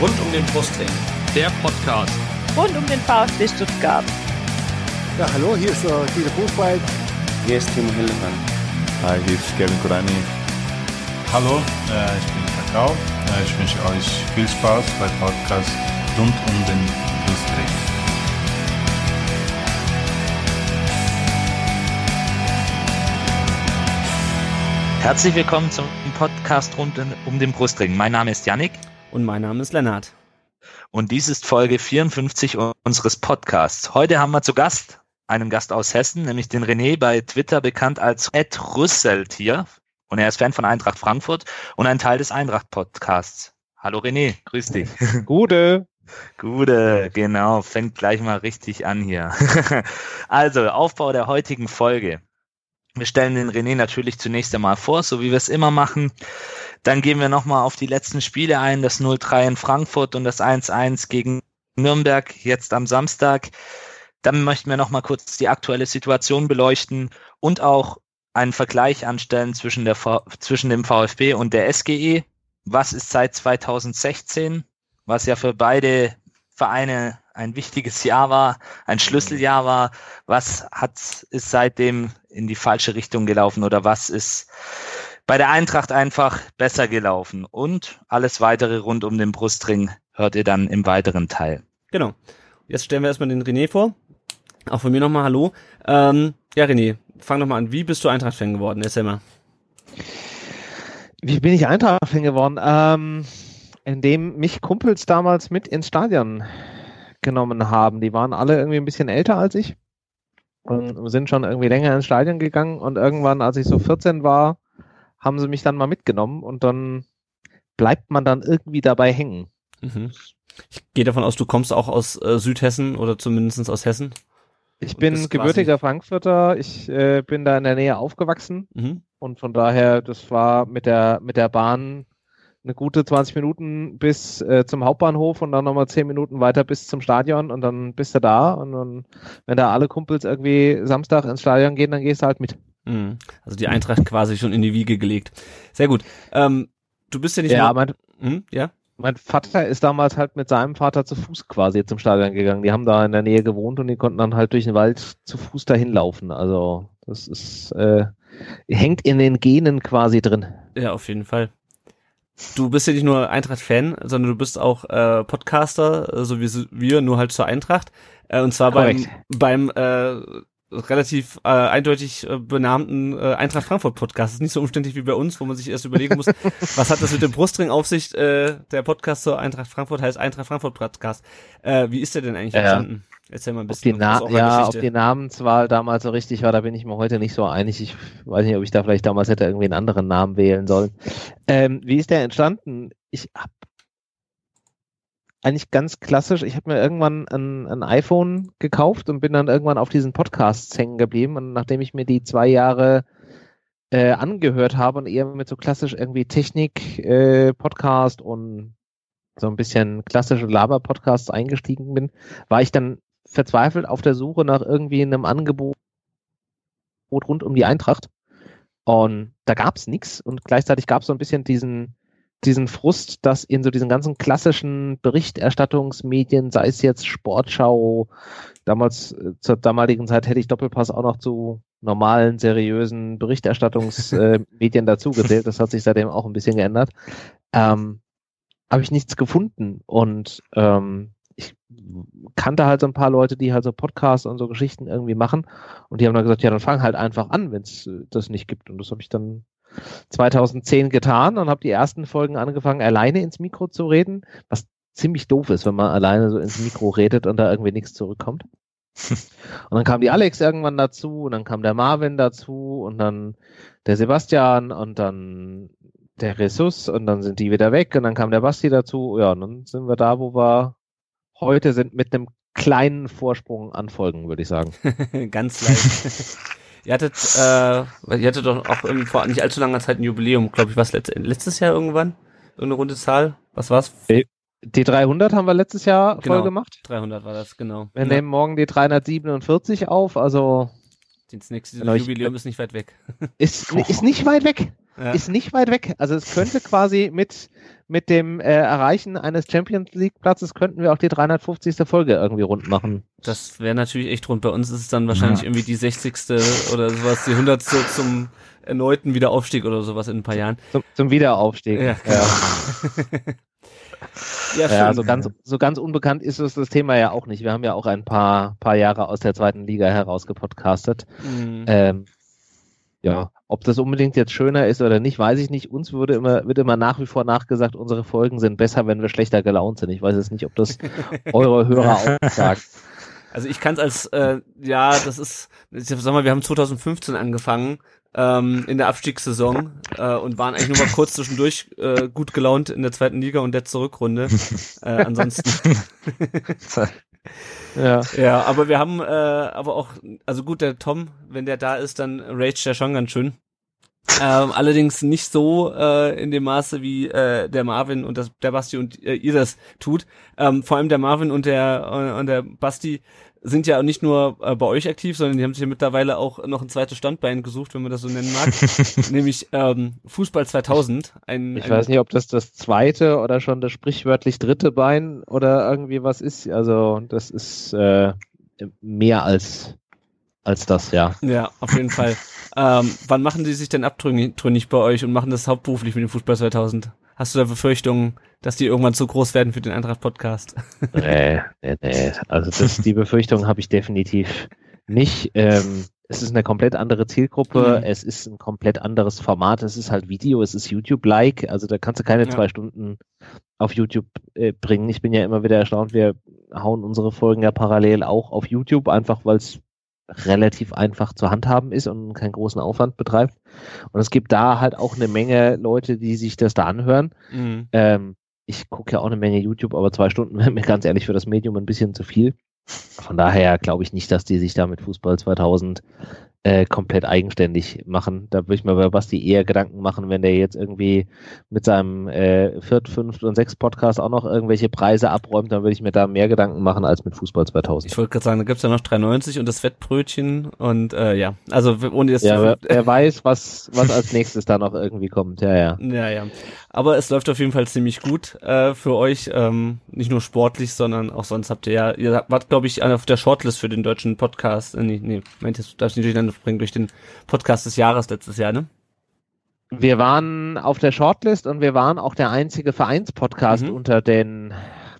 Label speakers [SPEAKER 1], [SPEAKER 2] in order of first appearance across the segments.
[SPEAKER 1] Rund um den Brustring.
[SPEAKER 2] Der Podcast.
[SPEAKER 3] Rund um den VfB Stuttgart.
[SPEAKER 4] Ja, hallo, hier ist uh, Guido Fußball.
[SPEAKER 5] Hier ist Timo Hildebrand.
[SPEAKER 6] Hi, hier ist Kevin Kurani.
[SPEAKER 7] Hallo, äh, ich bin Kakao. Äh, ich wünsche euch viel Spaß beim Podcast rund um den Brustring.
[SPEAKER 2] Herzlich willkommen zum Podcast rund um den Brustring. Mein Name ist Yannick.
[SPEAKER 8] Und mein Name ist Lennart.
[SPEAKER 2] Und dies ist Folge 54 unseres Podcasts. Heute haben wir zu Gast einen Gast aus Hessen, nämlich den René, bei Twitter bekannt als Ed Rüsseltier. Und er ist Fan von Eintracht Frankfurt und ein Teil des Eintracht-Podcasts. Hallo René, grüß dich.
[SPEAKER 4] Gute.
[SPEAKER 2] Gute, genau, fängt gleich mal richtig an hier. also, Aufbau der heutigen Folge. Wir stellen den René natürlich zunächst einmal vor, so wie wir es immer machen. Dann gehen wir nochmal auf die letzten Spiele ein, das 0-3 in Frankfurt und das 1-1 gegen Nürnberg jetzt am Samstag. Dann möchten wir nochmal kurz die aktuelle Situation beleuchten und auch einen Vergleich anstellen zwischen, der zwischen dem VfB und der SGE. Was ist seit 2016, was ja für beide Vereine ein wichtiges Jahr war, ein Schlüsseljahr war. Was hat ist seitdem in die falsche Richtung gelaufen oder was ist bei der Eintracht einfach besser gelaufen? Und alles weitere rund um den Brustring hört ihr dann im weiteren Teil.
[SPEAKER 8] Genau. Jetzt stellen wir erstmal den René vor. Auch von mir nochmal Hallo. Ähm, ja, René, fang doch mal an. Wie bist du Eintracht-Fan geworden? Erzähl mal.
[SPEAKER 4] Wie bin ich Eintracht-Fan geworden? Ähm, indem mich Kumpels damals mit ins Stadion genommen haben. Die waren alle irgendwie ein bisschen älter als ich und sind schon irgendwie länger ins Stadion gegangen und irgendwann, als ich so 14 war, haben sie mich dann mal mitgenommen und dann bleibt man dann irgendwie dabei hängen.
[SPEAKER 8] Mhm. Ich gehe davon aus, du kommst auch aus äh, Südhessen oder zumindest aus Hessen.
[SPEAKER 4] Ich bin gebürtiger Frankfurter, ich äh, bin da in der Nähe aufgewachsen mhm. und von daher, das war mit der, mit der Bahn eine gute 20 Minuten bis äh, zum Hauptbahnhof und dann nochmal 10 Minuten weiter bis zum Stadion und dann bist du da und dann, wenn da alle Kumpels irgendwie Samstag ins Stadion gehen, dann gehst du halt mit.
[SPEAKER 8] Mhm. Also die Eintracht quasi schon in die Wiege gelegt. Sehr gut. Ähm, du bist ja nicht
[SPEAKER 4] ja. Mein,
[SPEAKER 8] hm? ja?
[SPEAKER 4] mein Vater ist damals halt mit seinem Vater zu Fuß quasi zum Stadion gegangen. Die haben da in der Nähe gewohnt und die konnten dann halt durch den Wald zu Fuß dahin laufen. Also das ist äh, hängt in den Genen quasi drin.
[SPEAKER 8] Ja, auf jeden Fall. Du bist ja nicht nur Eintracht-Fan, sondern du bist auch äh, Podcaster, so wie wir, nur halt zur Eintracht. Äh, und zwar Korrekt. beim, beim äh, relativ äh, eindeutig äh, benannten äh, Eintracht Frankfurt Podcast. Das ist nicht so umständlich wie bei uns, wo man sich erst überlegen muss, was hat das mit dem Brustring auf sich? Äh, der Podcast zur Eintracht Frankfurt heißt Eintracht Frankfurt Podcast. Äh, wie ist der denn eigentlich ja. entstanden? Erzähl mal ein bisschen.
[SPEAKER 4] Ob die, Na ja, ob die Namenswahl damals so richtig war, da bin ich mir heute nicht so einig. Ich weiß nicht, ob ich da vielleicht damals hätte irgendwie einen anderen Namen wählen sollen. Ähm, wie ist der entstanden? Ich habe eigentlich ganz klassisch. Ich habe mir irgendwann ein, ein, iPhone gekauft und bin dann irgendwann auf diesen Podcasts hängen geblieben. Und nachdem ich mir die zwei Jahre äh, angehört habe und eher mit so klassisch irgendwie Technik, äh, Podcast und so ein bisschen klassische Laber-Podcasts eingestiegen bin, war ich dann verzweifelt auf der Suche nach irgendwie einem Angebot rund um die Eintracht. Und da gab es nichts und gleichzeitig gab es so ein bisschen diesen diesen Frust, dass in so diesen ganzen klassischen Berichterstattungsmedien, sei es jetzt Sportschau, damals äh, zur damaligen Zeit hätte ich Doppelpass auch noch zu normalen, seriösen Berichterstattungsmedien äh, dazugezählt. Das hat sich seitdem auch ein bisschen geändert. Ähm, Habe ich nichts gefunden und ähm, ich kannte halt so ein paar Leute, die halt so Podcasts und so Geschichten irgendwie machen und die haben dann gesagt, ja, dann fang halt einfach an, wenn es äh, das nicht gibt. Und das habe ich dann 2010 getan und habe die ersten Folgen angefangen, alleine ins Mikro zu reden, was ziemlich doof ist, wenn man alleine so ins Mikro redet und da irgendwie nichts zurückkommt. Und dann kam die Alex irgendwann dazu und dann kam der Marvin dazu und dann der Sebastian und dann der Jesus und dann sind die wieder weg und dann kam der Basti dazu. Ja, und dann sind wir da, wo wir heute sind mit einem kleinen Vorsprung an Folgen, würde ich sagen.
[SPEAKER 8] Ganz leicht. Ihr hattet, äh, ihr hattet doch auch irgendwie vor nicht allzu langer Zeit ein Jubiläum, glaube ich, was letzt, letztes Jahr irgendwann? Irgendeine runde Zahl? Was war's?
[SPEAKER 4] Die 300 haben wir letztes Jahr
[SPEAKER 8] genau,
[SPEAKER 4] voll gemacht.
[SPEAKER 8] 300 war das, genau.
[SPEAKER 4] Wir ja. nehmen morgen die 347 auf, also.
[SPEAKER 8] Das nächste genau, Jubiläum ist nicht weit weg.
[SPEAKER 4] Ist, ist nicht weit weg. Ja. Ist nicht weit weg. Also es könnte quasi mit, mit dem äh, Erreichen eines Champions League Platzes könnten wir auch die 350. Folge irgendwie rund machen.
[SPEAKER 8] Das wäre natürlich echt rund. Bei uns ist es dann wahrscheinlich ja. irgendwie die 60. oder sowas, die 100. zum erneuten Wiederaufstieg oder sowas in ein paar Jahren.
[SPEAKER 4] Zum, zum Wiederaufstieg. Ja. ja. Ja, ja, so ganz, so ganz unbekannt ist es das Thema ja auch nicht. Wir haben ja auch ein paar, paar Jahre aus der zweiten Liga herausgepodcastet. Mhm. Ähm, ja, ob das unbedingt jetzt schöner ist oder nicht, weiß ich nicht. Uns würde immer, wird immer nach wie vor nachgesagt, unsere Folgen sind besser, wenn wir schlechter gelaunt sind. Ich weiß jetzt nicht, ob das eure Hörer auch sagen.
[SPEAKER 8] Also ich kann es als, äh, ja, das ist, ich sag mal, wir haben 2015 angefangen ähm, in der Abstiegssaison äh, und waren eigentlich nur mal kurz zwischendurch äh, gut gelaunt in der zweiten Liga und letzte Rückrunde. Äh, ansonsten. ja. ja, aber wir haben äh, aber auch, also gut, der Tom, wenn der da ist, dann rage der schon ganz schön. Ähm, allerdings nicht so äh, in dem Maße, wie äh, der Marvin und das, der Basti und äh, ihr das tut. Ähm, vor allem der Marvin und der äh, und der Basti sind ja nicht nur äh, bei euch aktiv, sondern die haben sich ja mittlerweile auch noch ein zweites Standbein gesucht, wenn man das so nennen mag, nämlich ähm, Fußball 2000.
[SPEAKER 4] Ein, ich ein weiß nicht, ob das das zweite oder schon das sprichwörtlich dritte Bein oder irgendwie was ist. Also das ist äh, mehr als als das, ja.
[SPEAKER 8] Ja, auf jeden Fall. Ähm, wann machen die sich denn abtrünnig bei euch und machen das hauptberuflich mit dem Fußball 2000? Hast du da Befürchtungen, dass die irgendwann zu groß werden für den Eintracht-Podcast?
[SPEAKER 4] Nee, nee, nee. Also das, die Befürchtung habe ich definitiv nicht. Ähm, es ist eine komplett andere Zielgruppe, mhm. es ist ein komplett anderes Format, es ist halt Video, es ist YouTube-like, also da kannst du keine ja. zwei Stunden auf YouTube äh, bringen. Ich bin ja immer wieder erstaunt, wir hauen unsere Folgen ja parallel auch auf YouTube, einfach weil es relativ einfach zu handhaben ist und keinen großen Aufwand betreibt. Und es gibt da halt auch eine Menge Leute, die sich das da anhören. Mhm. Ähm, ich gucke ja auch eine Menge YouTube, aber zwei Stunden wäre mir ganz ehrlich für das Medium ein bisschen zu viel. Von daher glaube ich nicht, dass die sich da mit Fußball 2000 äh, komplett eigenständig machen. Da würde ich mir bei Basti eher Gedanken machen, wenn der jetzt irgendwie mit seinem äh, Viert-, Fünft- und Sechs-Podcast auch noch irgendwelche Preise abräumt, dann würde ich mir da mehr Gedanken machen als mit Fußball 2000.
[SPEAKER 8] Ich wollte gerade sagen, da gibt's ja noch 3,90 und das Wettbrötchen und äh, ja, also ohne
[SPEAKER 4] jetzt... Ja, wer, wer weiß, was, was als nächstes da noch irgendwie kommt, ja, ja.
[SPEAKER 8] Ja, ja. Aber es läuft auf jeden Fall ziemlich gut äh, für euch, ähm, nicht nur sportlich, sondern auch sonst habt ihr ja, ihr wart, glaube ich, auf der Shortlist für den deutschen Podcast, äh, nee, nee, meint jetzt, darf ich nicht durcheinander bringen durch den Podcast des Jahres letztes Jahr, ne?
[SPEAKER 4] Wir waren auf der Shortlist und wir waren auch der einzige Vereinspodcast mhm. unter den,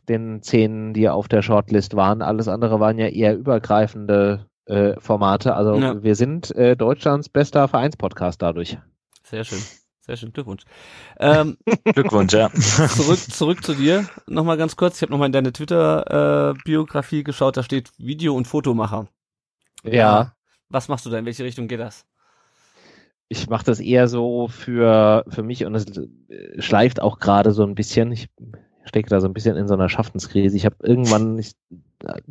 [SPEAKER 4] den zehn, die auf der Shortlist waren. Alles andere waren ja eher übergreifende äh, Formate. Also ja. wir sind äh, Deutschlands bester Vereinspodcast dadurch.
[SPEAKER 8] Sehr schön. Sehr schön, Glückwunsch. Ähm,
[SPEAKER 2] Glückwunsch, ja.
[SPEAKER 8] Zurück, zurück zu dir nochmal ganz kurz. Ich habe nochmal in deine Twitter-Biografie äh, geschaut, da steht Video- und Fotomacher.
[SPEAKER 4] Ja.
[SPEAKER 8] Was machst du da? In welche Richtung geht das?
[SPEAKER 4] Ich mache das eher so für, für mich und es schleift auch gerade so ein bisschen. Ich stecke da so ein bisschen in so einer Schaffenskrise. Ich habe irgendwann, ich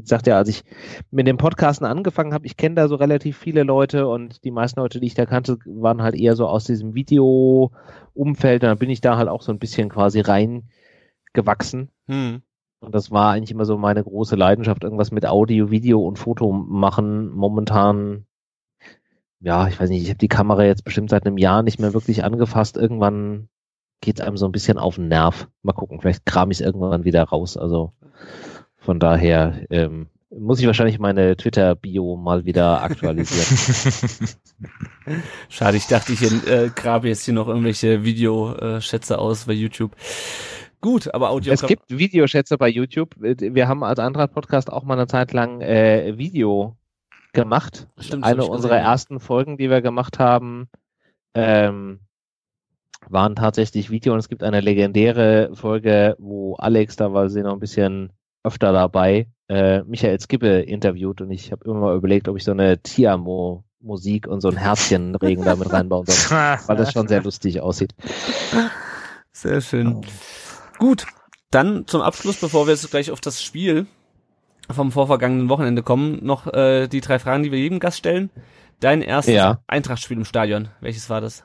[SPEAKER 4] sagte ja, als ich mit dem Podcasten angefangen habe, ich kenne da so relativ viele Leute und die meisten Leute, die ich da kannte, waren halt eher so aus diesem Video-Umfeld. Und dann bin ich da halt auch so ein bisschen quasi reingewachsen. Hm. Und das war eigentlich immer so meine große Leidenschaft, irgendwas mit Audio, Video und Foto machen. Momentan, ja, ich weiß nicht, ich habe die Kamera jetzt bestimmt seit einem Jahr nicht mehr wirklich angefasst. Irgendwann geht es einem so ein bisschen auf den Nerv. Mal gucken, vielleicht kram ich es irgendwann wieder raus. Also von daher ähm, muss ich wahrscheinlich meine Twitter-Bio mal wieder aktualisieren.
[SPEAKER 8] Schade, ich dachte, ich äh, grabe jetzt hier noch irgendwelche Videoschätze aus bei YouTube. Gut, aber Audio.
[SPEAKER 4] Es gibt Videoschätze bei YouTube. Wir haben als anderer Podcast auch mal eine Zeit lang äh, Video gemacht. Stimmt, eine unserer ersten Folgen, die wir gemacht haben, ähm, waren tatsächlich Video und es gibt eine legendäre Folge, wo Alex, da war sie noch ein bisschen öfter dabei, äh, Michael Skippe interviewt und ich habe immer mal überlegt, ob ich so eine Tiamo Musik und so ein Herzchenregen damit reinbauen soll, weil das schon sehr lustig aussieht.
[SPEAKER 8] Sehr schön. Gut, dann zum Abschluss, bevor wir jetzt gleich auf das Spiel vom vorvergangenen Wochenende kommen, noch äh, die drei Fragen, die wir jedem Gast stellen. Dein erstes ja. Eintracht-Spiel im Stadion, welches war das?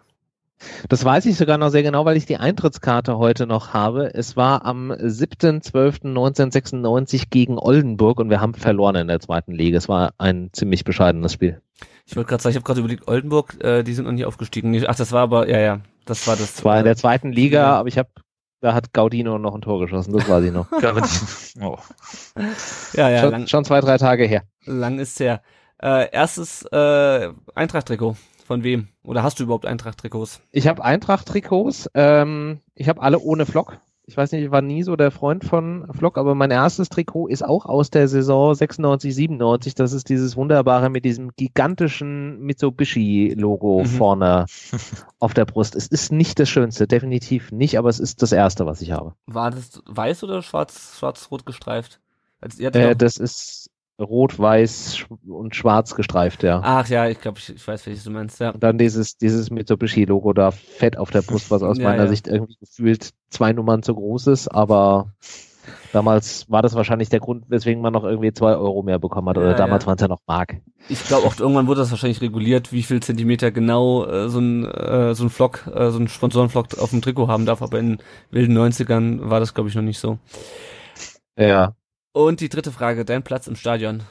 [SPEAKER 4] Das weiß ich sogar noch sehr genau, weil ich die Eintrittskarte heute noch habe. Es war am 7.12.1996 gegen Oldenburg und wir haben verloren in der zweiten Liga. Es war ein ziemlich bescheidenes Spiel.
[SPEAKER 8] Ich wollte gerade sagen, ich habe gerade überlegt, Oldenburg, äh, die sind noch nie aufgestiegen. Ach, das war aber, ja, ja, das war das.
[SPEAKER 4] Das war in der zweiten Liga, ja. aber ich habe da hat Gaudino noch ein Tor geschossen, das weiß ich noch.
[SPEAKER 2] oh.
[SPEAKER 8] Ja, ja,
[SPEAKER 4] schon,
[SPEAKER 8] lang,
[SPEAKER 4] schon zwei, drei Tage her.
[SPEAKER 8] lang ist her. Äh, erstes äh, Eintracht-Trikot. Von wem? Oder hast du überhaupt Eintracht-Trikots?
[SPEAKER 4] Ich habe Eintracht-Trikots. Ähm, ich habe alle ohne Flock. Ich weiß nicht, ich war nie so der Freund von Flock, aber mein erstes Trikot ist auch aus der Saison 96, 97. Das ist dieses wunderbare mit diesem gigantischen Mitsubishi-Logo
[SPEAKER 8] Mhm.
[SPEAKER 4] vorne auf der Brust. Es ist nicht das Schönste, definitiv nicht, aber es ist das erste, was ich habe.
[SPEAKER 8] War das weiß oder schwarz, schwarz-rot gestreift?
[SPEAKER 4] Äh, das ist rot, weiß und schwarz gestreift, ja.
[SPEAKER 8] Ach ja, ich glaube, ich, ich weiß, welches du meinst, ja.
[SPEAKER 4] Und dann dieses, dieses Mitsubishi-Logo da fett auf der Brust, was aus
[SPEAKER 8] Ja,
[SPEAKER 4] meiner
[SPEAKER 8] ja.
[SPEAKER 4] Sicht irgendwie gefühlt zwei Nummern zu groß ist, aber damals war das wahrscheinlich der Grund, weswegen man noch irgendwie zwei Euro mehr bekommen hat. Oder
[SPEAKER 8] Ja,
[SPEAKER 4] damals waren es ja noch Mark.
[SPEAKER 8] Ich glaube auch irgendwann wurde das wahrscheinlich reguliert, wie viel Zentimeter genau äh, so ein äh, so ein Flock, äh, so ein Sponsorenflock auf dem Trikot haben darf, aber in wilden 90ern war das glaube ich noch nicht so.
[SPEAKER 4] Ja.
[SPEAKER 8] Und die dritte Frage, dein Platz im Stadion.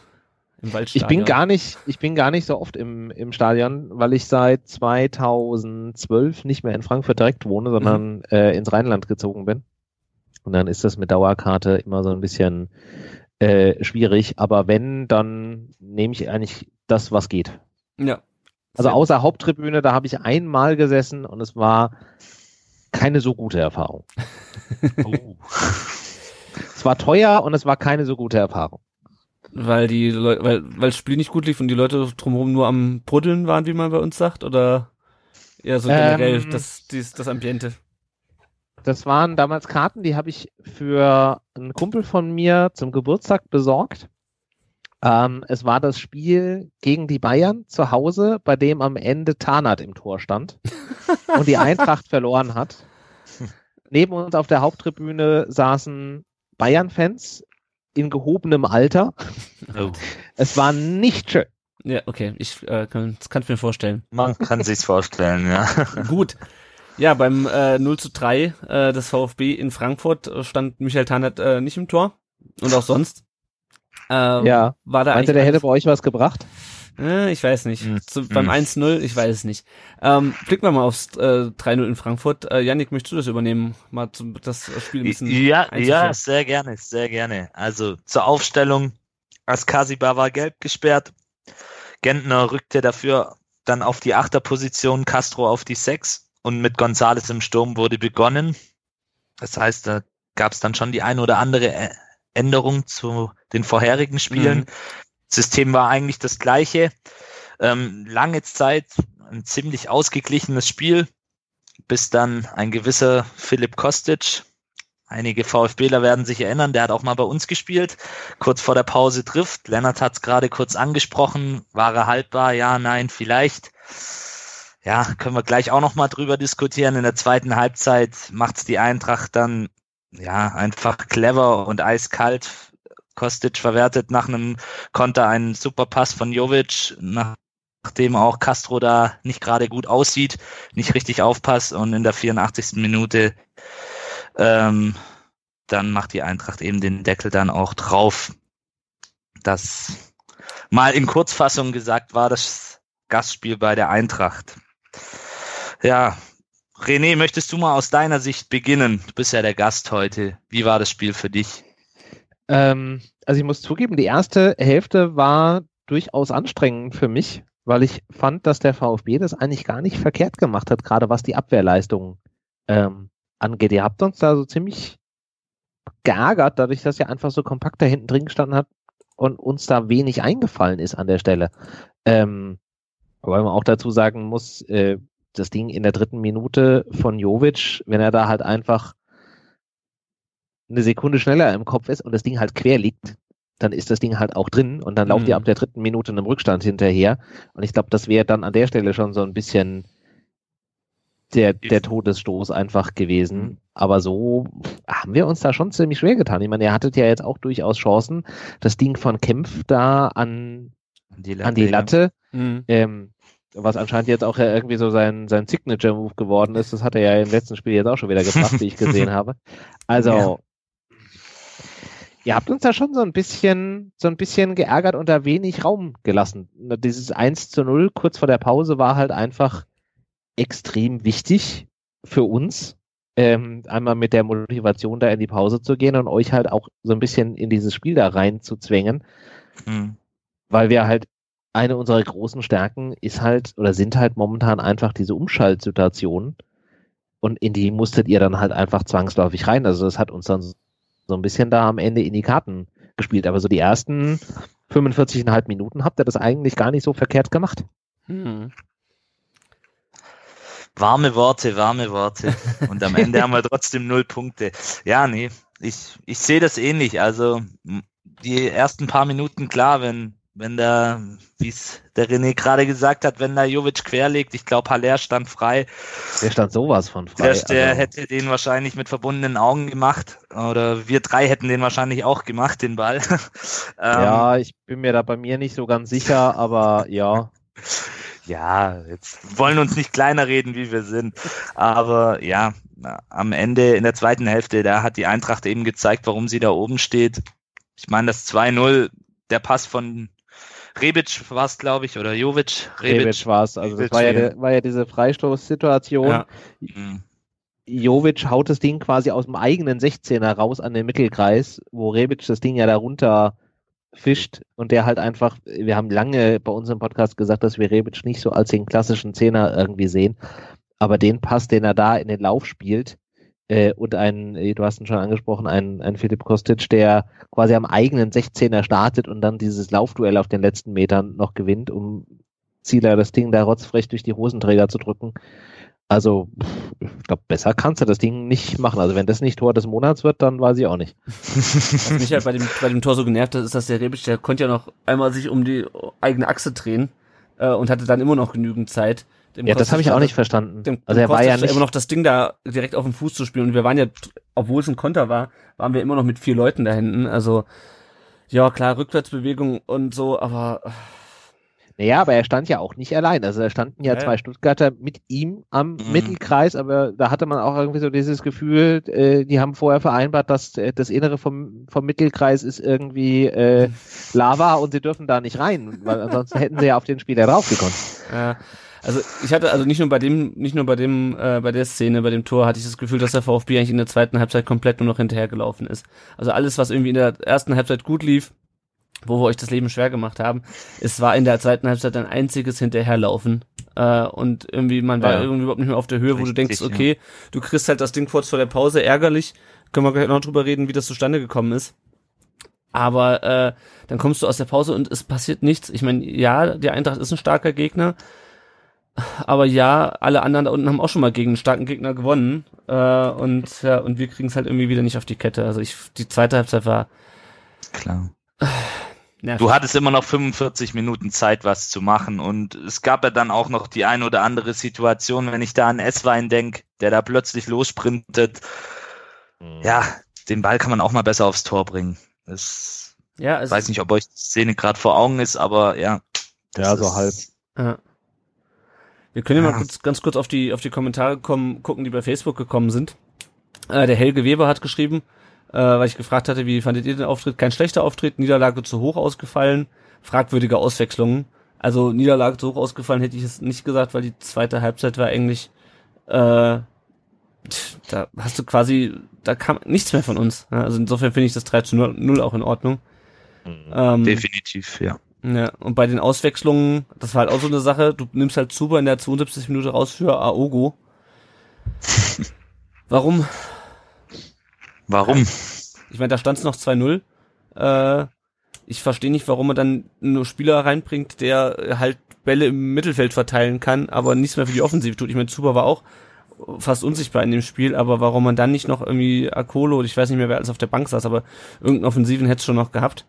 [SPEAKER 8] Im Waldstadion.
[SPEAKER 4] Ich bin gar nicht, ich bin gar nicht so oft im, im Stadion, weil ich seit 2012 nicht mehr in Frankfurt direkt wohne, sondern äh, ins Rheinland gezogen bin. Und dann ist das mit Dauerkarte immer so ein bisschen äh, schwierig. Aber wenn, dann nehme ich eigentlich das, was geht.
[SPEAKER 8] Ja.
[SPEAKER 4] Also außer Haupttribüne, da habe ich einmal gesessen und es war keine so gute Erfahrung.
[SPEAKER 2] Oh.
[SPEAKER 4] Es war teuer und es war keine so gute Erfahrung.
[SPEAKER 8] Weil die Leute, weil, weil das Spiel nicht gut lief und die Leute drumherum nur am Bruddeln waren, wie man bei uns sagt, oder eher so generell
[SPEAKER 4] Ähm,
[SPEAKER 8] das, dies, das Ambiente.
[SPEAKER 4] Das waren damals Karten, die habe ich für einen Kumpel von mir zum Geburtstag besorgt. Ähm, es war das Spiel gegen die Bayern zu Hause, bei dem am Ende Tarnat im Tor stand und die Eintracht verloren hat. Neben uns auf der Haupttribüne saßen Bayern-Fans in gehobenem Alter.
[SPEAKER 2] Oh.
[SPEAKER 4] Es war nicht schön.
[SPEAKER 8] Ja, okay, ich äh, kann, ich mir vorstellen.
[SPEAKER 2] Man kann sich's vorstellen, ja.
[SPEAKER 8] Gut. Ja, beim äh, 0 zu 3 äh, des VfB in Frankfurt äh, stand Michael Tarnert äh, nicht im Tor. Und auch sonst. Ähm,
[SPEAKER 4] Ja.
[SPEAKER 8] War da
[SPEAKER 4] Meinte, der hätte bei euch was gebracht?
[SPEAKER 8] Äh, ich weiß nicht.
[SPEAKER 2] Hm.
[SPEAKER 8] Zu, beim
[SPEAKER 2] Hm.
[SPEAKER 8] 1-0, ich weiß es nicht. Ähm, blicken wir mal aufs äh, 3-0 in Frankfurt. Äh, Yannick, möchtest du das übernehmen? Mal zum, das Spiel ein bisschen
[SPEAKER 2] Ja, ja, sehr gerne, sehr gerne. Also zur Aufstellung, Askasiba war gelb gesperrt, Gentner rückte dafür dann auf die Achterposition, Castro auf die Sechs und mit Gonzales im Sturm wurde begonnen. Das heißt, da gab es dann schon die ein oder andere Änderung zu den vorherigen Spielen.
[SPEAKER 8] Mhm.
[SPEAKER 2] System war eigentlich das gleiche. Ähm, lange Zeit ein ziemlich ausgeglichenes Spiel, bis dann ein gewisser Philipp Kostic, einige VfBler werden sich erinnern, der hat auch mal bei uns gespielt, kurz vor der Pause trifft. Lennart hat es gerade kurz angesprochen, war er haltbar, ja, nein, vielleicht. Ja, können wir gleich auch noch mal drüber diskutieren. In der zweiten Halbzeit macht's die Eintracht dann ja einfach clever und eiskalt. Kostic verwertet nach einem Konter einen super Pass von Jovic, nachdem auch Castro da nicht gerade gut aussieht, nicht richtig aufpasst und in der 84. Minute ähm, dann macht die Eintracht eben den Deckel dann auch drauf. Das mal in Kurzfassung gesagt war das Gastspiel bei der Eintracht. Ja, René, möchtest du mal aus deiner Sicht beginnen? Du bist ja der Gast heute. Wie war das Spiel für dich?
[SPEAKER 4] Ähm, also ich muss zugeben, die erste Hälfte war durchaus anstrengend für mich, weil ich fand, dass der VfB das eigentlich gar nicht verkehrt gemacht hat, gerade was die Abwehrleistung ähm, angeht. Ihr habt uns da so ziemlich geärgert, dadurch, dass ihr einfach so kompakt da hinten drin gestanden habt und uns da wenig eingefallen ist an der Stelle. Ähm, weil man auch dazu sagen muss, äh, das Ding in der dritten Minute von Jovic, wenn er da halt einfach eine Sekunde schneller im Kopf ist und das Ding halt quer liegt, dann ist das Ding halt auch drin und dann lauft
[SPEAKER 8] Mhm.
[SPEAKER 4] ihr ab der dritten Minute einem Rückstand hinterher. Und ich glaube, das wäre dann an der Stelle schon so ein bisschen der, der Todesstoß einfach gewesen.
[SPEAKER 2] Mhm.
[SPEAKER 4] Aber so haben wir uns da schon ziemlich schwer getan. Ich meine, ihr hattet ja jetzt auch durchaus Chancen, das Ding von Kempf da an,
[SPEAKER 2] Die
[SPEAKER 4] an die Latte,
[SPEAKER 8] Mhm.
[SPEAKER 4] ähm, was anscheinend jetzt auch ja irgendwie so sein, sein Signature-Move geworden ist. Das hat er ja im letzten Spiel jetzt auch schon wieder gebracht, wie ich gesehen habe. Also,
[SPEAKER 2] Ja.
[SPEAKER 4] Ihr habt uns da schon so ein bisschen, so ein bisschen geärgert und da wenig Raum gelassen. Dieses 1 zu 0 kurz vor der Pause war halt einfach extrem wichtig für uns. ähm, einmal mit der Motivation da in die Pause zu gehen und euch halt auch so ein bisschen in dieses Spiel da rein zu zwängen,
[SPEAKER 2] Mhm.
[SPEAKER 4] weil wir halt eine unserer großen Stärken ist halt oder sind halt momentan einfach diese Umschaltsituationen und in die musstet ihr dann halt einfach zwangsläufig rein. Also das hat uns dann so ein bisschen da am Ende in die Karten gespielt. Aber so die ersten 45,5 Minuten habt ihr das eigentlich gar nicht so verkehrt gemacht.
[SPEAKER 8] Hm.
[SPEAKER 2] Warme Worte, warme Worte. Und am Ende haben wir trotzdem null Punkte. Ja, nee, ich, ich sehe das ähnlich. Also die ersten paar Minuten, klar, wenn, wenn da, wie es der René gerade gesagt hat, wenn da Jovic querlegt, ich glaube, Haller stand frei,
[SPEAKER 4] Der stand sowas von frei.
[SPEAKER 2] der, der
[SPEAKER 4] also,
[SPEAKER 2] hätte den wahrscheinlich mit verbundenen Augen gemacht. Oder wir drei hätten den wahrscheinlich auch gemacht, den Ball. ähm,
[SPEAKER 4] ja, ich bin mir da bei mir nicht so ganz sicher, aber ja.
[SPEAKER 2] ja, jetzt wollen uns nicht kleiner reden, wie wir sind. Aber ja, am Ende in der zweiten Hälfte, da hat die Eintracht eben gezeigt, warum sie da oben steht. Ich meine, das 2-0, der Pass von Rebic war es, glaube ich, oder Jovic.
[SPEAKER 4] Rebic war es. Also das
[SPEAKER 2] Rebic,
[SPEAKER 4] war ja,
[SPEAKER 2] ja.
[SPEAKER 4] war ja diese Freistoßsituation.
[SPEAKER 8] Ja.
[SPEAKER 2] Mhm.
[SPEAKER 4] Jovic haut das Ding quasi aus dem eigenen 16er raus an den Mittelkreis, wo Rebic das Ding ja darunter fischt und der halt einfach, wir haben lange bei uns im Podcast gesagt, dass wir Rebic nicht so als den klassischen Zehner irgendwie sehen, aber den Pass, den er da in den Lauf spielt äh, und ein, äh, du hast ihn schon angesprochen, ein, ein Philipp Kostic, der quasi am eigenen 16er startet und dann dieses Laufduell auf den letzten Metern noch gewinnt, um Zieler das Ding da rotzfrech durch die Hosenträger zu drücken. Also, ich glaube, besser kannst du das Ding nicht machen. Also, wenn das nicht Tor des Monats wird, dann weiß ich auch nicht.
[SPEAKER 8] Was mich halt bei dem, bei dem Tor so genervt hat, ist, dass der Rebic, der konnte ja noch einmal sich um die eigene Achse drehen äh, und hatte dann immer noch genügend Zeit.
[SPEAKER 4] Ja, das habe ich auch nicht verstanden.
[SPEAKER 8] Dem,
[SPEAKER 4] Also, er war ja nicht.
[SPEAKER 8] immer noch das Ding da direkt auf dem Fuß zu spielen und wir waren ja, obwohl es ein Konter war, waren wir immer noch mit vier Leuten da hinten. Also, ja, klar, Rückwärtsbewegung und so, aber
[SPEAKER 4] Naja, aber er stand ja auch nicht allein. Also, da standen ja,
[SPEAKER 8] Ja, ja.
[SPEAKER 4] zwei Stuttgarter mit ihm am
[SPEAKER 2] Mhm.
[SPEAKER 4] Mittelkreis, aber da hatte man auch irgendwie so dieses Gefühl, äh, die haben vorher vereinbart, dass äh, das Innere vom, vom Mittelkreis ist irgendwie äh, Lava und sie dürfen da nicht rein, weil ansonsten hätten sie ja auf den Spieler draufgekommen.
[SPEAKER 8] Ja, also ich hatte also nicht nur bei dem, nicht nur bei dem, äh, bei der Szene, bei dem Tor hatte ich das Gefühl, dass der VfB eigentlich in der zweiten Halbzeit komplett nur noch hinterhergelaufen ist. Also alles, was irgendwie in der ersten Halbzeit gut lief, wo wir euch das Leben schwer gemacht haben, es war in der zweiten Halbzeit ein einziges Hinterherlaufen. Äh, und irgendwie, man war
[SPEAKER 4] Ja.
[SPEAKER 8] irgendwie überhaupt nicht mehr auf der Höhe, wo du
[SPEAKER 2] Richtig,
[SPEAKER 8] denkst, okay, du kriegst halt das Ding kurz vor der Pause, ärgerlich. Können wir gleich noch drüber reden, wie das zustande gekommen ist. Aber äh, dann kommst du aus der Pause und es passiert nichts. Ich meine, ja, die Eintracht ist ein starker Gegner, aber ja, alle anderen da unten haben auch schon mal gegen einen starken Gegner gewonnen. Äh, und ja, und wir kriegen es halt irgendwie wieder nicht auf die Kette. Also ich, die zweite Halbzeit war
[SPEAKER 2] Klar.
[SPEAKER 8] nervig.
[SPEAKER 2] Du hattest immer noch 45 Minuten Zeit, was zu machen. Und es gab ja dann auch noch die ein oder andere Situation, wenn ich da an Esswein denk, der da plötzlich lossprintet. Ja, den Ball kann man auch mal besser aufs Tor bringen. Das,
[SPEAKER 8] ja,
[SPEAKER 2] ich
[SPEAKER 8] also,
[SPEAKER 2] weiß nicht, ob euch die Szene gerade vor Augen ist, aber ja.
[SPEAKER 4] Ja, so halb.
[SPEAKER 8] Ja. Wir können ja mal kurz, ganz kurz auf die, auf die Kommentare kommen, gucken, die bei Facebook gekommen sind. Äh, der Helge Weber hat geschrieben, äh, weil ich gefragt hatte, wie fandet ihr den Auftritt? Kein schlechter Auftritt, Niederlage zu hoch ausgefallen, fragwürdige Auswechslungen. Also Niederlage zu hoch ausgefallen hätte ich es nicht gesagt, weil die zweite Halbzeit war eigentlich, äh, da hast du quasi, da kam nichts mehr von uns. Also insofern finde ich das 3 zu 0 auch in Ordnung. Ähm,
[SPEAKER 2] Definitiv, ja.
[SPEAKER 8] Ja, und bei den Auswechslungen, das war halt auch so eine Sache, du nimmst halt Zuber in der 72. Minute raus für Aogo. Warum?
[SPEAKER 2] Warum?
[SPEAKER 8] Ich meine, da stand es noch 2-0. Äh, ich verstehe nicht, warum man dann nur Spieler reinbringt, der halt Bälle im Mittelfeld verteilen kann, aber nichts mehr für die Offensive tut. Ich meine, Zuber war auch fast unsichtbar in dem Spiel, aber warum man dann nicht noch irgendwie Akolo, ich weiß nicht mehr, wer alles auf der Bank saß, aber irgendeinen Offensiven hätte es schon noch gehabt.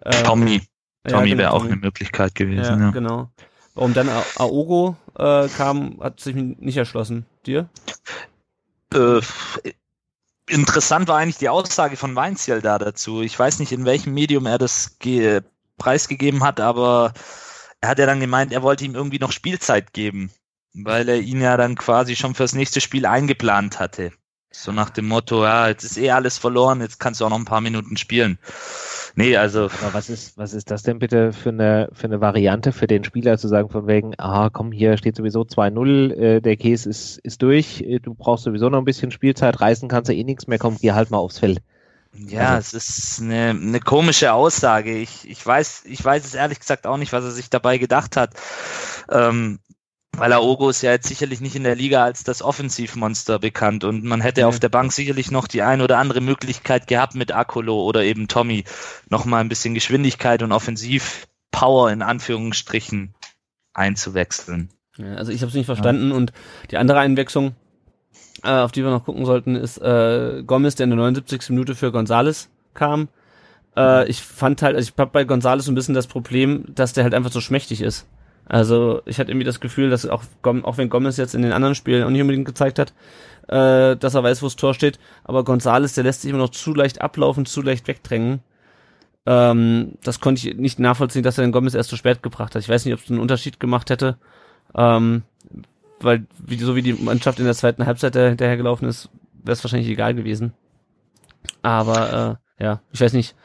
[SPEAKER 8] Äh,
[SPEAKER 2] Tommy.
[SPEAKER 8] Ja,
[SPEAKER 2] Tommy
[SPEAKER 8] genau,
[SPEAKER 2] wäre auch
[SPEAKER 8] Tommy.
[SPEAKER 2] eine Möglichkeit
[SPEAKER 8] Ja,
[SPEAKER 2] gewesen, ja.
[SPEAKER 8] genau. Warum dann A- Aogo äh, kam, hat sich nicht erschlossen. Dir?
[SPEAKER 2] Äh, interessant war eigentlich die Aussage von Weinziel da dazu. Ich weiß nicht, in welchem Medium er das ge preisgegeben hat, aber er hat ja dann gemeint, er wollte ihm irgendwie noch Spielzeit geben, weil er ihn ja dann quasi schon fürs nächste Spiel eingeplant hatte. So nach dem Motto, ja, jetzt ist eh alles verloren, jetzt kannst du auch noch ein paar Minuten spielen. Nee, also.
[SPEAKER 4] Aber was ist, was ist das denn bitte für eine, für eine Variante für den Spieler zu sagen, von wegen, ah, komm, hier steht sowieso 2-0, äh, der Case ist, ist durch, äh, du brauchst sowieso noch ein bisschen Spielzeit, reißen kannst du eh nichts mehr, komm, geh halt mal aufs Feld.
[SPEAKER 2] Ja, also. es ist eine, eine komische Aussage. Ich, ich weiß, ich weiß es ehrlich gesagt auch nicht, was er sich dabei gedacht hat. Ähm, weil Aogo ist ja jetzt sicherlich nicht in der Liga als das Offensivmonster bekannt und man hätte mhm. auf der Bank sicherlich noch die ein oder andere Möglichkeit gehabt mit Akolo oder eben Tommy noch mal ein bisschen Geschwindigkeit und Offensivpower in Anführungsstrichen einzuwechseln.
[SPEAKER 8] Ja, also ich habe es nicht verstanden ja. und die andere Einwechslung, äh, auf die wir noch gucken sollten, ist äh, Gomez, der in der 79. Minute für Gonzales kam. Äh, ich fand halt, also ich habe bei Gonzales so ein bisschen das Problem, dass der halt einfach so schmächtig ist. Also ich hatte irgendwie das Gefühl, dass auch, auch wenn Gomez jetzt in den anderen Spielen auch nicht unbedingt gezeigt hat, äh, dass er weiß, wo das Tor steht, aber Gonzales, der lässt sich immer noch zu leicht ablaufen, zu leicht wegdrängen. Ähm, das konnte ich nicht nachvollziehen, dass er den Gomez erst zu spät gebracht hat. Ich weiß nicht, ob es einen Unterschied gemacht hätte, ähm, weil wie, so wie die Mannschaft in der zweiten Halbzeit hinterhergelaufen ist, wäre es wahrscheinlich egal gewesen. Aber äh, ja, ich weiß nicht,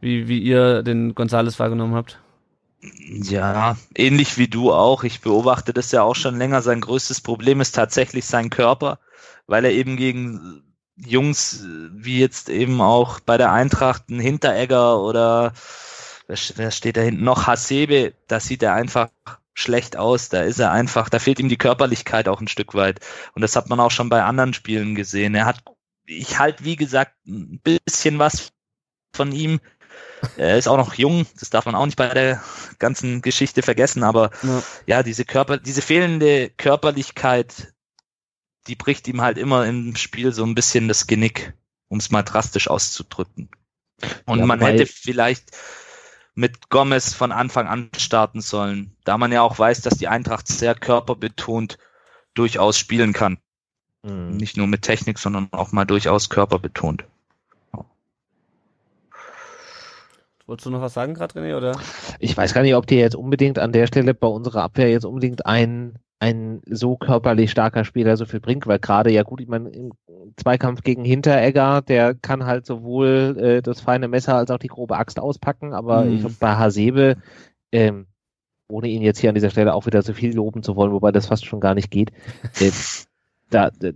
[SPEAKER 8] wie, wie ihr den Gonzales wahrgenommen habt.
[SPEAKER 2] Ja, ähnlich wie du auch. Ich beobachte das ja auch schon länger. Sein größtes Problem ist tatsächlich sein Körper, weil er eben gegen Jungs wie jetzt eben auch bei der Eintracht ein Hinteregger oder wer steht da hinten noch Hasebe, da sieht er einfach schlecht aus. Da ist er einfach, da fehlt ihm die Körperlichkeit auch ein Stück weit. Und das hat man auch schon bei anderen Spielen gesehen. Er hat, ich halt wie gesagt ein bisschen was von ihm er ist auch noch jung, das darf man auch nicht bei der ganzen Geschichte vergessen, aber ja, ja diese Körper, diese fehlende Körperlichkeit, die bricht ihm halt immer im Spiel so ein bisschen das Genick, um es mal drastisch auszudrücken. Und ja, man hätte vielleicht mit Gomez von Anfang an starten sollen, da man ja auch weiß, dass die Eintracht sehr körperbetont durchaus spielen kann. Mhm. Nicht nur mit Technik, sondern auch mal durchaus körperbetont.
[SPEAKER 8] Wolltest du noch was sagen gerade, René, oder?
[SPEAKER 4] Ich weiß gar nicht, ob dir jetzt unbedingt an der Stelle bei unserer Abwehr jetzt unbedingt ein, ein so körperlich starker Spieler so viel bringt, weil gerade ja gut, ich meine, im Zweikampf gegen Hinteregger, der kann halt sowohl äh, das feine Messer als auch die grobe Axt auspacken, aber mhm. ich glaube, bei Hasebe, ähm, ohne ihn jetzt hier an dieser Stelle auch wieder so viel loben zu wollen, wobei das fast schon gar nicht geht, äh, da, da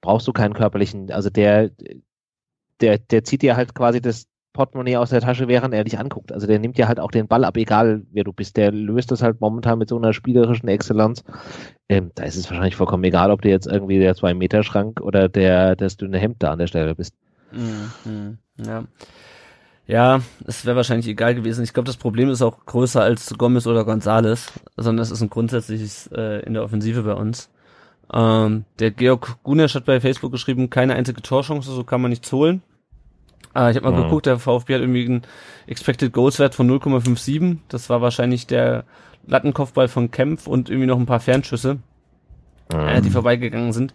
[SPEAKER 4] brauchst du keinen körperlichen, also der, der, der zieht dir halt quasi das, Portemonnaie aus der Tasche, während er dich anguckt. Also der nimmt ja halt auch den Ball ab, egal wer du bist. Der löst das halt momentan mit so einer spielerischen Exzellenz. Ähm, da ist es wahrscheinlich vollkommen egal, ob du jetzt irgendwie der Zwei-Meter-Schrank oder der das dünne Hemd da an der Stelle bist.
[SPEAKER 8] Mhm, ja. Ja, es wäre wahrscheinlich egal gewesen. Ich glaube, das Problem ist auch größer als Gomez oder Gonzales, sondern es ist ein grundsätzliches äh, in der Offensive bei uns. Ähm, der Georg Gunesch hat bei Facebook geschrieben, keine einzige Torchance, so kann man nichts holen. Ah, ich habe mal mhm. geguckt, der VfB hat irgendwie einen Expected Goals Wert von 0,57. Das war wahrscheinlich der Lattenkopfball von Kempf und irgendwie noch ein paar Fernschüsse, mhm. äh, die vorbeigegangen sind.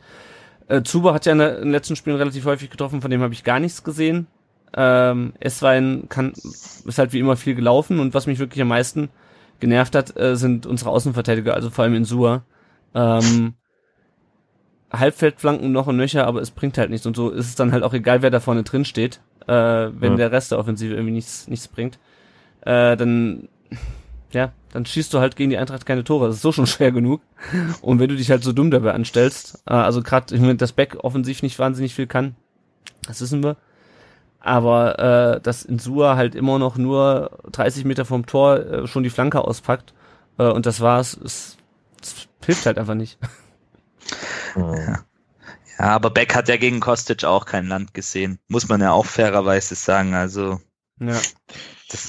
[SPEAKER 8] Äh, Zuba hat ja in, der, in den letzten Spielen relativ häufig getroffen, von dem habe ich gar nichts gesehen. Ähm, Eswein kann, ist halt wie immer viel gelaufen und was mich wirklich am meisten genervt hat, äh, sind unsere Außenverteidiger, also vor allem in Sua. Ähm, Halbfeldflanken noch und nöcher, aber es bringt halt nichts und so ist es dann halt auch egal, wer da vorne drin steht äh, wenn ja. der Rest der Offensive irgendwie nichts, nichts bringt, äh, dann, ja, dann schießt du halt gegen die Eintracht keine Tore. Das ist so schon schwer genug. Und wenn du dich halt so dumm dabei anstellst, äh, also gerade, ich meine, das Back offensiv nicht wahnsinnig viel kann, das wissen wir. Aber äh, dass Insua halt immer noch nur 30 Meter vom Tor äh, schon die Flanke auspackt äh, und das war's, es, es hilft halt einfach nicht.
[SPEAKER 2] Ja. Ja, aber Beck hat ja gegen Kostic auch kein Land gesehen. Muss man ja auch fairerweise sagen. Also.
[SPEAKER 4] Ja.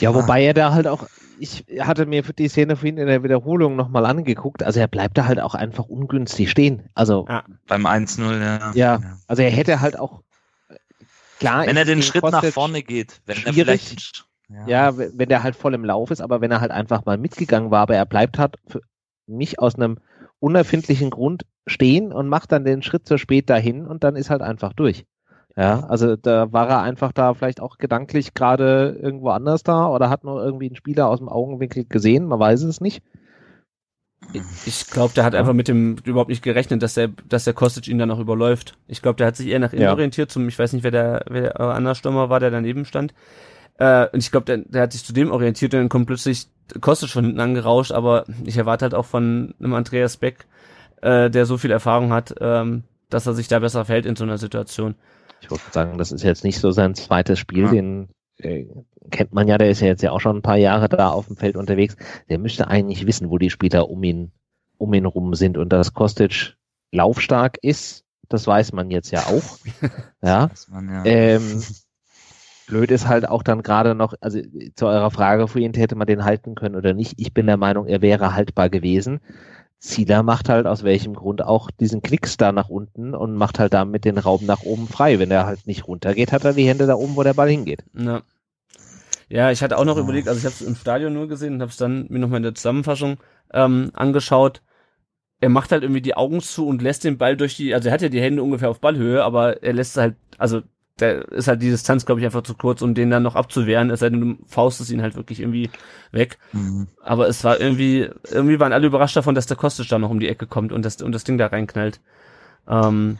[SPEAKER 4] ja, wobei er da halt auch, ich hatte mir die Szene ihn in der Wiederholung nochmal angeguckt. Also er bleibt da halt auch einfach ungünstig stehen. Also.
[SPEAKER 2] Ja, beim 1-0, ja.
[SPEAKER 4] ja. Also er hätte halt auch,
[SPEAKER 2] klar. Wenn er den Schritt Kostic nach vorne geht, wenn er vielleicht.
[SPEAKER 4] Ja. ja, wenn der halt voll im Lauf ist, aber wenn er halt einfach mal mitgegangen war, aber er bleibt halt für mich aus einem unerfindlichen Grund stehen und macht dann den Schritt zu spät dahin und dann ist halt einfach durch. Ja, also da war er einfach da vielleicht auch gedanklich gerade irgendwo anders da oder hat nur irgendwie einen Spieler aus dem Augenwinkel gesehen, man weiß es nicht.
[SPEAKER 8] Ich glaube, der hat einfach mit dem überhaupt nicht gerechnet, dass der, dass der Kostic ihn dann auch überläuft. Ich glaube, der hat sich eher nach innen ja. orientiert, zum, ich weiß nicht, wer der, wer der andere Stürmer war, der daneben stand. Äh, und ich glaube, der, der hat sich zu dem orientiert und dann kommt plötzlich Kostic von hinten angerauscht, aber ich erwarte halt auch von einem Andreas Beck, äh, der so viel Erfahrung hat, ähm, dass er sich da besser verhält in so einer Situation.
[SPEAKER 4] Ich würde sagen, das ist jetzt nicht so sein zweites Spiel, ja. den äh, kennt man ja, der ist ja jetzt ja auch schon ein paar Jahre da auf dem Feld unterwegs. Der müsste eigentlich wissen, wo die Spieler um ihn, um ihn rum sind und dass Kostic laufstark ist, das weiß man jetzt ja auch. ja. Man, ja. Ähm, blöd ist halt auch dann gerade noch, also zu eurer Frage vorhin, hätte man den halten können oder nicht. Ich bin der Meinung, er wäre haltbar gewesen. Zieler macht halt aus welchem Grund auch diesen Klicks da nach unten und macht halt damit den Raum nach oben frei. Wenn er halt nicht runtergeht, hat er die Hände da oben, wo der Ball hingeht.
[SPEAKER 8] Ja. Ja, ich hatte auch noch überlegt, also ich habe es im Stadion nur gesehen und habe es dann mir nochmal in der Zusammenfassung ähm, angeschaut. Er macht halt irgendwie die Augen zu und lässt den Ball durch die, also er hat ja die Hände ungefähr auf Ballhöhe, aber er lässt halt, also der ist halt die Distanz, glaube ich, einfach zu kurz, um den dann noch abzuwehren, es sei denn, du faustest ihn halt wirklich irgendwie weg. Mhm. Aber es war irgendwie, irgendwie waren alle überrascht davon, dass der Kostic da noch um die Ecke kommt und das, und das Ding da reinknallt. Ähm,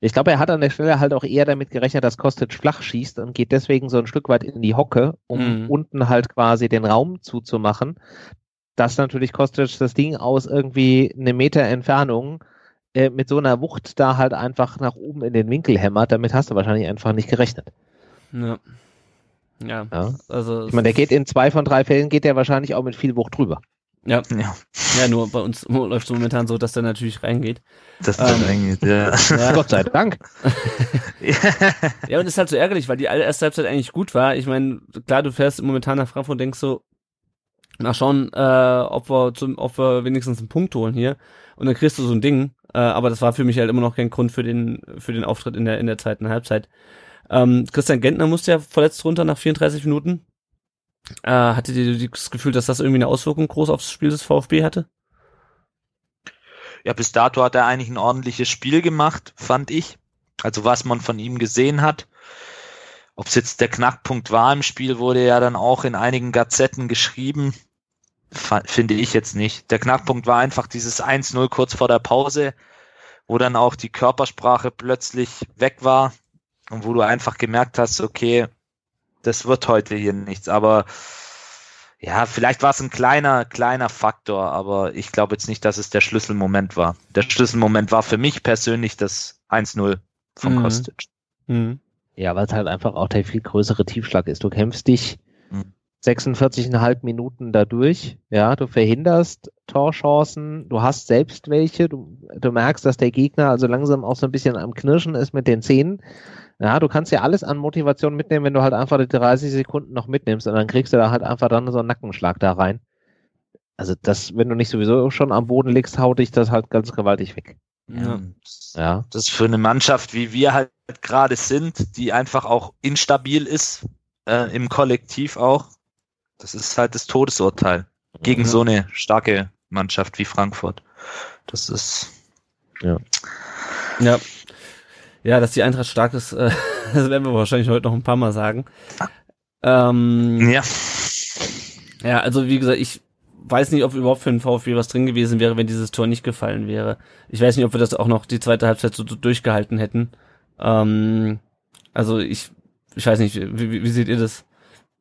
[SPEAKER 4] ich glaube, er hat an der Stelle halt auch eher damit gerechnet, dass Kostic flach schießt und geht deswegen so ein Stück weit in die Hocke, um mhm. unten halt quasi den Raum zuzumachen. Dass natürlich Kostic das Ding aus irgendwie eine Meter Entfernung äh, mit so einer Wucht da halt einfach nach oben in den Winkel hämmert, damit hast du wahrscheinlich einfach nicht gerechnet.
[SPEAKER 8] Ja. Ja,
[SPEAKER 4] ja. also. Ich meine, der geht in zwei von drei Fällen geht der wahrscheinlich auch mit viel Wucht drüber.
[SPEAKER 8] Ja. ja. Ja, nur bei uns läuft es momentan so, dass der natürlich reingeht.
[SPEAKER 2] Dass der ähm, reingeht, ja.
[SPEAKER 4] ja. Gott sei Dank.
[SPEAKER 8] ja, und ist halt so ärgerlich, weil die erste Halbzeit eigentlich gut war. Ich meine, klar, du fährst momentan nach Frankfurt und denkst so, nach schauen, äh, ob wir zum, ob wir wenigstens einen Punkt holen hier. Und dann kriegst du so ein Ding. Äh, aber das war für mich halt immer noch kein Grund für den, für den Auftritt in der, in der zweiten Halbzeit. Ähm, Christian Gentner musste ja verletzt runter nach 34 Minuten. Äh, hattet ihr das Gefühl, dass das irgendwie eine Auswirkung groß aufs Spiel des VfB hatte?
[SPEAKER 2] Ja, bis dato hat er eigentlich ein ordentliches Spiel gemacht, fand ich. Also was man von ihm gesehen hat. Ob es jetzt der Knackpunkt war im Spiel, wurde ja dann auch in einigen Gazetten geschrieben finde ich jetzt nicht. Der Knackpunkt war einfach dieses 1-0 kurz vor der Pause, wo dann auch die Körpersprache plötzlich weg war und wo du einfach gemerkt hast, okay, das wird heute hier nichts. Aber ja, vielleicht war es ein kleiner, kleiner Faktor, aber ich glaube jetzt nicht, dass es der Schlüsselmoment war. Der Schlüsselmoment war für mich persönlich das 1-0 von mhm. Kostic.
[SPEAKER 4] Mhm. Ja, weil es halt einfach auch der viel größere Tiefschlag ist. Du kämpfst dich 46,5 Minuten dadurch. Ja, du verhinderst Torchancen, du hast selbst welche, du, du merkst, dass der Gegner also langsam auch so ein bisschen am Knirschen ist mit den Zähnen. Ja, du kannst ja alles an Motivation mitnehmen, wenn du halt einfach die 30 Sekunden noch mitnimmst und dann kriegst du da halt einfach dann so einen Nackenschlag da rein. Also das, wenn du nicht sowieso schon am Boden liegst, haut dich das halt ganz gewaltig weg.
[SPEAKER 2] Ja. ja. Das ist für eine Mannschaft, wie wir halt gerade sind, die einfach auch instabil ist, äh, im Kollektiv auch, das ist halt das Todesurteil gegen mhm. so eine starke Mannschaft wie Frankfurt. Das ist
[SPEAKER 8] ja. Ja. Ja, dass die Eintracht stark ist, äh, das werden wir wahrscheinlich heute noch ein paar Mal sagen. Ähm,
[SPEAKER 2] ja.
[SPEAKER 8] Ja, also wie gesagt, ich weiß nicht, ob überhaupt für den VfB was drin gewesen wäre, wenn dieses Tor nicht gefallen wäre. Ich weiß nicht, ob wir das auch noch die zweite Halbzeit so durchgehalten hätten. Ähm, also ich, ich weiß nicht, wie, wie seht ihr das?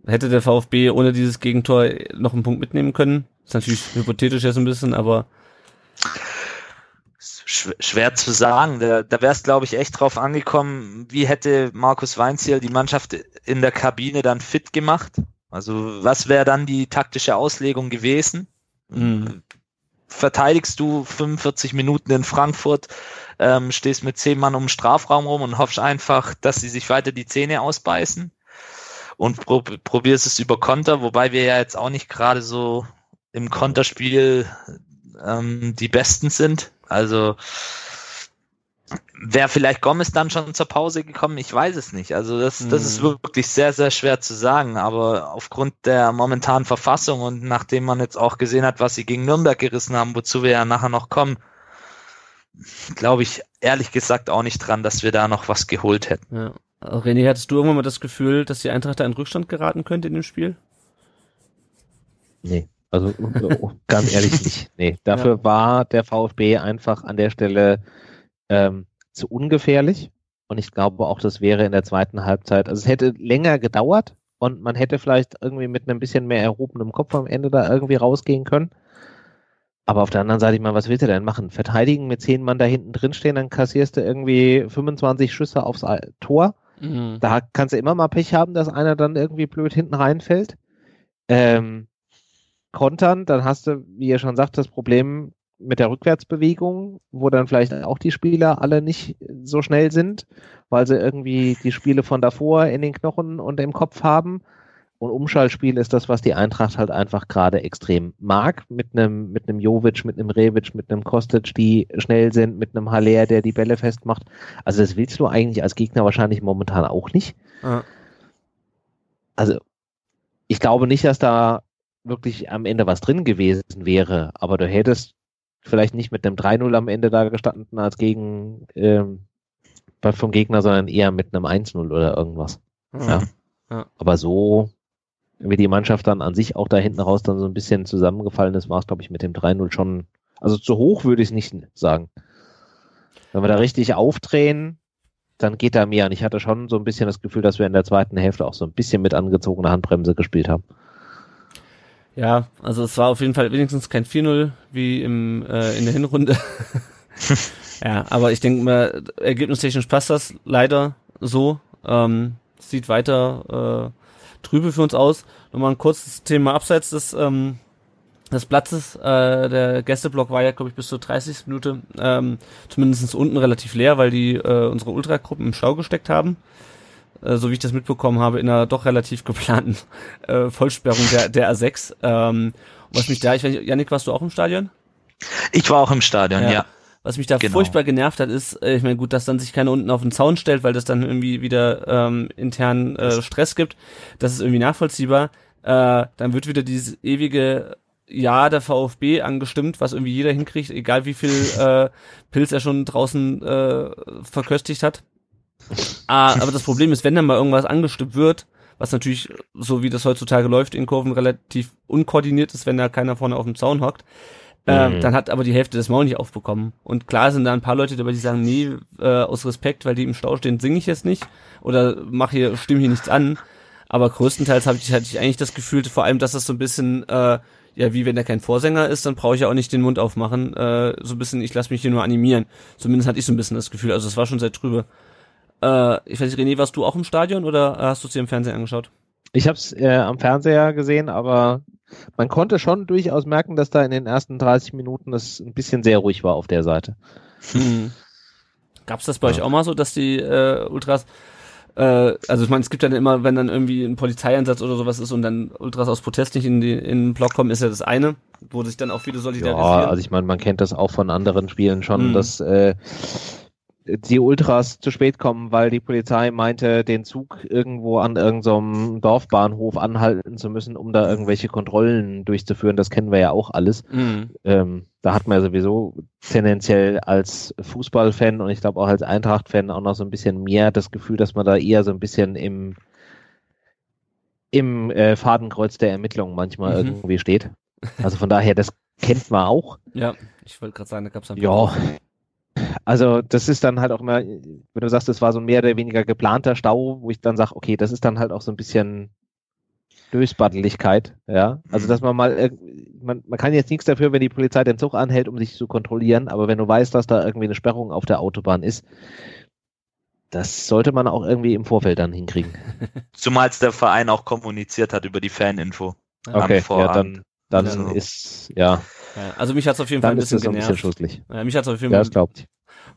[SPEAKER 8] Hätte der VfB ohne dieses Gegentor noch einen Punkt mitnehmen können. Ist natürlich hypothetisch jetzt ein bisschen, aber
[SPEAKER 2] schwer zu sagen. Da, da wäre es, glaube ich, echt drauf angekommen, wie hätte Markus Weinziel die Mannschaft in der Kabine dann fit gemacht. Also was wäre dann die taktische Auslegung gewesen? Mhm. Verteidigst du 45 Minuten in Frankfurt, ähm, stehst mit zehn Mann um den Strafraum rum und hoffst einfach, dass sie sich weiter die Zähne ausbeißen? Und prob probierst es über Konter, wobei wir ja jetzt auch nicht gerade so im Konterspiel ähm, die Besten sind. Also wäre vielleicht Gomez dann schon zur Pause gekommen? Ich weiß es nicht. Also das, das ist mhm. wirklich sehr, sehr schwer zu sagen. Aber aufgrund der momentanen Verfassung und nachdem man jetzt auch gesehen hat, was sie gegen Nürnberg gerissen haben, wozu wir ja nachher noch kommen, glaube ich ehrlich gesagt auch nicht dran, dass wir da noch was geholt hätten.
[SPEAKER 8] Ja. René, hattest du irgendwann mal das Gefühl, dass die Eintracht da in Rückstand geraten könnte in dem Spiel?
[SPEAKER 4] Nee, also ganz ehrlich nicht. Nee, dafür ja. war der VfB einfach an der Stelle ähm, zu ungefährlich. Und ich glaube auch, das wäre in der zweiten Halbzeit, also es hätte länger gedauert, und man hätte vielleicht irgendwie mit einem bisschen mehr erhobenem Kopf am Ende da irgendwie rausgehen können. Aber auf der anderen Seite, ich meine, was willst du denn machen? Verteidigen mit zehn Mann da hinten drin stehen, dann kassierst du irgendwie 25 Schüsse aufs Tor. Mhm. Da kannst du immer mal Pech haben, dass einer dann irgendwie blöd hinten reinfällt. Ähm, kontern, dann hast du, wie ihr schon sagt, das Problem mit der Rückwärtsbewegung, wo dann vielleicht auch die Spieler alle nicht so schnell sind, weil sie irgendwie die Spiele von davor in den Knochen und im Kopf haben. Und Umschaltspiel ist das, was die Eintracht halt einfach gerade extrem mag. Mit einem, mit einem Jovic, mit einem Revic, mit einem Kostic, die schnell sind, mit einem Haller, der die Bälle festmacht. Also das willst du eigentlich als Gegner wahrscheinlich momentan auch nicht. Ja. Also ich glaube nicht, dass da wirklich am Ende was drin gewesen wäre, aber du hättest vielleicht nicht mit einem 3-0 am Ende da gestanden als gegen ähm, vom Gegner, sondern eher mit einem 1-0 oder irgendwas. Mhm. Ja. ja. Aber so wie die Mannschaft dann an sich auch da hinten raus dann so ein bisschen zusammengefallen ist, war es, glaube ich, mit dem 3-0 schon, also zu hoch würde ich es nicht sagen. Wenn wir da richtig aufdrehen, dann geht da mehr. Und ich hatte schon so ein bisschen das Gefühl, dass wir in der zweiten Hälfte auch so ein bisschen mit angezogener Handbremse gespielt haben.
[SPEAKER 8] Ja, also es war auf jeden Fall wenigstens kein 4-0 wie im, äh, in der Hinrunde. ja, aber ich denke mal, ergebnistechnisch passt das leider so. Ähm, sieht weiter äh, trübe für uns aus. Nochmal ein kurzes Thema abseits des, ähm, des Platzes. Äh, der Gästeblock war ja, glaube ich, bis zur 30. Minute ähm, zumindest unten relativ leer, weil die äh, unsere Ultragruppen im Stau gesteckt haben. Äh, so wie ich das mitbekommen habe, in einer doch relativ geplanten äh, Vollsperrung der, der A6. Ähm, was mich da, ich weiß nicht, Janik, warst du auch im Stadion?
[SPEAKER 2] Ich war auch im Stadion, ja. ja.
[SPEAKER 8] Was mich da genau. furchtbar genervt hat, ist, äh, ich meine, gut, dass dann sich keiner unten auf den Zaun stellt, weil das dann irgendwie wieder ähm, intern äh, Stress gibt. Das ist irgendwie nachvollziehbar. Äh, dann wird wieder dieses ewige Ja der VfB angestimmt, was irgendwie jeder hinkriegt, egal wie viel äh, Pilz er schon draußen äh, verköstigt hat. ah, aber das Problem ist, wenn dann mal irgendwas angestimmt wird, was natürlich, so wie das heutzutage läuft, in Kurven relativ unkoordiniert ist, wenn da keiner vorne auf dem Zaun hockt, ähm, mhm. dann hat aber die Hälfte des Maul nicht aufbekommen. Und klar sind da ein paar Leute dabei, die sagen, nee, äh, aus Respekt, weil die im Stau stehen, singe ich jetzt nicht oder mach hier, stimme hier nichts an. Aber größtenteils habe ich, hatte ich eigentlich das Gefühl, vor allem, dass das so ein bisschen, äh, ja, wie wenn er kein Vorsänger ist, dann brauche ich ja auch nicht den Mund aufmachen. Äh, so ein bisschen, ich lasse mich hier nur animieren. Zumindest hatte ich so ein bisschen das Gefühl. Also es war schon sehr trübe. Äh, ich weiß nicht, René, warst du auch im Stadion oder hast du es dir im Fernsehen angeschaut?
[SPEAKER 4] Ich habe es äh, am Fernseher gesehen, aber man konnte schon durchaus merken, dass da in den ersten 30 Minuten es ein bisschen sehr ruhig war auf der Seite.
[SPEAKER 8] Hm. Gab es das bei ja. euch auch mal so, dass die äh, Ultras äh, also ich meine, es gibt ja dann immer, wenn dann irgendwie ein Polizeieinsatz oder sowas ist und dann Ultras aus Protest nicht in, die, in den Block kommen, ist ja das eine, wo sich dann auch viele solidarisieren.
[SPEAKER 4] Ja, also ich meine, man kennt das auch von anderen Spielen schon, mhm. dass äh, die Ultras zu spät kommen, weil die Polizei meinte, den Zug irgendwo an irgendeinem so Dorfbahnhof anhalten zu müssen, um da irgendwelche Kontrollen durchzuführen. Das kennen wir ja auch alles. Mhm. Ähm, da hat man ja sowieso tendenziell als Fußballfan und ich glaube auch als Eintracht-Fan auch noch so ein bisschen mehr das Gefühl, dass man da eher so ein bisschen im im äh, Fadenkreuz der Ermittlungen manchmal mhm. irgendwie steht. Also von daher, das kennt man auch.
[SPEAKER 8] Ja, ich wollte gerade sagen, da gab es
[SPEAKER 4] Ja, also das ist dann halt auch immer, wenn du sagst, es war so ein mehr oder weniger geplanter Stau, wo ich dann sage, okay, das ist dann halt auch so ein bisschen Dösbaddeligkeit, ja. Also dass man mal, man, man kann jetzt nichts dafür, wenn die Polizei den Zug anhält, um sich zu kontrollieren, aber wenn du weißt, dass da irgendwie eine Sperrung auf der Autobahn ist, das sollte man auch irgendwie im Vorfeld dann hinkriegen.
[SPEAKER 2] Zumal es der Verein auch kommuniziert hat über die Faninfo.
[SPEAKER 4] Okay, ja, dann, dann also. ist, ja.
[SPEAKER 8] Ja, also mich hat es auf jeden Fall ein bisschen
[SPEAKER 4] genervt. Ein bisschen schusslich.
[SPEAKER 8] Ja, mich hat auf jeden Fall. Ja, das
[SPEAKER 4] glaubt.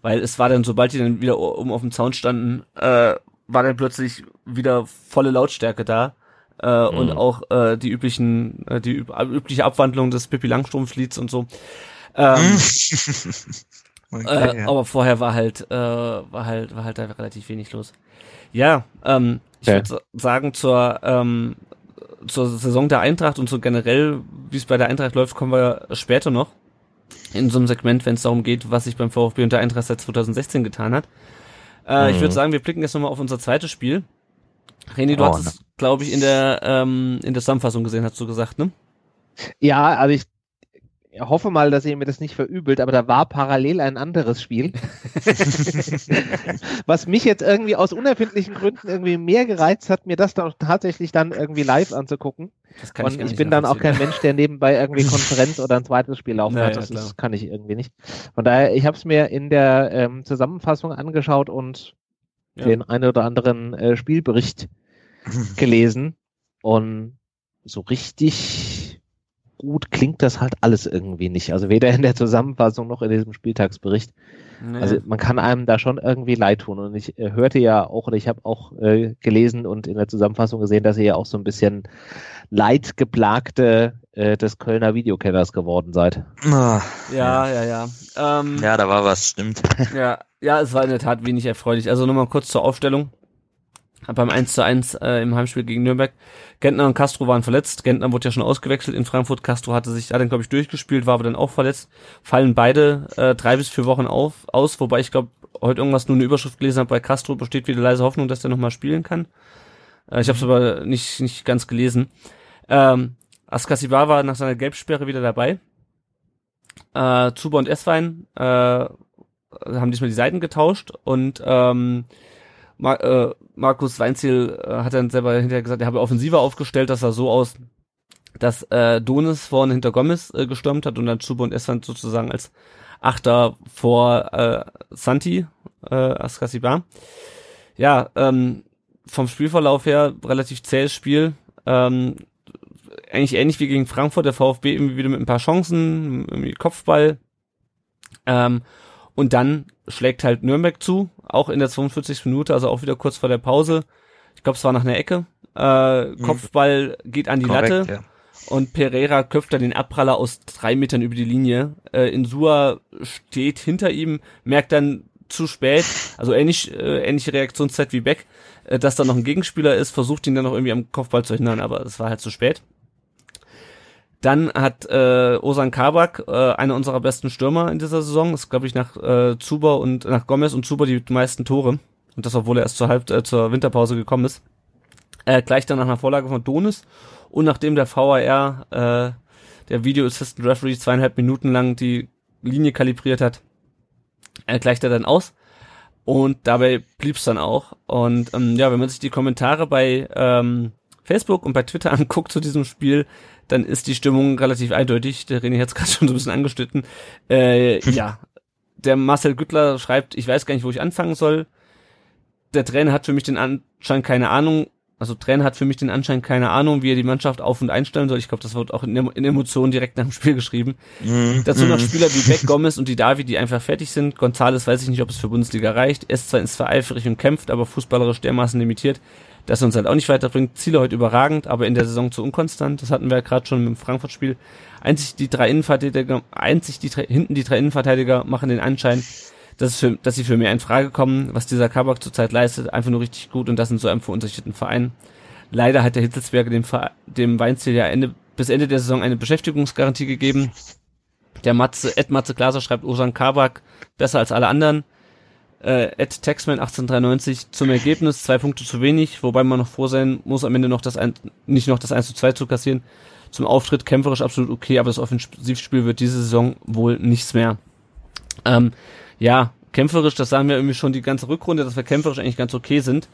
[SPEAKER 8] Weil es war dann, sobald die dann wieder oben auf dem Zaun standen, äh, war dann plötzlich wieder volle Lautstärke da. Äh, mhm. Und auch äh, die üblichen, äh, die üb übliche Abwandlung des Pippi Langstrumpf-Lieds und so. Ähm, okay, äh, ja. Aber vorher war halt, äh, war halt, war halt da relativ wenig los. Ja, ähm, ich okay. würde sagen, zur ähm, zur Saison der Eintracht und so generell, wie es bei der Eintracht läuft, kommen wir später noch. In so einem Segment, wenn es darum geht, was sich beim VfB und der Eintracht seit 2016 getan hat. Äh, mhm. Ich würde sagen, wir blicken jetzt nochmal auf unser zweites Spiel. René, du oh, hast es, glaube ich, in der, ähm, in der Zusammenfassung gesehen, hast du gesagt, ne?
[SPEAKER 4] Ja, also ich, hoffe mal, dass ihr mir das nicht verübelt, aber da war parallel ein anderes Spiel, was mich jetzt irgendwie aus unerfindlichen Gründen irgendwie mehr gereizt hat, mir das doch tatsächlich dann irgendwie live anzugucken. Und ich, ich bin dann auch kein Mensch, der nebenbei irgendwie Konferenz oder ein zweites Spiel laufen naja, hat. Das, das kann ich irgendwie nicht. Von daher, ich habe es mir in der ähm, Zusammenfassung angeschaut und ja. den einen oder anderen äh, Spielbericht gelesen. Und so richtig gut klingt das halt alles irgendwie nicht. Also weder in der Zusammenfassung noch in diesem Spieltagsbericht. Nee. Also man kann einem da schon irgendwie leid tun. Und ich äh, hörte ja auch, oder ich habe auch äh, gelesen und in der Zusammenfassung gesehen, dass ihr ja auch so ein bisschen leidgeplagte äh, des Kölner Videokenners geworden seid.
[SPEAKER 8] Ah, ja, ja, ja.
[SPEAKER 2] Ähm, ja, da war was, stimmt.
[SPEAKER 8] Ja, ja, es war in der Tat wenig erfreulich. Also nochmal kurz zur Aufstellung beim 1 zu 1 äh, im Heimspiel gegen Nürnberg. Gentner und Castro waren verletzt. Gentner wurde ja schon ausgewechselt in Frankfurt. Castro hatte sich, hat dann glaube ich durchgespielt, war aber dann auch verletzt. Fallen beide äh, drei bis vier Wochen auf, aus, wobei ich glaube, heute irgendwas nur eine Überschrift gelesen habe, bei Castro besteht wieder leise Hoffnung, dass der nochmal spielen kann. Äh, ich habe es aber nicht, nicht ganz gelesen. Ähm, Askasibar war nach seiner Gelbsperre wieder dabei. Äh, Zuber und Esswein äh, haben diesmal die Seiten getauscht und ähm, Mar äh, Markus Weinziel äh, hat dann selber hinterher gesagt, er habe offensiver aufgestellt, das sah so aus, dass äh, Donis vorne hinter Gomez äh, gestürmt hat und dann Chuba und Esfand sozusagen als Achter vor äh, Santi, äh, Askasibar. Ja, ähm, vom Spielverlauf her relativ zähes Spiel. Ähm, eigentlich ähnlich wie gegen Frankfurt, der VfB irgendwie wieder mit ein paar Chancen, irgendwie Kopfball. Ähm, und dann schlägt halt Nürnberg zu, auch in der 42. Minute, also auch wieder kurz vor der Pause. Ich glaube, es war nach einer Ecke. Äh, mhm. Kopfball geht an die Korrekt, Latte. Ja. Und Pereira köpft dann den Abpraller aus drei Metern über die Linie. Äh, Insua steht hinter ihm, merkt dann zu spät, also ähnlich, äh, ähnliche Reaktionszeit wie Beck, äh, dass da noch ein Gegenspieler ist, versucht ihn dann noch irgendwie am Kopfball zu hindern, aber es war halt zu spät. Dann hat äh, Osan Kabak, äh, einer unserer besten Stürmer in dieser Saison, ist glaube ich nach äh, Zuber und nach Gomez und Zuber die meisten Tore. Und das, obwohl er erst zur Halb äh, zur Winterpause gekommen ist. Äh, gleich dann nach einer Vorlage von Donis und nachdem der VAR, äh, der Video Assistant Referee, zweieinhalb Minuten lang die Linie kalibriert hat, äh, gleicht er dann aus. Und dabei blieb's dann auch. Und ähm, ja, wenn man sich die Kommentare bei ähm, Facebook und bei Twitter anguckt zu diesem Spiel, dann ist die Stimmung relativ eindeutig. Der René hat es gerade schon so ein bisschen angeschnitten. Äh, ja, der Marcel Güttler schreibt, ich weiß gar nicht, wo ich anfangen soll. Der Trainer hat für mich den Anschein keine Ahnung. Also Trainer hat für mich den Anschein keine Ahnung, wie er die Mannschaft auf und einstellen soll. Ich glaube, das wird auch in, in Emotionen direkt nach dem Spiel geschrieben. Mhm. Dazu noch mhm. Spieler wie Beck, Gomez und die Davi, die einfach fertig sind. Gonzales weiß ich nicht, ob es für Bundesliga reicht. S2 ist zwar eifrig und kämpft, aber fußballerisch dermaßen limitiert, das uns halt auch nicht weiterbringt. Ziele heute überragend, aber in der Saison zu unkonstant. Das hatten wir ja gerade schon im Frankfurt-Spiel. Einzig die drei Innenverteidiger, einzig die drei, hinten die drei Innenverteidiger machen den Anschein, dass, für, dass sie für mehr in Frage kommen. Was dieser Kabak zurzeit leistet, einfach nur richtig gut und das in so einem verunsicherten Verein. Leider hat der Hitzelsberger dem, dem Weinziel ja Ende, bis Ende der Saison eine Beschäftigungsgarantie gegeben. Der Matze, Ed Matze Glaser schreibt Osan Kabak besser als alle anderen äh, Ed Texman 1893 zum Ergebnis, zwei Punkte zu wenig, wobei man noch froh sein muss, am Ende noch das ein, nicht noch das 1 zu 2 zu kassieren. Zum Auftritt kämpferisch absolut okay, aber das Offensivspiel wird diese Saison wohl nichts mehr. Ähm, ja, kämpferisch, das sagen wir irgendwie schon die ganze Rückrunde, dass wir kämpferisch eigentlich ganz okay sind.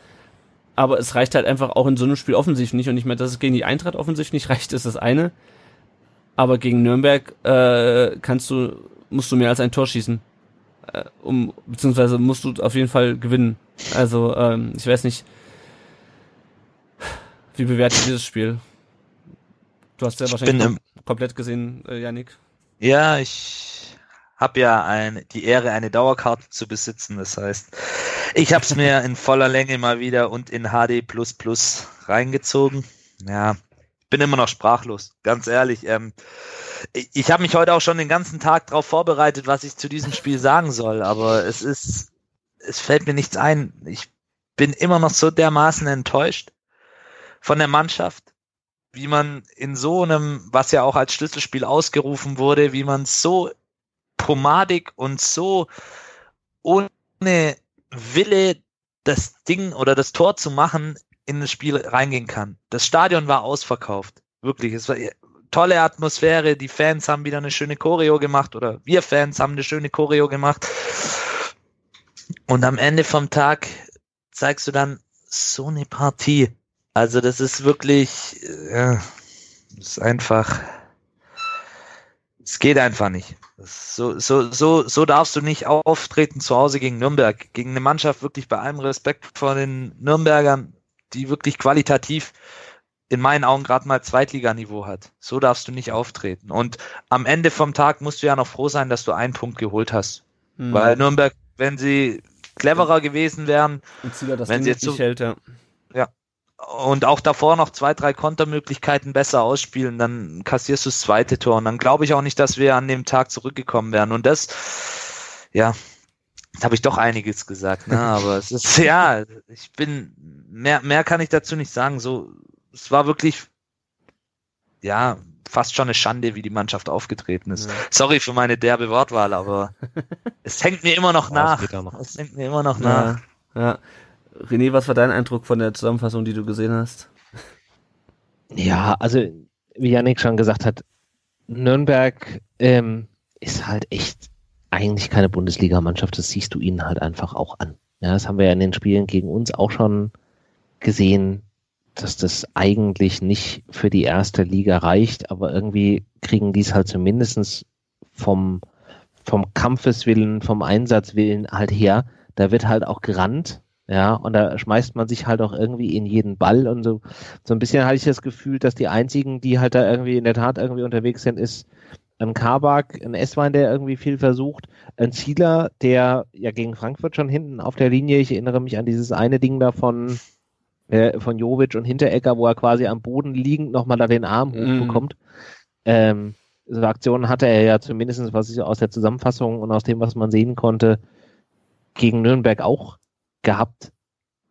[SPEAKER 8] Aber es reicht halt einfach auch in so einem Spiel offensiv nicht. Und ich meine, dass es gegen die Eintracht offensiv nicht reicht, ist das eine. Aber gegen Nürnberg äh, kannst du, musst du mehr als ein Tor schießen äh, um beziehungsweise musst du auf jeden Fall gewinnen. Also ähm, ich weiß nicht, wie bewertet dieses Spiel? Du hast ja ich wahrscheinlich kom komplett gesehen, äh, Yannick.
[SPEAKER 2] Ja, ich habe ja ein, die Ehre, eine Dauerkarte zu besitzen. Das heißt, ich habe es mir in voller Länge mal wieder und in HD reingezogen. Ja, bin immer noch sprachlos, ganz ehrlich. Ähm, ich, ich habe mich heute auch schon den ganzen Tag darauf vorbereitet, was ich zu diesem Spiel sagen soll, aber es ist, es fällt mir nichts ein. Ich bin immer noch so dermaßen enttäuscht von der Mannschaft, wie man in so einem, was ja auch als Schlüsselspiel ausgerufen wurde, wie man so pomadig und so ohne Wille das Ding oder das Tor zu machen in das Spiel reingehen kann. Das Stadion war ausverkauft. Wirklich. Es war tolle Atmosphäre, die Fans haben wieder eine schöne Choreo gemacht oder wir Fans haben eine schöne Choreo gemacht. Und am Ende vom Tag zeigst du dann so eine Partie. Also das ist wirklich, ja, das ist einfach, es geht einfach nicht. So, so, so, so darfst du nicht auftreten zu Hause gegen Nürnberg. Gegen eine Mannschaft wirklich bei allem Respekt vor den Nürnbergern, die wirklich qualitativ in meinen Augen gerade mal Zweitliganiveau hat. So darfst du nicht auftreten. Und am Ende vom Tag musst du ja noch froh sein, dass du einen Punkt geholt hast. Mhm. Weil Nürnberg, wenn sie cleverer gewesen wären, wenn sie jetzt so, hält, ja. ja. Und auch davor noch zwei, drei Kontermöglichkeiten besser ausspielen, dann kassierst du das zweite Tor. Und dann glaube ich auch nicht, dass wir an dem Tag zurückgekommen wären. Und das, ja, Jetzt habe ich doch einiges gesagt, ne? aber es ist, ja, ich bin, mehr, mehr kann ich dazu nicht sagen. So, es war wirklich, ja, fast schon eine Schande, wie die Mannschaft aufgetreten ist. Ja. Sorry für meine derbe Wortwahl, aber es hängt mir immer noch nach. Es hängt mir immer noch ja. nach.
[SPEAKER 8] Ja. René, was war dein Eindruck von der Zusammenfassung, die du gesehen hast?
[SPEAKER 4] Ja, also wie Janik schon gesagt hat, Nürnberg ähm, ist halt echt eigentlich keine Bundesligamannschaft. Das siehst du ihnen halt einfach auch an. Ja, das haben wir ja in den Spielen gegen uns auch schon gesehen dass das eigentlich nicht für die erste Liga reicht, aber irgendwie kriegen die es halt zumindestens vom, vom Kampfeswillen, vom Einsatzwillen halt her. Da wird halt auch gerannt, ja, und da schmeißt man sich halt auch irgendwie in jeden Ball und so. So ein bisschen hatte ich das Gefühl, dass die einzigen, die halt da irgendwie in der Tat irgendwie unterwegs sind, ist ein Kabak, ein S-Wein, der irgendwie viel versucht, ein Zieler, der ja gegen Frankfurt schon hinten auf der Linie, ich erinnere mich an dieses eine Ding davon, äh, von Jovic und Hinterecker, wo er quasi am Boden liegend nochmal da den Arm mhm. hochbekommt. Ähm, so Aktionen hatte er ja zumindest, was ich aus der Zusammenfassung und aus dem, was man sehen konnte, gegen Nürnberg auch gehabt.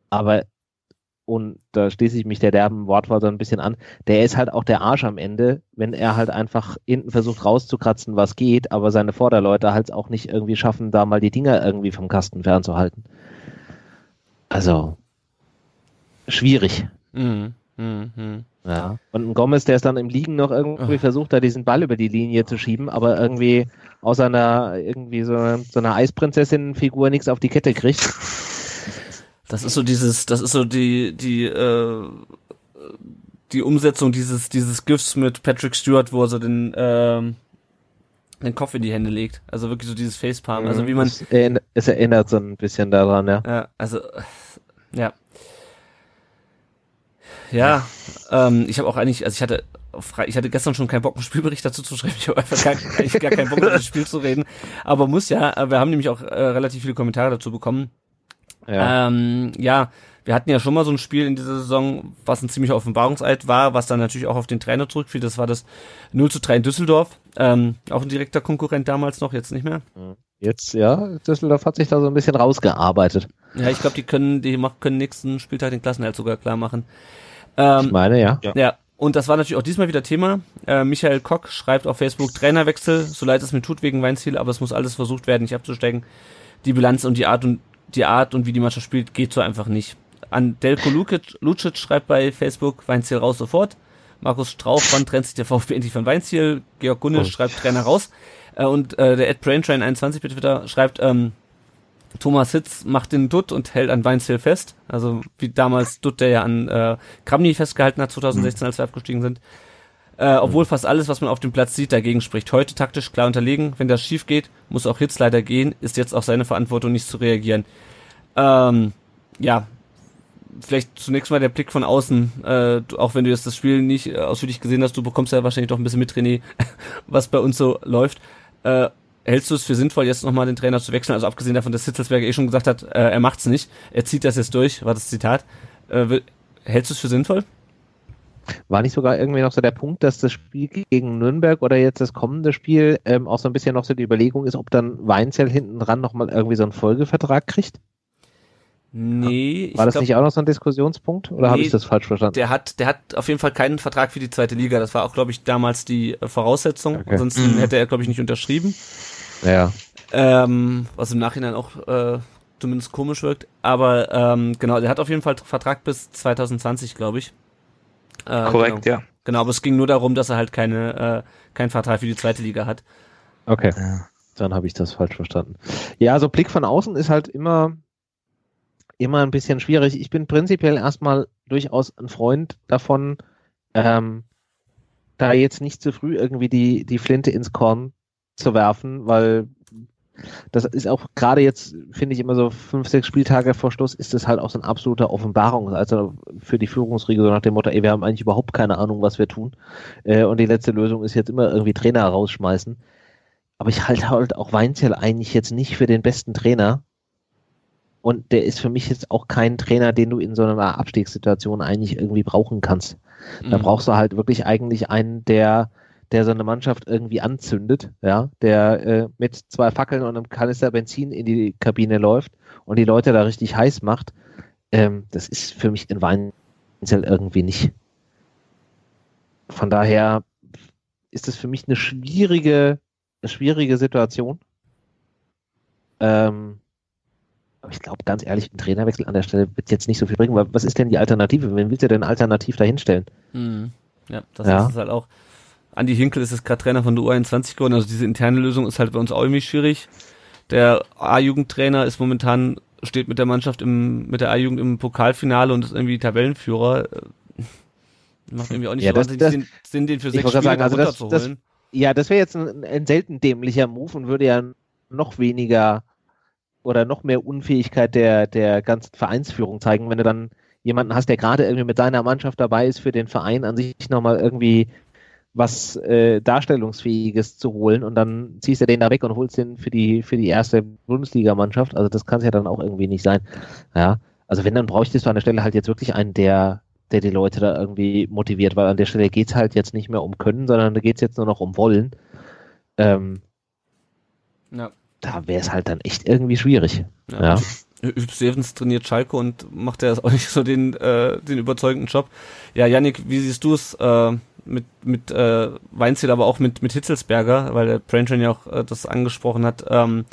[SPEAKER 4] Aber, und da schließe ich mich der derben Wortwahl so ein bisschen an, der ist halt auch der Arsch am Ende, wenn er halt einfach hinten versucht rauszukratzen, was geht, aber seine Vorderleute halt auch nicht irgendwie schaffen, da mal die Dinger irgendwie vom Kasten fernzuhalten. Also, schwierig. Mhm. Mhm. Ja. Und ein Gomez, der ist dann im Liegen noch irgendwie oh. versucht, da diesen Ball über die Linie zu schieben, aber irgendwie aus einer irgendwie so, so einer Eisprinzessin-Figur nichts auf die Kette kriegt.
[SPEAKER 8] Das ist so dieses, das ist so die, die, äh, die Umsetzung dieses, dieses GIFs mit Patrick Stewart, wo er so den, ähm, den Kopf in die Hände legt. Also wirklich so dieses Facepalm. Also wie man. Es
[SPEAKER 4] erinnert, es erinnert so ein bisschen daran, ja.
[SPEAKER 8] Ja, also, ja. Ja, ähm, ich habe auch eigentlich, also ich hatte ich hatte gestern schon keinen Bock, einen Spielbericht dazu zu schreiben. Ich habe einfach gar, gar keinen Bock, über das Spiel zu reden. Aber muss ja, äh, wir haben nämlich auch äh, relativ viele Kommentare dazu bekommen. Ja. Ähm, ja, wir hatten ja schon mal so ein Spiel in dieser Saison, was ein ziemlicher Offenbarungseid war, was dann natürlich auch auf den Trainer zurückfiel. Das war das 0 zu 3 in Düsseldorf. Ähm, auch ein direkter Konkurrent damals noch, jetzt nicht mehr.
[SPEAKER 4] Jetzt, ja, Düsseldorf hat sich da so ein bisschen rausgearbeitet.
[SPEAKER 8] Ja, ich glaube, die können, die können nächsten Spieltag den Klassenhalt sogar klar machen.
[SPEAKER 4] Ähm, ich meine, ja.
[SPEAKER 8] Ja. Und das war natürlich auch diesmal wieder Thema. Äh, Michael Kock schreibt auf Facebook Trainerwechsel, so leid es mir tut wegen Weinziel, aber es muss alles versucht werden, nicht abzusteigen. Die Bilanz und die Art und die Art und wie die Mannschaft spielt, geht so einfach nicht. An Delko Lukic, Lucic schreibt bei Facebook Weinziel raus sofort. Markus Strauch, wann trennt sich der VfB endlich von Weinziel? Georg Gunnisch oh. schreibt Trainer raus. Äh, und äh, der Ed Braintrain 21 bitte Twitter schreibt, ähm, Thomas Hitz macht den Dutt und hält an Weinziel fest. Also wie damals Dutt, der ja an äh, Kramny festgehalten hat 2016, als wir abgestiegen sind. Äh, obwohl fast alles, was man auf dem Platz sieht, dagegen spricht. Heute taktisch klar unterlegen. Wenn das schief geht, muss auch Hitz leider gehen. Ist jetzt auch seine Verantwortung, nicht zu reagieren. Ähm, ja, vielleicht zunächst mal der Blick von außen. Äh, auch wenn du jetzt das Spiel nicht äh, ausführlich gesehen hast, du bekommst ja wahrscheinlich doch ein bisschen mit, René, was bei uns so läuft. Äh, hältst du es für sinnvoll, jetzt nochmal den Trainer zu wechseln? Also abgesehen davon, dass Hitzelsberger eh schon gesagt hat, äh, er macht's nicht. Er zieht das jetzt durch, war das Zitat. Äh, hältst du es für sinnvoll?
[SPEAKER 4] War nicht sogar irgendwie noch so der Punkt, dass das Spiel gegen Nürnberg oder jetzt das kommende Spiel ähm, auch so ein bisschen noch so die Überlegung ist, ob dann Weinzell hinten dran nochmal irgendwie so einen Folgevertrag kriegt?
[SPEAKER 8] Nee.
[SPEAKER 4] War das glaub, nicht auch noch so ein Diskussionspunkt oder nee, habe ich das falsch verstanden?
[SPEAKER 8] Der hat, der hat auf jeden Fall keinen Vertrag für die zweite Liga. Das war auch, glaube ich, damals die äh, Voraussetzung. Okay. Ansonsten mhm. hätte er, glaube ich, nicht unterschrieben.
[SPEAKER 4] Ja.
[SPEAKER 8] Ähm, was im Nachhinein auch äh, zumindest komisch wirkt. Aber ähm, genau, der hat auf jeden Fall Vertrag bis 2020, glaube ich.
[SPEAKER 2] Äh, Korrekt,
[SPEAKER 8] genau.
[SPEAKER 2] ja.
[SPEAKER 8] Genau, aber es ging nur darum, dass er halt keine, äh, keinen Vertrag für die zweite Liga hat.
[SPEAKER 4] Okay.
[SPEAKER 2] Ja.
[SPEAKER 4] Dann habe ich das falsch verstanden. Ja, also Blick von außen ist halt immer, immer ein bisschen schwierig. Ich bin prinzipiell erstmal durchaus ein Freund davon, ähm, da jetzt nicht zu früh irgendwie die, die Flinte ins Korn zu werfen, weil das ist auch gerade jetzt, finde ich immer so fünf, sechs Spieltage vor Schluss, ist das halt auch so ein absoluter Offenbarung, also für die Führungsriege, so nach dem Motto, ey, wir haben eigentlich überhaupt keine Ahnung, was wir tun. Äh, und die letzte Lösung ist jetzt immer irgendwie Trainer rausschmeißen. Aber ich halte halt auch Weinzel eigentlich jetzt nicht für den besten Trainer. Und der ist für mich jetzt auch kein Trainer, den du in so einer Abstiegssituation eigentlich irgendwie brauchen kannst. Da
[SPEAKER 8] Mhm.
[SPEAKER 4] brauchst du halt wirklich eigentlich einen, der, der so eine Mannschaft irgendwie anzündet, ja, der äh, mit zwei Fackeln und einem Kanister Benzin in die Kabine läuft und die Leute da richtig heiß macht. Ähm, das ist für mich in Weinzel irgendwie nicht. Von daher ist es für mich eine schwierige, eine schwierige Situation. Ähm, aber ich glaube, ganz ehrlich, ein Trainerwechsel an der Stelle wird jetzt nicht so viel bringen, weil was ist denn die Alternative? Wen willst du denn alternativ dahinstellen?
[SPEAKER 8] Mhm. Ja, das
[SPEAKER 4] Ja.
[SPEAKER 8] ist es halt auch. Andi Hinkel ist jetzt gerade Trainer von der U21 geworden, also diese interne Lösung ist halt bei uns auch irgendwie schwierig. Der A-Jugendtrainer ist momentan, steht mit der Mannschaft im, mit der A-Jugend im Pokalfinale und ist irgendwie Tabellenführer. Äh, Macht irgendwie auch nicht
[SPEAKER 4] Ja,
[SPEAKER 8] so
[SPEAKER 4] das- das-
[SPEAKER 8] Sinn, Sinn, den für sechs Spiele
[SPEAKER 4] sagen, also
[SPEAKER 8] da
[SPEAKER 4] das-
[SPEAKER 8] runterzuholen.
[SPEAKER 4] Ja, das wäre jetzt ein, ein selten dämlicher Move und würde ja noch weniger oder noch mehr Unfähigkeit der, der ganzen Vereinsführung zeigen, wenn du dann jemanden hast, der gerade irgendwie mit seiner Mannschaft dabei ist, für den Verein an sich nochmal irgendwie was äh, Darstellungsfähiges zu holen und dann ziehst du den da weg und holst den für die, für die erste Bundesligamannschaft. Also das kann es ja dann auch irgendwie nicht sein. Ja, also wenn, dann bräuchtest du an der Stelle halt jetzt wirklich einen, der, der die Leute da irgendwie motiviert, weil an der Stelle geht's halt jetzt nicht mehr um Können, sondern da geht's jetzt nur noch um Wollen. Ähm,
[SPEAKER 8] ja.
[SPEAKER 4] da wäre es halt dann echt irgendwie schwierig.
[SPEAKER 8] Ja.
[SPEAKER 4] Ja.
[SPEAKER 8] Stevens trainiert Schalke und macht ja auch nicht so den, äh, den überzeugenden Job. Ja, Yannick, wie siehst du es äh, mit, mit äh, Weinziel, aber auch mit, mit Hitzelsberger, weil der Braintrain ja auch äh, das angesprochen hat. Ähm,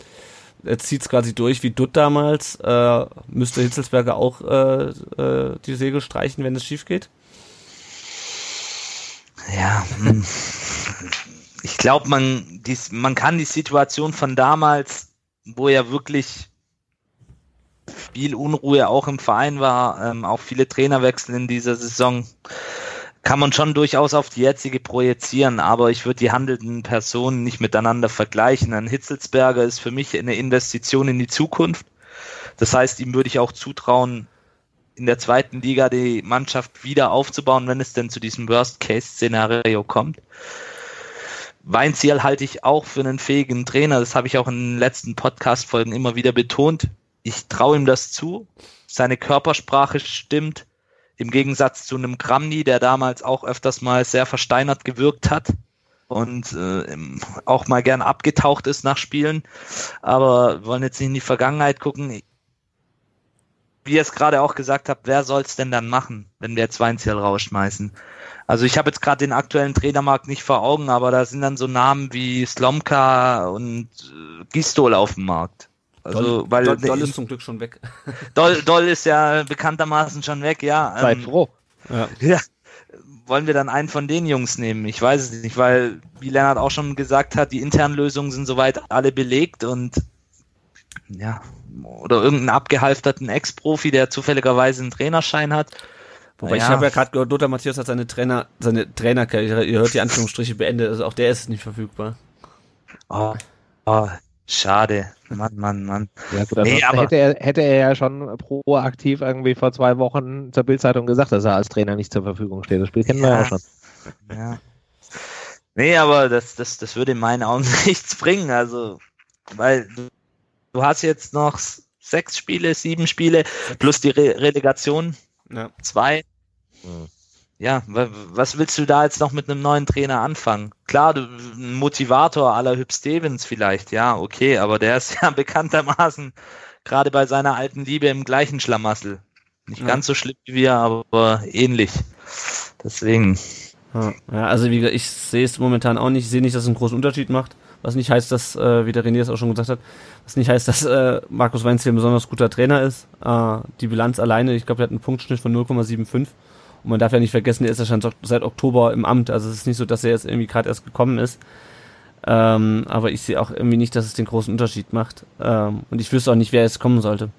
[SPEAKER 8] er zieht es quasi durch wie Dutt damals. Äh, müsste Hitzelsberger auch äh, äh, die Segel streichen, wenn es schief geht?
[SPEAKER 2] Ja, hm. ich glaube, man, dies, man kann die Situation von damals, wo ja wirklich viel Unruhe auch im Verein war, ähm, auch viele Trainerwechsel in dieser Saison, kann man schon durchaus auf die jetzige projizieren, aber ich würde die handelnden Personen nicht miteinander vergleichen. Ein Hitzelsberger ist für mich eine Investition in die Zukunft. Das heißt, ihm würde ich auch zutrauen, in der zweiten Liga die Mannschaft wieder aufzubauen, wenn es denn zu diesem Worst-Case-Szenario kommt. Weinziel halte ich auch für einen fähigen Trainer. Das habe ich auch in den letzten Podcast-Folgen immer wieder betont. Ich traue ihm das zu. Seine Körpersprache stimmt. Im Gegensatz zu einem Kramny, der damals auch öfters mal sehr versteinert gewirkt hat und äh, auch mal gern abgetaucht ist nach Spielen. Aber wollen jetzt nicht in die Vergangenheit gucken. Wie ihr es gerade auch gesagt habt, wer soll es denn dann machen, wenn wir jetzt Weinziel rausschmeißen? Also ich habe jetzt gerade den aktuellen Trainermarkt nicht vor Augen, aber da sind dann so Namen wie Slomka und äh, Gistol auf dem Markt. Also,
[SPEAKER 8] Doll,
[SPEAKER 2] weil
[SPEAKER 8] Doll, Doll ist zum Glück schon weg.
[SPEAKER 2] Doll, Doll ist ja bekanntermaßen schon weg, ja.
[SPEAKER 4] Sei
[SPEAKER 2] Ähm,
[SPEAKER 4] froh.
[SPEAKER 8] ja.
[SPEAKER 2] ja. Wollen wir dann einen von den Jungs nehmen? Ich weiß es nicht, weil, wie Lennart auch schon gesagt hat, die internen Lösungen sind soweit alle belegt und ja, oder irgendeinen abgehalfterten Ex-Profi, der zufälligerweise einen Trainerschein hat.
[SPEAKER 8] Wobei ich
[SPEAKER 2] Ja.
[SPEAKER 8] habe ja gerade gehört, Lothar Matthäus hat seine Trainer, seine Trainerkarriere, ihr hört die Anführungsstriche beendet, also auch der ist nicht verfügbar.
[SPEAKER 2] Oh, oh, schade. Mann, Mann, Mann.
[SPEAKER 4] Ja, gut,
[SPEAKER 2] Nee, aber-
[SPEAKER 4] hätte, er, hätte er ja schon proaktiv irgendwie vor zwei Wochen zur Bildzeitung gesagt, dass er als Trainer nicht zur Verfügung steht. Das Spiel kennen wir ja
[SPEAKER 2] Ja.
[SPEAKER 4] auch schon.
[SPEAKER 2] Ja. Nee, aber das, das, das würde in meinen Augen nichts bringen. Also, weil du, du hast jetzt noch sechs Spiele, sieben Spiele, plus die Re Relegation,
[SPEAKER 8] Ja.
[SPEAKER 2] zwei.
[SPEAKER 4] Mhm.
[SPEAKER 2] Ja, wa- was willst du da jetzt noch mit einem neuen Trainer anfangen? Klar, du, ein Motivator aller Hüb Stevens vielleicht, ja, okay, aber der ist ja bekanntermaßen gerade bei seiner alten Liebe im gleichen Schlamassel. Nicht
[SPEAKER 8] Ja.
[SPEAKER 2] ganz so schlimm wie wir, aber ähnlich. Deswegen.
[SPEAKER 8] Ja, also wie gesagt, ich sehe es momentan auch nicht, ich sehe nicht, dass es einen großen Unterschied macht. Was nicht heißt, dass, äh, wie der René es auch schon gesagt hat, was nicht heißt, dass äh, Markus Weinziel ein besonders guter Trainer ist. Äh, die Bilanz alleine, ich glaube, er hat einen Punktschnitt von 0,75 Und man darf ja nicht vergessen, er ist ja schon seit Oktober im Amt. Also es ist nicht so, dass er jetzt irgendwie gerade erst gekommen ist. Ähm, aber ich sehe auch irgendwie nicht, dass es den großen Unterschied macht. Ähm, und ich wüsste auch nicht, wer jetzt kommen sollte.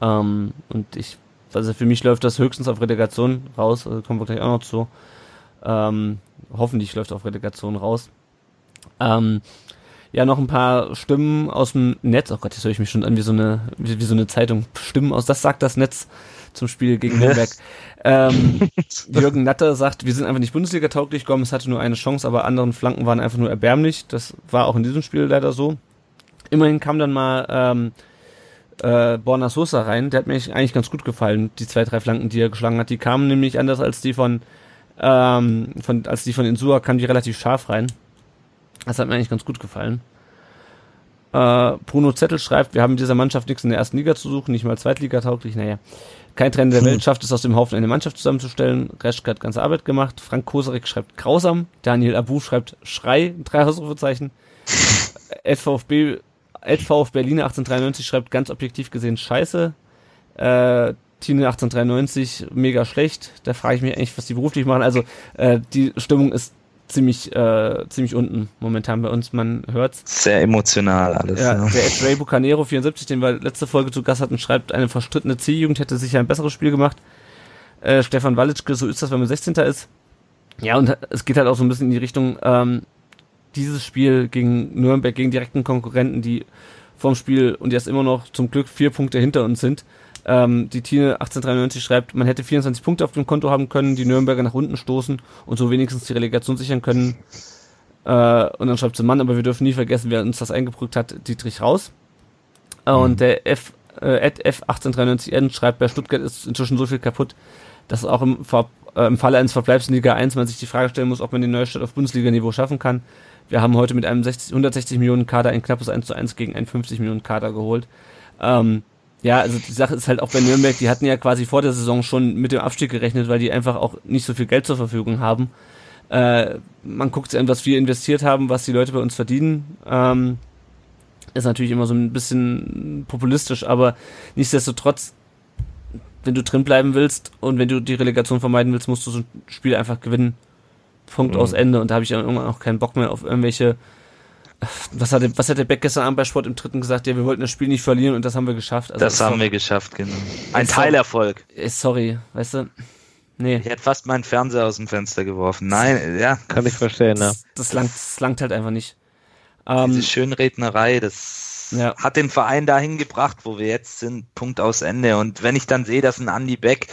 [SPEAKER 8] Ähm, und ich, also für mich läuft das höchstens auf Relegation raus. Also kommen wir gleich auch noch zu. Ähm, hoffentlich läuft auf Relegation raus. Ähm, ja, noch ein paar Stimmen aus dem Netz. Oh Gott, jetzt höre ich mich schon an wie so eine, wie, wie so eine Zeitung. Stimmen aus, das sagt das Netz zum Spiel gegen Nürnberg. ähm, Jürgen Natter sagt, wir sind einfach nicht Bundesliga-tauglich. Gomez hatte nur eine Chance, aber anderen Flanken waren einfach nur erbärmlich. Das war auch in diesem Spiel leider so. Immerhin kam dann mal ähm, äh, Borna Sosa rein. Der hat mir eigentlich ganz gut gefallen, die zwei, drei Flanken, die er geschlagen hat. Die kamen nämlich anders als die von, ähm, von als die von Insua, kamen die relativ scharf rein. Das hat mir eigentlich ganz gut gefallen. Äh, Bruno Zettel schreibt, wir haben mit dieser Mannschaft nichts in der ersten Liga zu suchen, nicht mal Zweitliga-tauglich. Naja, kein Trainer der Welt schafft es aus dem Haufen eine Mannschaft zusammenzustellen. Reschke hat ganze Arbeit gemacht. Frank Kosarik schreibt grausam. Daniel Abu schreibt Schrei, drei Ausrufezeichen. FVFB, LVF Berliner 1893 schreibt ganz objektiv gesehen Scheiße. Äh, Tine 1893 mega schlecht. Da frage ich mich eigentlich, was die beruflich machen. Also äh, die Stimmung ist ziemlich äh, ziemlich unten momentan bei uns. Man hört's.
[SPEAKER 2] Sehr emotional alles.
[SPEAKER 8] Ja, ja. der Ray Bucanero 74, den wir letzte Folge zu Gast hatten, schreibt, eine verstrittene C-Jugend hätte sicher ein besseres Spiel gemacht. Äh, Stefan Walitschke, so ist das, wenn man 16. ist. Ja, und es geht halt auch so ein bisschen in die Richtung, ähm, dieses Spiel gegen Nürnberg, gegen direkten Konkurrenten, die vom Spiel und jetzt immer noch zum Glück vier Punkte hinter uns sind, ähm, die Tine 1893 schreibt, man hätte 24 Punkte auf dem Konto haben können, die Nürnberger nach unten stoßen und so wenigstens die Relegation sichern können. Äh, und dann schreibt sie, Mann, aber wir dürfen nie vergessen, wer uns das eingebrückt hat, Dietrich Raus. Äh, mhm. Und der F, äh, F1893N schreibt, bei Stuttgart ist inzwischen so viel kaputt, dass auch im, Ver äh, im Falle eines Verbleibs in Liga 1 man sich die Frage stellen muss, ob man den Neustadt auf Bundesliga-Niveau schaffen kann. Wir haben heute mit einem 60, 160 Millionen Kader ein knappes 1 zu 1 gegen einen 50 Millionen Kader geholt. Ähm, ja, also die Sache ist halt auch bei Nürnberg, die hatten ja quasi vor der Saison schon mit dem Abstieg gerechnet, weil die einfach auch nicht so viel Geld zur Verfügung haben. Äh, man guckt sich an, was wir investiert haben, was die Leute bei uns verdienen. Ähm, ist natürlich immer so ein bisschen populistisch, aber nichtsdestotrotz, wenn du drin bleiben willst und wenn du die Relegation vermeiden willst, musst du so ein Spiel einfach gewinnen. Punkt mhm. aus Ende. Und da habe ich irgendwann auch keinen Bock mehr auf irgendwelche was hat, der, was hat der Beck gestern Abend bei Sport im dritten gesagt? Ja, wir wollten das Spiel nicht verlieren und das haben wir geschafft.
[SPEAKER 2] Also das haben wir geschafft, genau. Ein Teilerfolg.
[SPEAKER 8] Sorry, weißt du?
[SPEAKER 2] Nee. Ich hätte fast meinen Fernseher aus dem Fenster geworfen. Nein, ja.
[SPEAKER 4] Kann ich verstehen,
[SPEAKER 8] ja. Das, das, langt, das langt halt einfach nicht.
[SPEAKER 2] Ähm, Diese Schönrednerei, das ja. hat den Verein dahin gebracht, wo wir jetzt sind. Punkt aus Ende. Und wenn ich dann sehe, dass ein Andy Beck,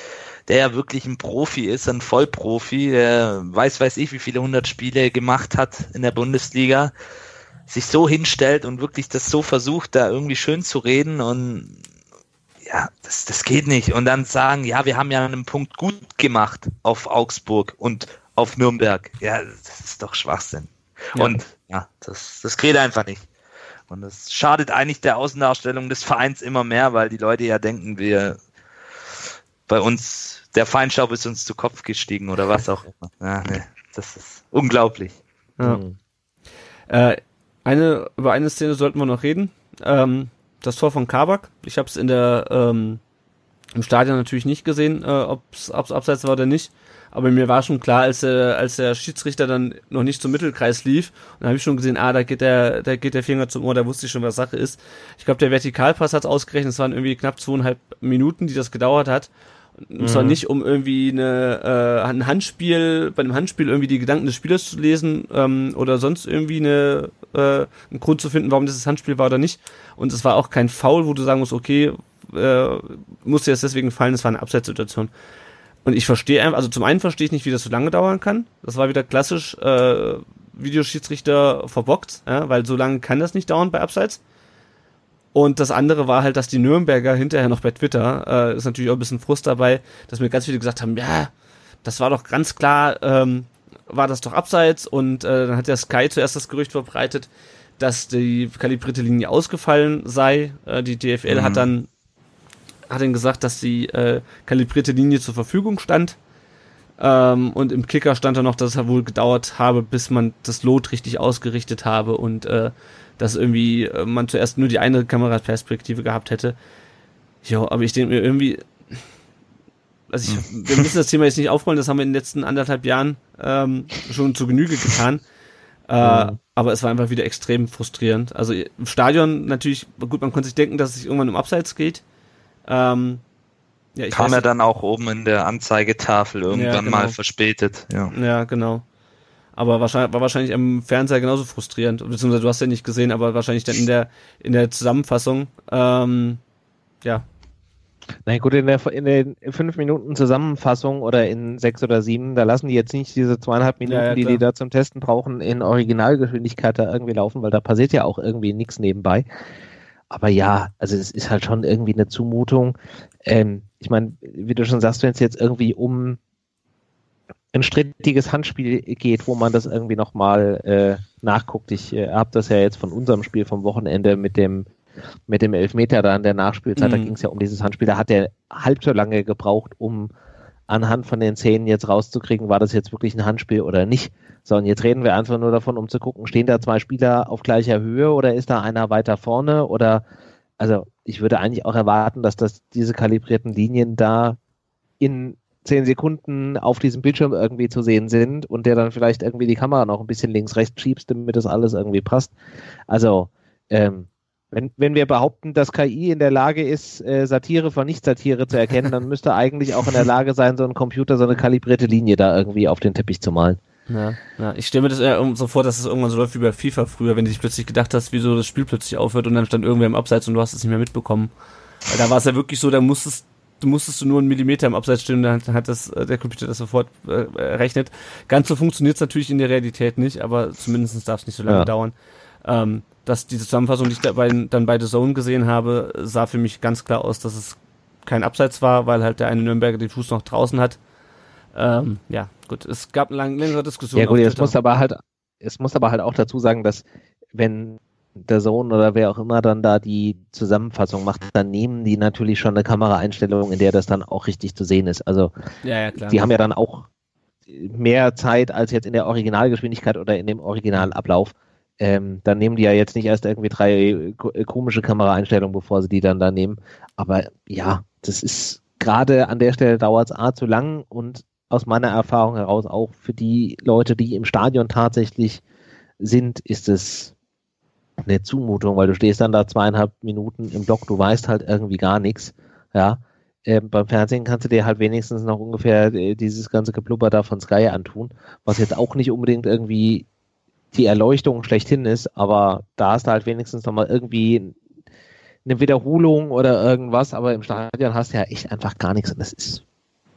[SPEAKER 2] der ja wirklich ein Profi ist, ein Vollprofi, der weiß, weiß ich, wie viele hundert Spiele gemacht hat in der Bundesliga, sich so hinstellt und wirklich das so versucht, da irgendwie schön zu reden und ja, das, das geht nicht. Und dann sagen, ja, wir haben ja einen Punkt gut gemacht auf Augsburg und auf Nürnberg. Ja, das ist doch Schwachsinn. Ja. Und ja, das, das geht einfach nicht. Und das schadet eigentlich der Außendarstellung des Vereins immer mehr, weil die Leute ja denken, wir bei uns, der Feinstaub ist uns zu Kopf gestiegen oder was auch immer. Ja, nee, das ist unglaublich.
[SPEAKER 8] Ja. Mhm. Äh, eine, über eine Szene sollten wir noch reden. Ähm, das Tor von Kabak. Ich habe es in der ähm, im Stadion natürlich nicht gesehen, äh, ob es abseits war oder nicht. Aber mir war schon klar, als der, als der Schiedsrichter dann noch nicht zum Mittelkreis lief, und dann habe ich schon gesehen, ah, da geht der, da geht der Finger zum Ohr, da wusste ich schon, was Sache ist. Ich glaube, der Vertikalpass hat ausgerechnet, es waren irgendwie knapp zweieinhalb Minuten, die das gedauert hat. Und zwar mhm. nicht, um irgendwie eine, äh, ein Handspiel, bei einem Handspiel irgendwie die Gedanken des Spielers zu lesen ähm, oder sonst irgendwie eine, äh, einen Grund zu finden, warum das Handspiel war oder nicht. Und es war auch kein Foul, wo du sagen musst, okay, äh, musste jetzt deswegen fallen, es war eine Abseitssituation. Und ich verstehe einfach, also zum einen verstehe ich nicht, wie das so lange dauern kann. Das war wieder klassisch äh, Videoschiedsrichter verbockt, ja, weil so lange kann das nicht dauern bei Abseits. Und das andere war halt, dass die Nürnberger hinterher noch bei Twitter, äh, ist natürlich auch ein bisschen Frust dabei, dass mir ganz viele gesagt haben, ja, das war doch ganz klar, ähm, war das doch abseits und äh, dann hat der Sky zuerst das Gerücht verbreitet, dass die kalibrierte Linie ausgefallen sei. Äh, die DFL mhm. hat dann hat dann gesagt, dass die äh, kalibrierte Linie zur Verfügung stand. Ähm, und im Kicker stand dann noch, dass es wohl gedauert habe, bis man das Lot richtig ausgerichtet habe und äh, dass irgendwie äh, man zuerst nur die eine Kameraperspektive gehabt hätte. Ja, aber ich denke mir irgendwie, also ich, wir müssen das Thema jetzt nicht aufrollen, das haben wir in den letzten anderthalb Jahren ähm, schon zu Genüge getan. Äh, mhm. Aber es war einfach wieder extrem frustrierend. Also im Stadion natürlich, gut, man konnte sich denken, dass es sich irgendwann um Abseits geht. Ähm,
[SPEAKER 2] ja, Kam er dann auch oben in der Anzeigetafel irgendwann ja, genau. mal verspätet. Ja.
[SPEAKER 8] ja, genau. Aber wahrscheinlich, war wahrscheinlich am Fernseher genauso frustrierend. Beziehungsweise du hast ja nicht gesehen, aber wahrscheinlich dann in der, in der Zusammenfassung. Ähm, ja,
[SPEAKER 4] na gut, in, der, in den fünf Minuten Zusammenfassung oder in sechs oder sieben, da lassen die jetzt nicht diese zweieinhalb Minuten, ja, ja, die die da zum Testen brauchen, in Originalgeschwindigkeit da irgendwie laufen, weil da passiert ja auch irgendwie nichts nebenbei. Aber ja, also es ist halt schon irgendwie eine Zumutung. Ähm, ich meine, wie du schon sagst, wenn es jetzt irgendwie um ein strittiges Handspiel geht, wo man das irgendwie nochmal äh, nachguckt. Ich äh, habe das ja jetzt von unserem Spiel vom Wochenende mit dem mit dem Elfmeter da in der Nachspielzeit, mhm. da ging es ja um dieses Handspiel, da hat er halb so lange gebraucht, um anhand von den Szenen jetzt rauszukriegen, war das jetzt wirklich ein Handspiel oder nicht. So, und jetzt reden wir einfach nur davon, um zu gucken, stehen da zwei Spieler auf gleicher Höhe oder ist da einer weiter vorne oder, also ich würde eigentlich auch erwarten, dass das diese kalibrierten Linien da in zehn Sekunden auf diesem Bildschirm irgendwie zu sehen sind und der dann vielleicht irgendwie die Kamera noch ein bisschen links, rechts schiebst, damit das alles irgendwie passt. Also, ähm, wenn, wenn wir behaupten, dass KI in der Lage ist, äh, Satire von Nicht-Satire zu erkennen, dann müsste eigentlich auch in der Lage sein, so ein Computer so eine kalibrierte Linie da irgendwie auf den Teppich zu malen.
[SPEAKER 8] Ja, ja. ich stelle mir das eher so vor, dass es irgendwann so läuft wie bei FIFA früher, wenn du dich plötzlich gedacht hast, wieso das Spiel plötzlich aufhört und dann stand irgendwer im Abseits und du hast es nicht mehr mitbekommen. Weil da war es ja wirklich so, da musstest du musstest du nur einen Millimeter im Abseits stehen und dann hat das, äh, der Computer das sofort äh, errechnet. Ganz so funktioniert es natürlich in der Realität nicht, aber zumindest darf es nicht so lange ja. dauern. Ähm, dass die Zusammenfassung, die ich dabei, dann bei The Zone gesehen habe, sah für mich ganz klar aus, dass es kein Abseits war, weil halt der eine Nürnberger den Fuß noch draußen hat. Ähm, ja, gut, es gab eine lang, längere Diskussion.
[SPEAKER 4] Ja gut, es muss aber halt, es muss aber halt auch dazu sagen, dass wenn der Sohn oder wer auch immer dann da die Zusammenfassung macht, dann nehmen die natürlich schon eine Kameraeinstellung, in der das dann auch richtig zu sehen ist. Also ja, ja, die haben ja dann auch mehr Zeit als jetzt in der Originalgeschwindigkeit oder in dem Originalablauf ähm, dann nehmen die ja jetzt nicht erst irgendwie drei äh, komische Kameraeinstellungen, bevor sie die dann da nehmen. Aber ja, das ist gerade an der Stelle dauert es A zu lang und aus meiner Erfahrung heraus auch für die Leute, die im Stadion tatsächlich sind, ist es eine Zumutung, weil du stehst dann da zweieinhalb Minuten im Block, du weißt halt irgendwie gar nichts, ja. Ähm, beim Fernsehen kannst du dir halt wenigstens noch ungefähr äh, dieses ganze Geplubber da von Sky antun, was jetzt auch nicht unbedingt irgendwie die Erleuchtung schlechthin ist, aber da hast du halt wenigstens nochmal irgendwie eine Wiederholung oder irgendwas, aber im Stadion hast du ja echt einfach gar nichts und das ist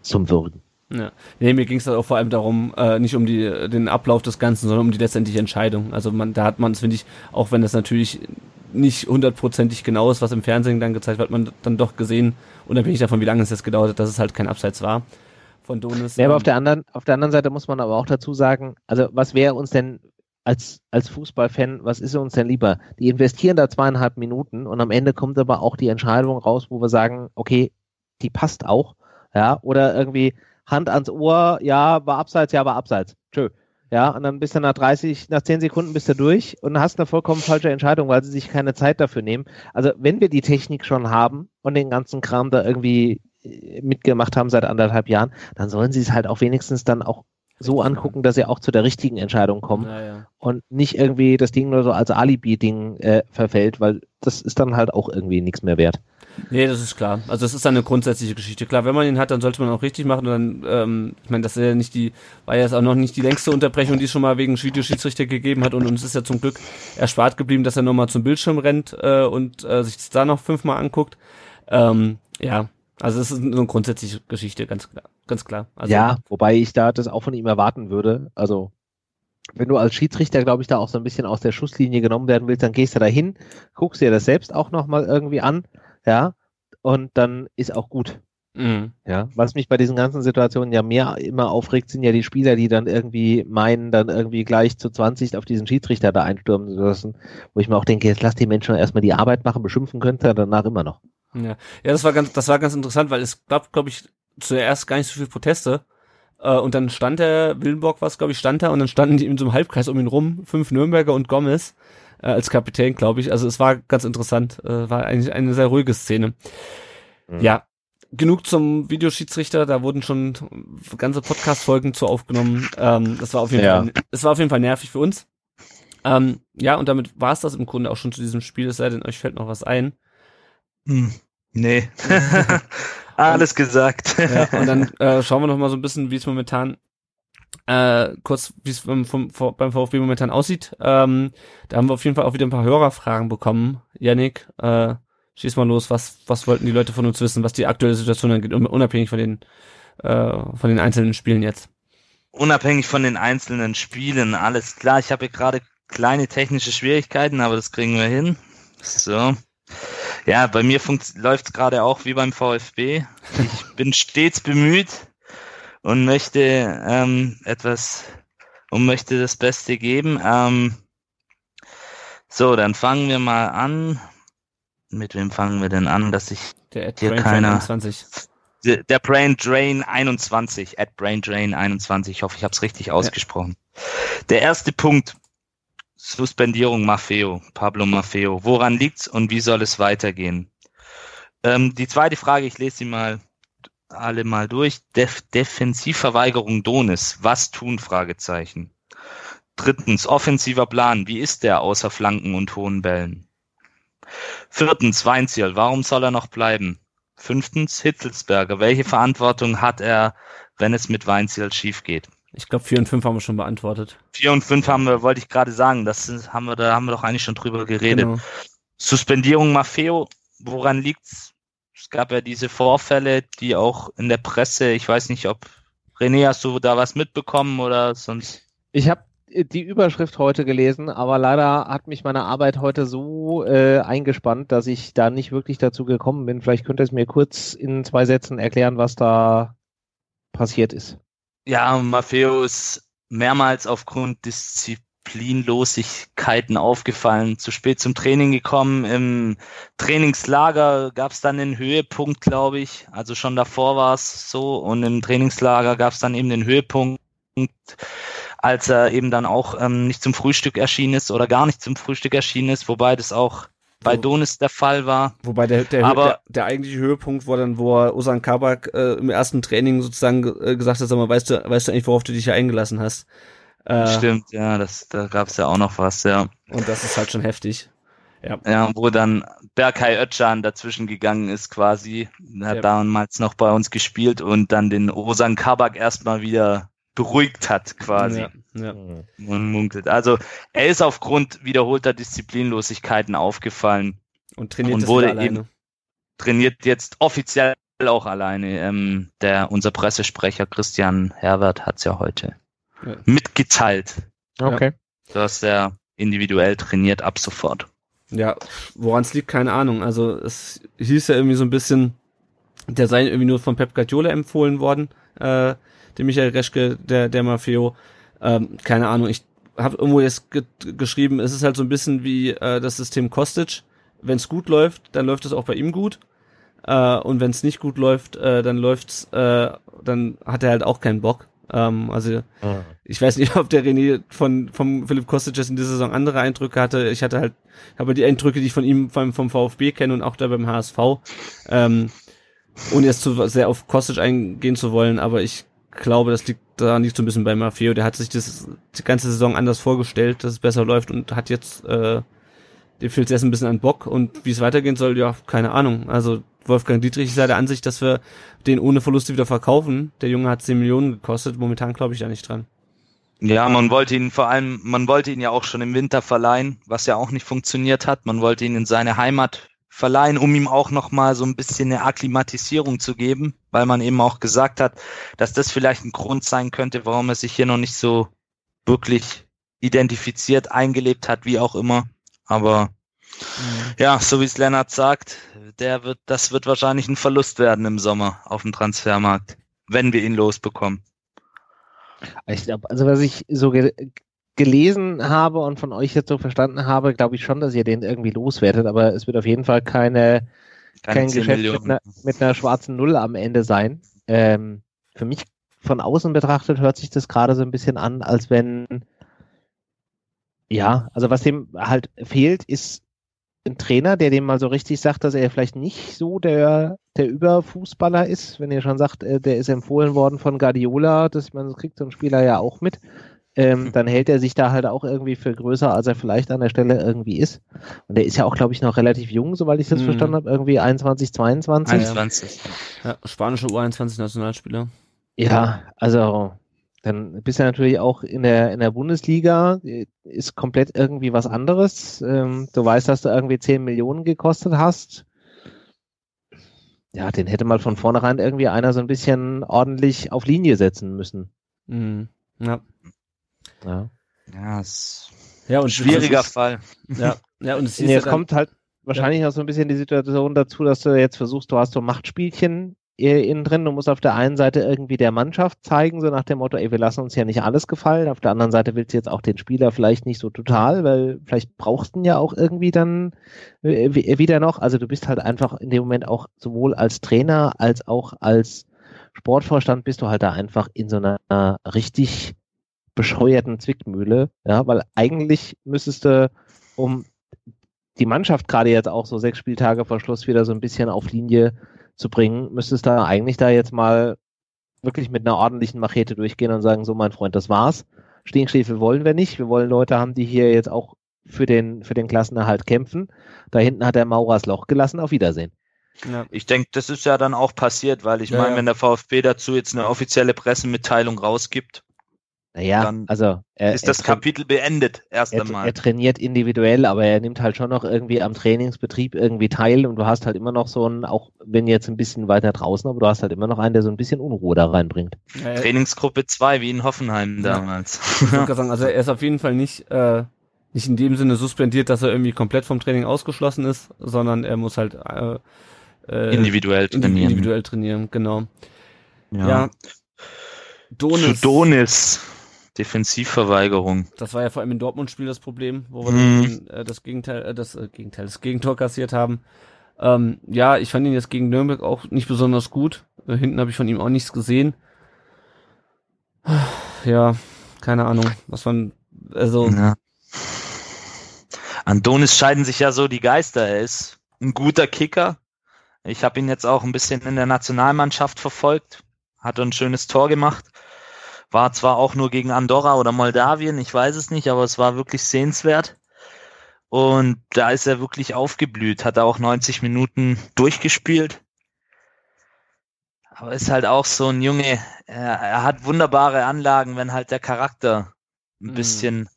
[SPEAKER 4] zum Würgen.
[SPEAKER 8] Ja. Nee, mir ging es halt auch vor allem darum, äh, nicht um die, den Ablauf des Ganzen, sondern um die letztendliche Entscheidung. Also man, da hat man es, finde ich, auch wenn das natürlich nicht hundertprozentig genau ist, was im Fernsehen dann gezeigt wird, hat man dann doch gesehen, unabhängig davon, wie lange es jetzt gedauert hat, dass es halt kein Abseits war von Donis.
[SPEAKER 4] Ja, aber auf der anderen, auf der anderen Seite muss man aber auch dazu sagen, also was wäre uns denn als, als Fußballfan, was ist uns denn lieber? Die investieren da zweieinhalb Minuten und am Ende kommt aber auch die Entscheidung raus, wo wir sagen, okay, die passt auch, ja, oder irgendwie Hand ans Ohr, ja, war abseits, ja, war abseits, tschö. Ja, und dann bist du nach 30, nach 10 Sekunden bist du durch und hast eine vollkommen falsche Entscheidung, weil sie sich keine Zeit dafür nehmen. Also, wenn wir die Technik schon haben und den ganzen Kram da irgendwie äh, mitgemacht haben seit anderthalb Jahren, dann sollen sie es halt auch wenigstens dann auch so angucken, dass sie auch zu der richtigen Entscheidung kommen ja, ja. und nicht irgendwie das Ding nur so als Alibi-Ding äh, verfällt, weil das ist dann halt auch irgendwie nichts mehr wert.
[SPEAKER 8] Nee, das ist klar. Also das ist eine grundsätzliche Geschichte. Klar, wenn man ihn hat, dann sollte man auch richtig machen. Und dann, ähm, ich meine, das ist ja nicht die, war ja auch noch nicht die längste Unterbrechung, die es schon mal wegen Videoschiedsrichter gegeben hat. Und uns ist ja zum Glück erspart geblieben, dass er nochmal zum Bildschirm rennt äh, und äh, sich da noch fünfmal anguckt. Ähm, ja, also es ist eine grundsätzliche Geschichte, ganz klar. Ganz klar.
[SPEAKER 4] Also, ja, wobei ich da das auch von ihm erwarten würde. Also wenn du als Schiedsrichter, glaube ich, da auch so ein bisschen aus der Schusslinie genommen werden willst, dann gehst du da hin, guckst dir das selbst auch nochmal irgendwie an, ja, und dann ist auch gut. Mhm. Ja, was mich bei diesen ganzen Situationen ja mehr immer aufregt, sind ja die Spieler, die dann irgendwie meinen, dann irgendwie gleich zu 20 auf diesen Schiedsrichter da einstürmen zu lassen, wo ich mir auch denke, jetzt lass die Menschen erstmal die Arbeit machen, beschimpfen könnte danach immer noch.
[SPEAKER 8] Ja, ja, das war ganz, das war ganz interessant, weil es gab, glaube ich, zuerst gar nicht so viele Proteste. Äh, und dann stand der, Willenborg was, glaube ich, stand da und dann standen die in so einem Halbkreis um ihn rum, fünf Nürnberger und Gomez äh, als Kapitän, glaube ich. Also es war ganz interessant. Äh, war eigentlich eine sehr ruhige Szene. Mhm. Ja, genug zum Videoschiedsrichter, da wurden schon ganze Podcast-Folgen zu aufgenommen. Ähm, das war auf jeden
[SPEAKER 4] Ja.
[SPEAKER 8] Fall, es war auf jeden Fall nervig für uns. Ähm, ja, und damit war es das im Grunde auch schon zu diesem Spiel, es sei denn, euch fällt noch was ein.
[SPEAKER 2] Hm, nee. Alles gesagt.
[SPEAKER 8] Ja, und dann äh, schauen wir noch mal so ein bisschen, wie es momentan äh, kurz, wie es beim, beim VfB momentan aussieht. Ähm, da haben wir auf jeden Fall auch wieder ein paar Hörerfragen bekommen. Yannick, äh, schieß mal los. Was, was wollten die Leute von uns wissen, was die aktuelle Situation angeht, un- unabhängig von den, äh, von den einzelnen Spielen jetzt?
[SPEAKER 2] Unabhängig von den einzelnen Spielen, alles klar. Ich habe hier gerade kleine technische Schwierigkeiten, aber das kriegen wir hin. So. Ja, bei mir läuft es gerade auch wie beim VfB. Ich bin stets bemüht und möchte ähm, etwas und möchte das Beste geben. Ähm, so, dann fangen wir mal an. Mit wem fangen wir denn an, dass ich
[SPEAKER 8] Der Ed
[SPEAKER 2] Hier
[SPEAKER 8] Brain
[SPEAKER 2] keiner.
[SPEAKER 8] 21.
[SPEAKER 2] der der Brain Drain 21, at Brain Drain 21, ich hoffe, ich habe es richtig ausgesprochen. Der erste Punkt, Suspendierung Maffeo, Pablo Maffeo. Woran liegt's und wie soll es weitergehen? Ähm, die zweite Frage, ich lese sie mal alle mal durch. Def Defensivverweigerung Donis. Was tun? Fragezeichen. Drittens, offensiver Plan. Wie ist der außer Flanken und hohen Bällen? Viertens, Weinziel. Warum soll er noch bleiben? Fünftens, Hitzelsberger. Welche Verantwortung hat er, wenn es mit Weinziel schief geht?
[SPEAKER 8] Ich glaube, vier und fünf haben wir schon beantwortet.
[SPEAKER 2] Vier und fünf haben wir, wollte ich gerade sagen, das haben wir, da haben wir doch eigentlich schon drüber geredet.
[SPEAKER 8] Genau.
[SPEAKER 2] Suspendierung Maffeo, woran liegt's? Es gab ja diese Vorfälle, die auch in der Presse, ich weiß nicht, ob René, hast du da was mitbekommen oder sonst?
[SPEAKER 4] Ich habe die Überschrift heute gelesen, aber leider hat mich meine Arbeit heute so äh, eingespannt, dass ich da nicht wirklich dazu gekommen bin. Vielleicht könnt ihr es mir kurz in zwei Sätzen erklären, was da passiert ist.
[SPEAKER 2] Ja, Maffeo ist mehrmals aufgrund Disziplinlosigkeiten aufgefallen, zu spät zum Training gekommen. Im Trainingslager gab es dann den Höhepunkt, glaube ich. Also schon davor war es so. Und im Trainingslager gab es dann eben den Höhepunkt, als er eben dann auch ähm, nicht zum Frühstück erschienen ist oder gar nicht zum Frühstück erschienen ist, wobei das auch bei Donis der Fall war.
[SPEAKER 8] Wobei der, der,
[SPEAKER 2] Aber-
[SPEAKER 8] der, der eigentliche Höhepunkt war dann, wo er Osan Kabak äh, im ersten Training sozusagen ge- äh, gesagt hat, sag mal, weißt du, weißt du eigentlich, worauf du dich hier eingelassen hast? Äh,
[SPEAKER 2] Stimmt, ja, das, da gab es ja auch noch was, ja.
[SPEAKER 8] Und das ist halt schon heftig.
[SPEAKER 2] Ja, wo dann Berkay Özcan dazwischen gegangen ist quasi. Er hat
[SPEAKER 8] Ja.
[SPEAKER 2] damals noch bei uns gespielt und dann den Osan Kabak erstmal wieder beruhigt hat quasi.
[SPEAKER 8] Ja, ja.
[SPEAKER 2] Und munkelt. Also er ist aufgrund wiederholter Disziplinlosigkeiten aufgefallen,
[SPEAKER 8] Und trainiert
[SPEAKER 2] Und wurde eben- trainiert jetzt offiziell auch alleine. Ähm, der, unser Pressesprecher Christian Herbert hat es ja heute
[SPEAKER 8] Ja.
[SPEAKER 2] mitgeteilt,
[SPEAKER 4] Okay.
[SPEAKER 2] dass er individuell trainiert ab sofort.
[SPEAKER 8] Ja, woran es liegt, keine Ahnung. Also es hieß ja irgendwie so ein bisschen, der sei irgendwie nur von Pep Guardiola empfohlen worden, äh, dem Michael Reschke, der, der Maffeo. Ähm, keine Ahnung, ich habe irgendwo jetzt ge geschrieben, es ist halt so ein bisschen wie äh, das System Kostic. Wenn es gut läuft, dann läuft es auch bei ihm gut. Äh, und wenn es nicht gut läuft, äh, dann läuft's, äh, dann hat er halt auch keinen Bock. Ähm, also ich weiß nicht, ob der René von vom Philipp Kostic jetzt in dieser Saison andere Eindrücke hatte. Ich hatte halt, habe die Eindrücke, die ich von ihm vom, vom VfB kenne und auch da beim HSV. Ähm, ohne jetzt zu sehr auf Kostic eingehen zu wollen, aber ich glaube, das liegt da liegt so ein bisschen bei Maffeo. Der hat sich das die ganze Saison anders vorgestellt, dass es besser läuft und hat jetzt, äh, dem fehlt jetzt ein bisschen an Bock und wie es weitergehen soll, ja, keine Ahnung. Also Wolfgang Dietrich ist ja der Ansicht, dass wir den ohne Verluste wieder verkaufen. Der Junge hat 10 Millionen gekostet, momentan glaube ich da nicht dran.
[SPEAKER 2] Ja, man wollte ihn vor allem, man wollte ihn ja auch schon im Winter verleihen, was ja auch nicht funktioniert hat. Man wollte ihn in seine Heimat verleihen, um ihm auch nochmal so ein bisschen eine Akklimatisierung zu geben, weil man eben auch gesagt hat, dass das vielleicht ein Grund sein könnte, warum er sich hier noch nicht so wirklich identifiziert, eingelebt hat, wie auch immer. Aber ja, so wie es Lennart sagt, der wird, das wird wahrscheinlich ein Verlust werden im Sommer auf dem Transfermarkt, wenn wir ihn losbekommen.
[SPEAKER 4] Ich glaube, also was ich so ge gelesen habe und von euch jetzt so verstanden habe, glaube ich schon, dass ihr den irgendwie loswerdet, aber es wird auf jeden Fall keine,
[SPEAKER 2] Keine
[SPEAKER 4] kein
[SPEAKER 2] 10
[SPEAKER 4] Geschäft mit einer, mit einer schwarzen Null am Ende sein. Ähm, für mich von außen betrachtet hört sich das gerade so ein bisschen an, als wenn, ja, also was dem halt fehlt, ist einen Trainer, der dem mal so richtig sagt, dass er vielleicht nicht so der, der Überfußballer ist, wenn ihr schon sagt, äh, der ist empfohlen worden von Guardiola, das, man kriegt so ein Spieler ja auch mit, ähm, dann hält er sich da halt auch irgendwie für größer, als er vielleicht an der Stelle irgendwie ist. Und der ist ja auch, glaube ich, noch relativ jung, soweit ich das
[SPEAKER 8] Mhm.
[SPEAKER 4] verstanden habe, irgendwie 21, 22.
[SPEAKER 2] 21.
[SPEAKER 8] Ja, spanische U21-Nationalspieler.
[SPEAKER 4] Ja, also dann bist du natürlich auch in der in der Bundesliga, ist komplett irgendwie was anderes. Ähm, du weißt, dass du irgendwie 10 Millionen gekostet hast. Ja, den hätte mal von vornherein irgendwie einer so ein bisschen ordentlich auf Linie setzen müssen.
[SPEAKER 8] Mhm. Ja.
[SPEAKER 4] Ja.
[SPEAKER 2] Ja, ist
[SPEAKER 8] Ja, und
[SPEAKER 2] schwieriger Fall.
[SPEAKER 8] Ja, ja, und es ja
[SPEAKER 4] es
[SPEAKER 8] dann,
[SPEAKER 4] kommt halt wahrscheinlich noch so ein bisschen die Situation dazu, dass du jetzt versuchst, du hast so Machtspielchen innen drin. Du musst auf der einen Seite irgendwie der Mannschaft zeigen, so nach dem Motto, ey, wir lassen uns ja nicht alles gefallen. Auf der anderen Seite willst du jetzt auch den Spieler vielleicht nicht so total, weil vielleicht brauchst du ihn ja auch irgendwie dann äh, wi- wieder noch. Also du bist halt einfach in dem Moment auch sowohl als Trainer als auch als Sportvorstand bist du halt da einfach in so einer äh, richtig bescheuerten Zwickmühle, ja, weil eigentlich müsstest du, um die Mannschaft gerade jetzt auch so sechs Spieltage vor Schluss wieder so ein bisschen auf Linie zu bringen, müsstest da eigentlich da jetzt mal wirklich mit einer ordentlichen Machete durchgehen und sagen, so mein Freund, das war's. Stinkstiefel wollen wir nicht. Wir wollen Leute haben, die hier jetzt auch für den, für den Klassenerhalt kämpfen. Da hinten hat der Maurers Loch gelassen. Auf Wiedersehen.
[SPEAKER 8] ja,
[SPEAKER 2] Ich denke, das ist ja dann auch passiert, weil ich
[SPEAKER 8] Ja,
[SPEAKER 2] meine,
[SPEAKER 8] ja.
[SPEAKER 2] wenn der VfB dazu jetzt eine offizielle Pressemitteilung rausgibt,
[SPEAKER 4] Naja,
[SPEAKER 2] Dann
[SPEAKER 4] also er,
[SPEAKER 2] ist das
[SPEAKER 4] er,
[SPEAKER 2] Kapitel beendet erst
[SPEAKER 4] er,
[SPEAKER 2] einmal.
[SPEAKER 4] er trainiert individuell, aber er nimmt halt schon noch irgendwie am Trainingsbetrieb irgendwie teil und du hast halt immer noch so einen, auch wenn jetzt ein bisschen weiter draußen, aber du hast halt immer noch einen, der so ein bisschen Unruhe da reinbringt.
[SPEAKER 8] ja,
[SPEAKER 2] Trainingsgruppe 2, wie in Hoffenheim
[SPEAKER 8] Ja.
[SPEAKER 2] damals.
[SPEAKER 8] Ich sagen, also er ist auf jeden Fall nicht, äh, nicht in dem Sinne suspendiert, dass er irgendwie komplett vom Training ausgeschlossen ist, sondern er muss halt äh, äh,
[SPEAKER 2] Individuell
[SPEAKER 8] indi-
[SPEAKER 2] trainieren.
[SPEAKER 8] individuell trainieren, genau. Ja.
[SPEAKER 2] Ja.
[SPEAKER 8] Donis,
[SPEAKER 2] Zu Donis. Defensivverweigerung.
[SPEAKER 8] das war ja vor allem im Dortmund-Spiel das Problem, wo wir
[SPEAKER 2] Mhm.
[SPEAKER 8] dann, äh, das Gegenteil, äh, das äh, Gegenteil, das Gegentor kassiert haben. Ähm, ja, ich fand ihn jetzt gegen Nürnberg auch nicht besonders gut. Äh, hinten habe ich von ihm auch nichts gesehen. Ja, keine Ahnung, was man, also
[SPEAKER 2] Ja. An Donis scheiden sich ja so die Geister. Er ist ein guter Kicker. Ich habe ihn jetzt auch ein bisschen in der Nationalmannschaft verfolgt. Hat ein schönes Tor gemacht. War zwar auch nur gegen Andorra oder Moldawien, ich weiß es nicht, aber es war wirklich sehenswert. Und da ist er wirklich aufgeblüht, hat er auch 90 Minuten durchgespielt. Aber ist halt auch so ein Junge, er, hat wunderbare Anlagen, wenn halt der Charakter ein
[SPEAKER 8] Mhm.
[SPEAKER 2] bisschen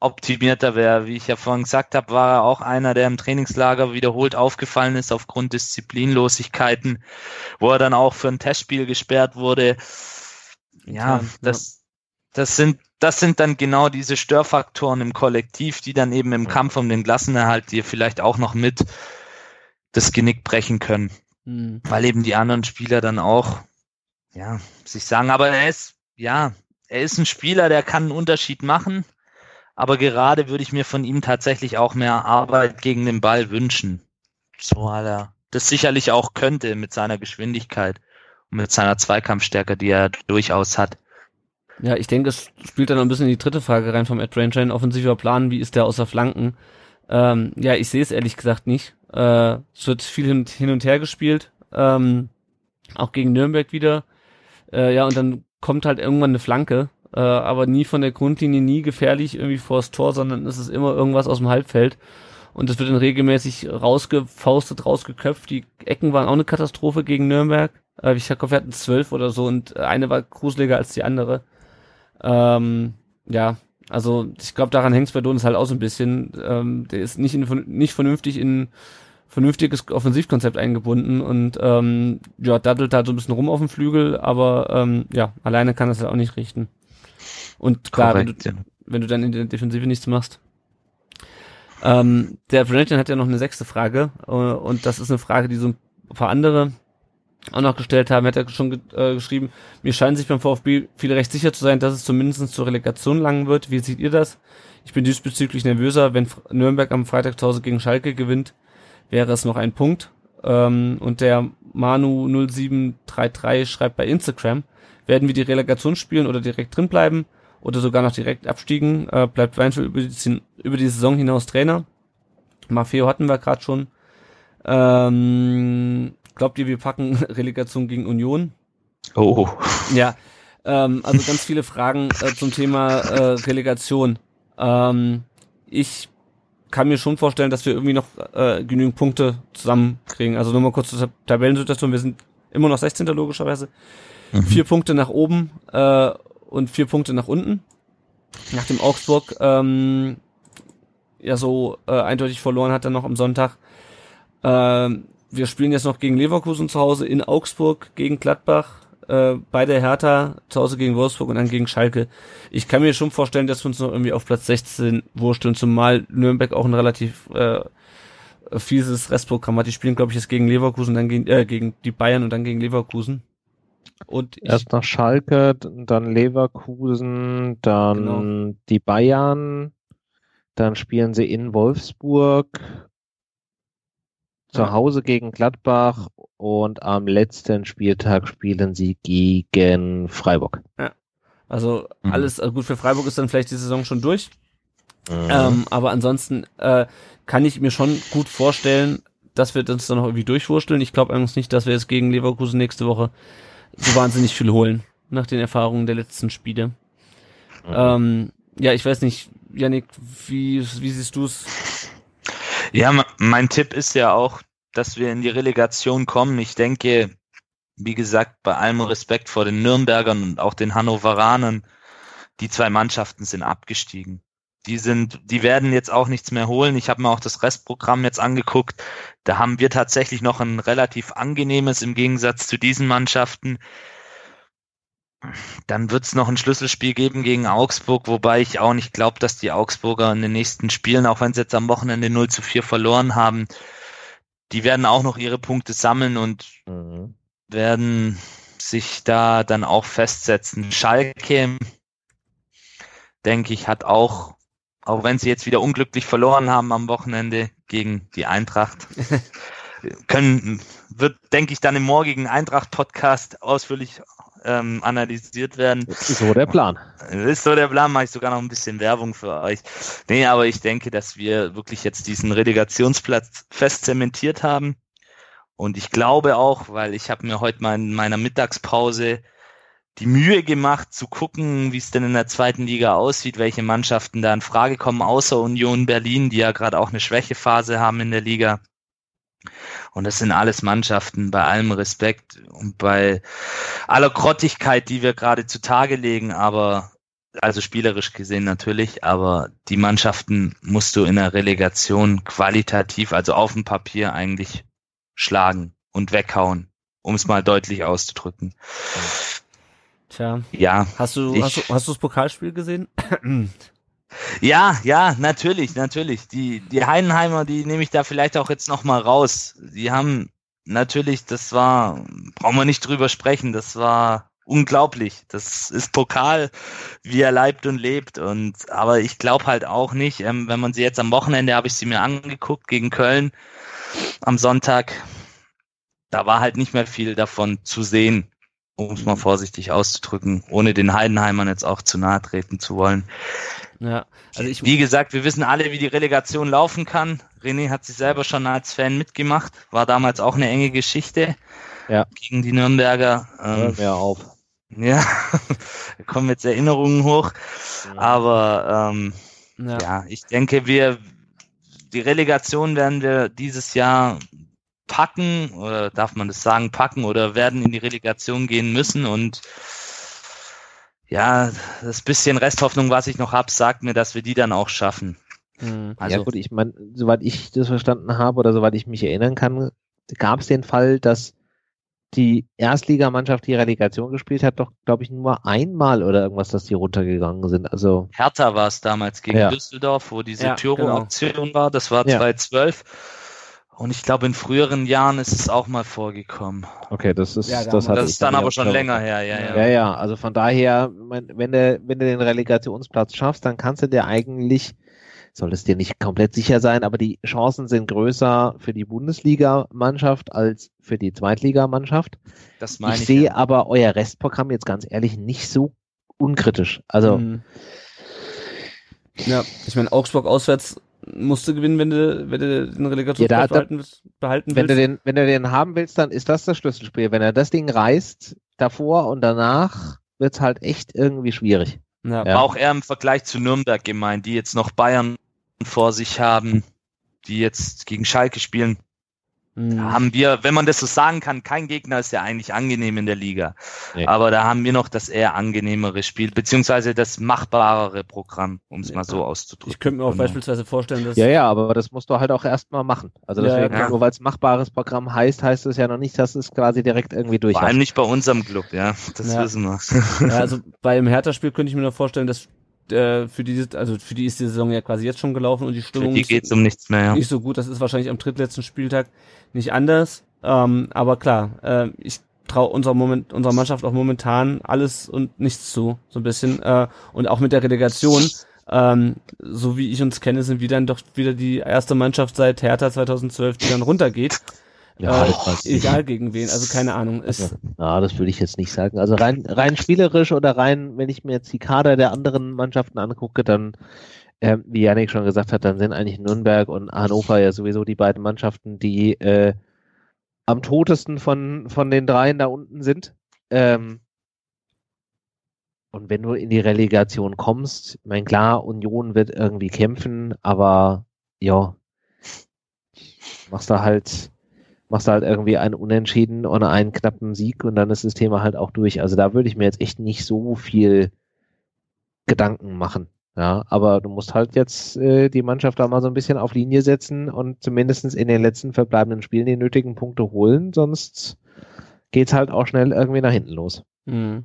[SPEAKER 2] optimierter wäre. Wie ich ja vorhin gesagt habe, war er auch einer, der im Trainingslager wiederholt aufgefallen ist aufgrund Disziplinlosigkeiten, wo er dann auch für ein Testspiel gesperrt wurde. Ja,
[SPEAKER 8] Intern,
[SPEAKER 2] das, das sind, das sind dann genau diese Störfaktoren im Kollektiv, die dann eben im Kampf um den Klassenerhalt dir vielleicht auch noch mit das Genick brechen können,
[SPEAKER 8] hm.
[SPEAKER 2] weil eben die anderen Spieler dann auch, ja, sich sagen, aber er ist, ja, er ist ein Spieler, der kann einen Unterschied machen, aber gerade würde ich mir von ihm tatsächlich auch mehr Arbeit gegen den Ball wünschen. So hat er das sicherlich auch könnte mit seiner Geschwindigkeit mit seiner Zweikampfstärke, die er durchaus hat.
[SPEAKER 8] Ja, ich denke, es spielt dann ein bisschen in die dritte Frage rein vom Ed Ranger. Offensiver Plan, wie ist der außer Flanken? Ähm, ja, ich sehe es ehrlich gesagt nicht. Äh, es wird viel hin, hin und her gespielt. Ähm, auch gegen Nürnberg wieder. Äh, ja, und dann kommt halt irgendwann eine Flanke, äh, aber nie von der Grundlinie, nie gefährlich irgendwie vors Tor, sondern es ist immer irgendwas aus dem Halbfeld. Und es wird dann regelmäßig rausgefaustet, rausgeköpft. Die Ecken waren auch eine Katastrophe gegen Nürnberg. Äh, ich glaube, wir hatten zwölf oder so und eine war gruseliger als die andere. Ähm, ja, also ich glaube, daran hängt es bei Donis halt auch so ein bisschen. Ähm, der ist nicht, in, nicht vernünftig in vernünftiges Offensivkonzept eingebunden und ähm, ja, daddelt da so ein bisschen rum auf dem Flügel, aber ähm, ja, alleine kann das ja auch nicht richten. Und klar, wenn du,
[SPEAKER 2] ja.
[SPEAKER 8] wenn du dann in der Defensive nichts machst. Ähm, der Brennan hat ja noch eine sechste Frage äh, und das ist eine Frage, die so ein paar andere auch noch gestellt haben. Er hat ja schon äh, geschrieben, mir scheint sich beim VfB viele recht sicher zu sein, dass es zumindest zur Relegation langen wird. Wie seht ihr das? Ich bin diesbezüglich nervöser, wenn Nürnberg am Freitag zu Hause gegen Schalke gewinnt, wäre es noch ein Punkt. Ähm, und der Manu0733 schreibt bei Instagram, werden wir die Relegation spielen oder direkt drin bleiben oder sogar noch direkt abstiegen, äh, bleibt Weinfeld über die, über die Saison hinaus Trainer. Maffeo hatten wir gerade schon. Ähm, glaubt ihr, wir packen Relegation gegen Union?
[SPEAKER 2] Oh.
[SPEAKER 8] Ja, ähm, also ganz viele Fragen äh, zum Thema äh, Relegation. Ähm, ich kann mir schon vorstellen, dass wir irgendwie noch äh, genügend Punkte zusammenkriegen. Also nur mal kurz zur Tabellensituation. Wir sind immer noch 16. logischerweise. Mhm. Vier Punkte nach oben äh, und vier Punkte nach unten. Nach dem Augsburg ähm, ja so äh, eindeutig verloren hat er noch am Sonntag. Ähm, wir spielen jetzt noch gegen Leverkusen zu Hause in Augsburg, gegen Gladbach, äh, bei der Hertha, zu Hause gegen Wolfsburg und dann gegen Schalke. Ich kann mir schon vorstellen, dass wir uns noch irgendwie auf Platz 16 wursteln, zumal Nürnberg auch ein relativ äh, fieses Restprogramm hat. Die spielen, glaube ich, jetzt gegen Leverkusen, dann gegen, äh, gegen die Bayern und dann gegen Leverkusen.
[SPEAKER 4] Und Erst nach Schalke, dann Leverkusen, dann genau. die Bayern, dann spielen sie in Wolfsburg, zu Hause gegen Gladbach und am letzten Spieltag spielen sie gegen Freiburg.
[SPEAKER 8] Ja. Also mhm. alles also gut für Freiburg ist dann vielleicht die Saison schon durch. Mhm. Ähm, aber ansonsten äh, kann ich mir schon gut vorstellen, dass wir uns dann noch irgendwie durchwursteln. Ich glaube eigentlich nicht, dass wir jetzt gegen Leverkusen nächste Woche so wahnsinnig viel holen nach den Erfahrungen der letzten Spiele. Mhm. Ähm, ja, ich weiß nicht, Yannick, wie, wie siehst du es?
[SPEAKER 2] Ja, mein Tipp ist ja auch, dass wir in die Relegation kommen. Ich denke, wie gesagt, bei allem Respekt vor den Nürnbergern und auch den Hannoveranern, die zwei Mannschaften sind abgestiegen. Die sind, die werden jetzt auch nichts mehr holen. Ich habe mir auch das Restprogramm jetzt angeguckt. Da haben wir tatsächlich noch ein relativ angenehmes im Gegensatz zu diesen Mannschaften. Dann wird es noch ein Schlüsselspiel geben gegen Augsburg, wobei ich auch nicht glaube, dass die Augsburger in den nächsten Spielen, auch wenn sie jetzt am Wochenende 0 zu 4 verloren haben, die werden auch noch ihre Punkte sammeln und mhm. werden sich da dann auch festsetzen. Schalke, denke ich, hat auch, auch wenn sie jetzt wieder unglücklich verloren haben am Wochenende gegen die Eintracht, können, wird, denke ich, dann im morgigen Eintracht-Podcast ausführlich ähm, analysiert werden.
[SPEAKER 4] So der Plan.
[SPEAKER 2] Ist so der Plan, mache ich sogar noch ein bisschen Werbung für euch. Nee, aber ich denke, dass wir wirklich jetzt diesen Relegationsplatz fest zementiert haben. Und ich glaube auch, weil ich habe mir heute mal in meiner Mittagspause die Mühe gemacht zu gucken, wie es denn in der zweiten Liga aussieht, welche Mannschaften da in Frage kommen, außer Union Berlin, die ja gerade auch eine Schwächephase haben in der Liga. Und das sind alles Mannschaften, bei allem Respekt und bei aller Grottigkeit, die wir gerade zutage legen, aber also spielerisch gesehen natürlich, aber die Mannschaften musst du in der Relegation qualitativ, also auf dem Papier eigentlich schlagen und weghauen, um es mal deutlich auszudrücken.
[SPEAKER 8] Tja. Ja. Hast du, ich, hast du, hast du das Pokalspiel gesehen?
[SPEAKER 2] Ja, ja, natürlich, natürlich. Die, die Heidenheimer, die nehme ich da vielleicht auch jetzt nochmal raus. Die haben natürlich, das war, brauchen wir nicht drüber sprechen, das war unglaublich. Das ist Pokal, wie er leibt und lebt. Und aber ich glaube halt auch nicht, ähm, wenn man sie jetzt am Wochenende habe ich sie mir angeguckt gegen Köln am Sonntag, da war halt nicht mehr viel davon zu sehen um es mal vorsichtig auszudrücken, ohne den Heidenheimern jetzt auch zu nahe treten zu wollen. Ja, also ich, wie gesagt, wir wissen alle, wie die Relegation laufen kann. René hat sich selber schon als Fan mitgemacht, war damals auch eine enge Geschichte ja. gegen die Nürnberger.
[SPEAKER 4] Ähm, Hör auf.
[SPEAKER 2] Ja, da kommen jetzt Erinnerungen hoch. Aber ähm, ja. ja, ich denke, wir die Relegation werden wir dieses Jahr packen, oder darf man das sagen, packen oder werden in die Relegation gehen müssen und ja, das bisschen Resthoffnung, was ich noch habe, sagt mir, dass wir die dann auch schaffen.
[SPEAKER 4] Mhm. Also, ja gut, ich meine, soweit ich das verstanden habe oder soweit ich mich erinnern kann, gab es den Fall, dass die Erstligamannschaft die Relegation gespielt hat, doch, glaube ich, nur einmal oder irgendwas, dass die runtergegangen sind. Also
[SPEAKER 2] Hertha war es damals gegen ja. Düsseldorf, wo diese ja, Tyro-Aktion genau. war. Das war 2012. Ja. Und ich glaube, in früheren Jahren ist es auch mal vorgekommen.
[SPEAKER 4] Okay, das ist,
[SPEAKER 2] ja, das, das ist dann aber schon länger her, ja,
[SPEAKER 4] ja. Ja, ja, also von daher, wenn du, wenn du den Relegationsplatz schaffst, dann kannst du dir eigentlich, soll es dir nicht komplett sicher sein, aber die Chancen sind größer für die Bundesliga-Mannschaft als für die Zweitligamannschaft. Das meine ich. Ich sehe ja. aber euer Restprogramm jetzt ganz ehrlich nicht so unkritisch. Also. Mhm.
[SPEAKER 8] Ja, ich meine, Augsburg auswärts musst du gewinnen, wenn du, wenn du den Relegationsplatz
[SPEAKER 4] Ja, da-
[SPEAKER 8] behalten, willst- behalten
[SPEAKER 4] Wenn du,
[SPEAKER 8] willst.
[SPEAKER 4] den, wenn du den haben willst, dann ist das das Schlüsselspiel. Wenn er das Ding reißt, davor und danach, wird's halt echt irgendwie schwierig.
[SPEAKER 8] ja.
[SPEAKER 4] Ja.
[SPEAKER 2] Auch eher im Vergleich zu Nürnberg gemeint, die jetzt noch Bayern vor sich haben, die jetzt gegen Schalke spielen.
[SPEAKER 8] Mhm.
[SPEAKER 2] Da haben wir, wenn man das so sagen kann, kein Gegner ist ja eigentlich angenehm in der Liga.
[SPEAKER 4] Nee.
[SPEAKER 2] Aber da haben wir noch das eher angenehmere Spiel, beziehungsweise das machbarere Programm, um es
[SPEAKER 8] Ja.
[SPEAKER 2] mal so auszudrücken.
[SPEAKER 8] Ich könnte mir auch
[SPEAKER 2] Genau.
[SPEAKER 8] beispielsweise vorstellen, dass
[SPEAKER 4] Ja, ja, aber das musst du halt auch erstmal machen. Also
[SPEAKER 8] Ja,
[SPEAKER 4] deswegen,
[SPEAKER 2] ja.
[SPEAKER 4] nur weil es machbares Programm heißt, heißt es ja noch nicht, dass es quasi direkt irgendwie durch
[SPEAKER 2] Vor allem nicht bei unserem Club, ja. Das
[SPEAKER 8] Ja.
[SPEAKER 2] wissen wir.
[SPEAKER 8] Ja, also beim Hertha-Spiel könnte ich mir noch vorstellen, dass äh, für die, also für die ist die Saison ja quasi jetzt schon gelaufen und die
[SPEAKER 2] Für
[SPEAKER 8] Stimmung
[SPEAKER 2] die
[SPEAKER 8] ist
[SPEAKER 2] geht's um nichts mehr, ja.
[SPEAKER 8] nicht so gut. Das ist wahrscheinlich am drittletzten Spieltag nicht anders. Ähm, aber klar, äh, ich traue unserer Moment, unserer Mannschaft auch momentan alles und nichts zu, so ein bisschen. Äh, und auch mit der Relegation, ähm, so wie ich uns kenne, sind wir dann doch wieder die erste Mannschaft seit Hertha 2012, die dann runtergeht.
[SPEAKER 4] Ja,
[SPEAKER 8] äh, egal gegen wen, also keine Ahnung. Ist,
[SPEAKER 4] Also, ja, das würde ich jetzt nicht sagen. Also rein, rein spielerisch oder rein, wenn ich mir jetzt die Kader der anderen Mannschaften angucke, dann, ähm, wie Janik schon gesagt hat, dann sind eigentlich Nürnberg und Hannover ja sowieso die beiden Mannschaften, die äh, am totesten von, von den dreien da unten sind. Ähm, und wenn du in die Relegation kommst, mein klar, Union wird irgendwie kämpfen, aber ja, machst du halt, machst du halt irgendwie einen Unentschieden und einen knappen Sieg und dann ist das Thema halt auch durch. Also da würde ich mir jetzt echt nicht so viel Gedanken machen. Ja, aber du musst halt jetzt äh, die Mannschaft da mal so ein bisschen auf Linie setzen und zumindestens in den letzten verbleibenden Spielen die nötigen Punkte holen, sonst geht's halt auch schnell irgendwie nach hinten los.
[SPEAKER 8] Mhm.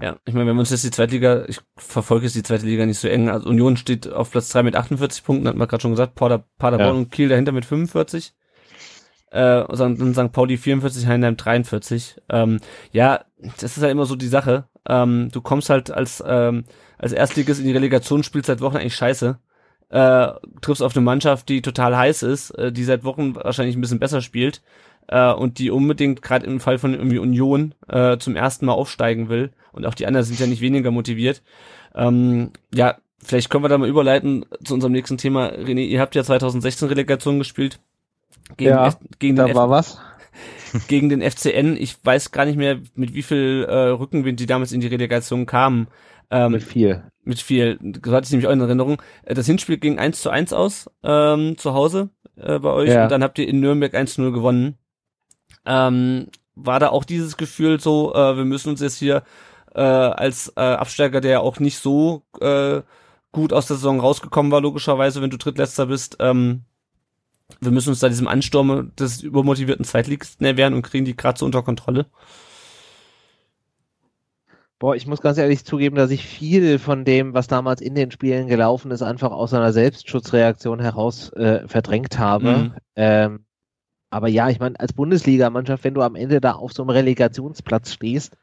[SPEAKER 8] Ja, ich meine, wenn wir uns jetzt die Zweitliga, ich verfolge jetzt die zweite Liga nicht so eng, also Union steht auf Platz 3 mit 48 Punkten, hat man gerade schon gesagt, Pader, Paderborn
[SPEAKER 4] Ja.
[SPEAKER 8] und Kiel dahinter mit 45, äh, und dann St. Pauli 44, Heinheim 43. Ähm, ja, das ist halt immer so die Sache. Ähm, du kommst halt als, ähm, als Erstliges in die Relegation, spielst seit Wochen eigentlich scheiße, äh, triffst auf eine Mannschaft, die total heiß ist, äh, die seit Wochen wahrscheinlich ein bisschen besser spielt, äh, und die unbedingt gerade im Fall von irgendwie Union äh, zum ersten Mal aufsteigen will und auch die anderen sind ja nicht weniger motiviert. Ähm, ja, vielleicht können wir da mal überleiten zu unserem nächsten Thema. René, ihr habt ja 2016 Relegation gespielt gegen,
[SPEAKER 4] Ja,
[SPEAKER 8] F gegen,
[SPEAKER 4] Da
[SPEAKER 8] den, F
[SPEAKER 4] war was.
[SPEAKER 8] gegen den FCN. Ich weiß gar nicht mehr, mit wie viel äh, Rückenwind die damals in die Relegation kamen. Ähm,
[SPEAKER 4] Mit viel.
[SPEAKER 8] mit viel, das hatte ich nämlich auch in Erinnerung. Äh, Das Hinspiel ging 1 zu 1 aus, ähm, zu Hause äh, bei euch
[SPEAKER 4] Ja.
[SPEAKER 8] und dann habt ihr in Nürnberg 1 zu 0 gewonnen. Ähm, war da auch dieses Gefühl so, äh, wir müssen uns jetzt hier äh, als äh, Absteiger, der ja auch nicht so äh, gut aus der Saison rausgekommen war, logischerweise, wenn du Drittletzter bist, ähm, wir müssen uns da diesem Ansturm des übermotivierten Zweitligisten erwehren und kriegen die gerade so unter Kontrolle.
[SPEAKER 4] Boah, ich muss ganz ehrlich zugeben, dass ich viel von dem, was damals in den Spielen gelaufen ist, einfach aus einer Selbstschutzreaktion heraus äh, verdrängt habe.
[SPEAKER 8] Mhm.
[SPEAKER 4] Ähm, aber ja, ich meine, als Bundesligamannschaft, wenn du am Ende da auf so einem Relegationsplatz stehst,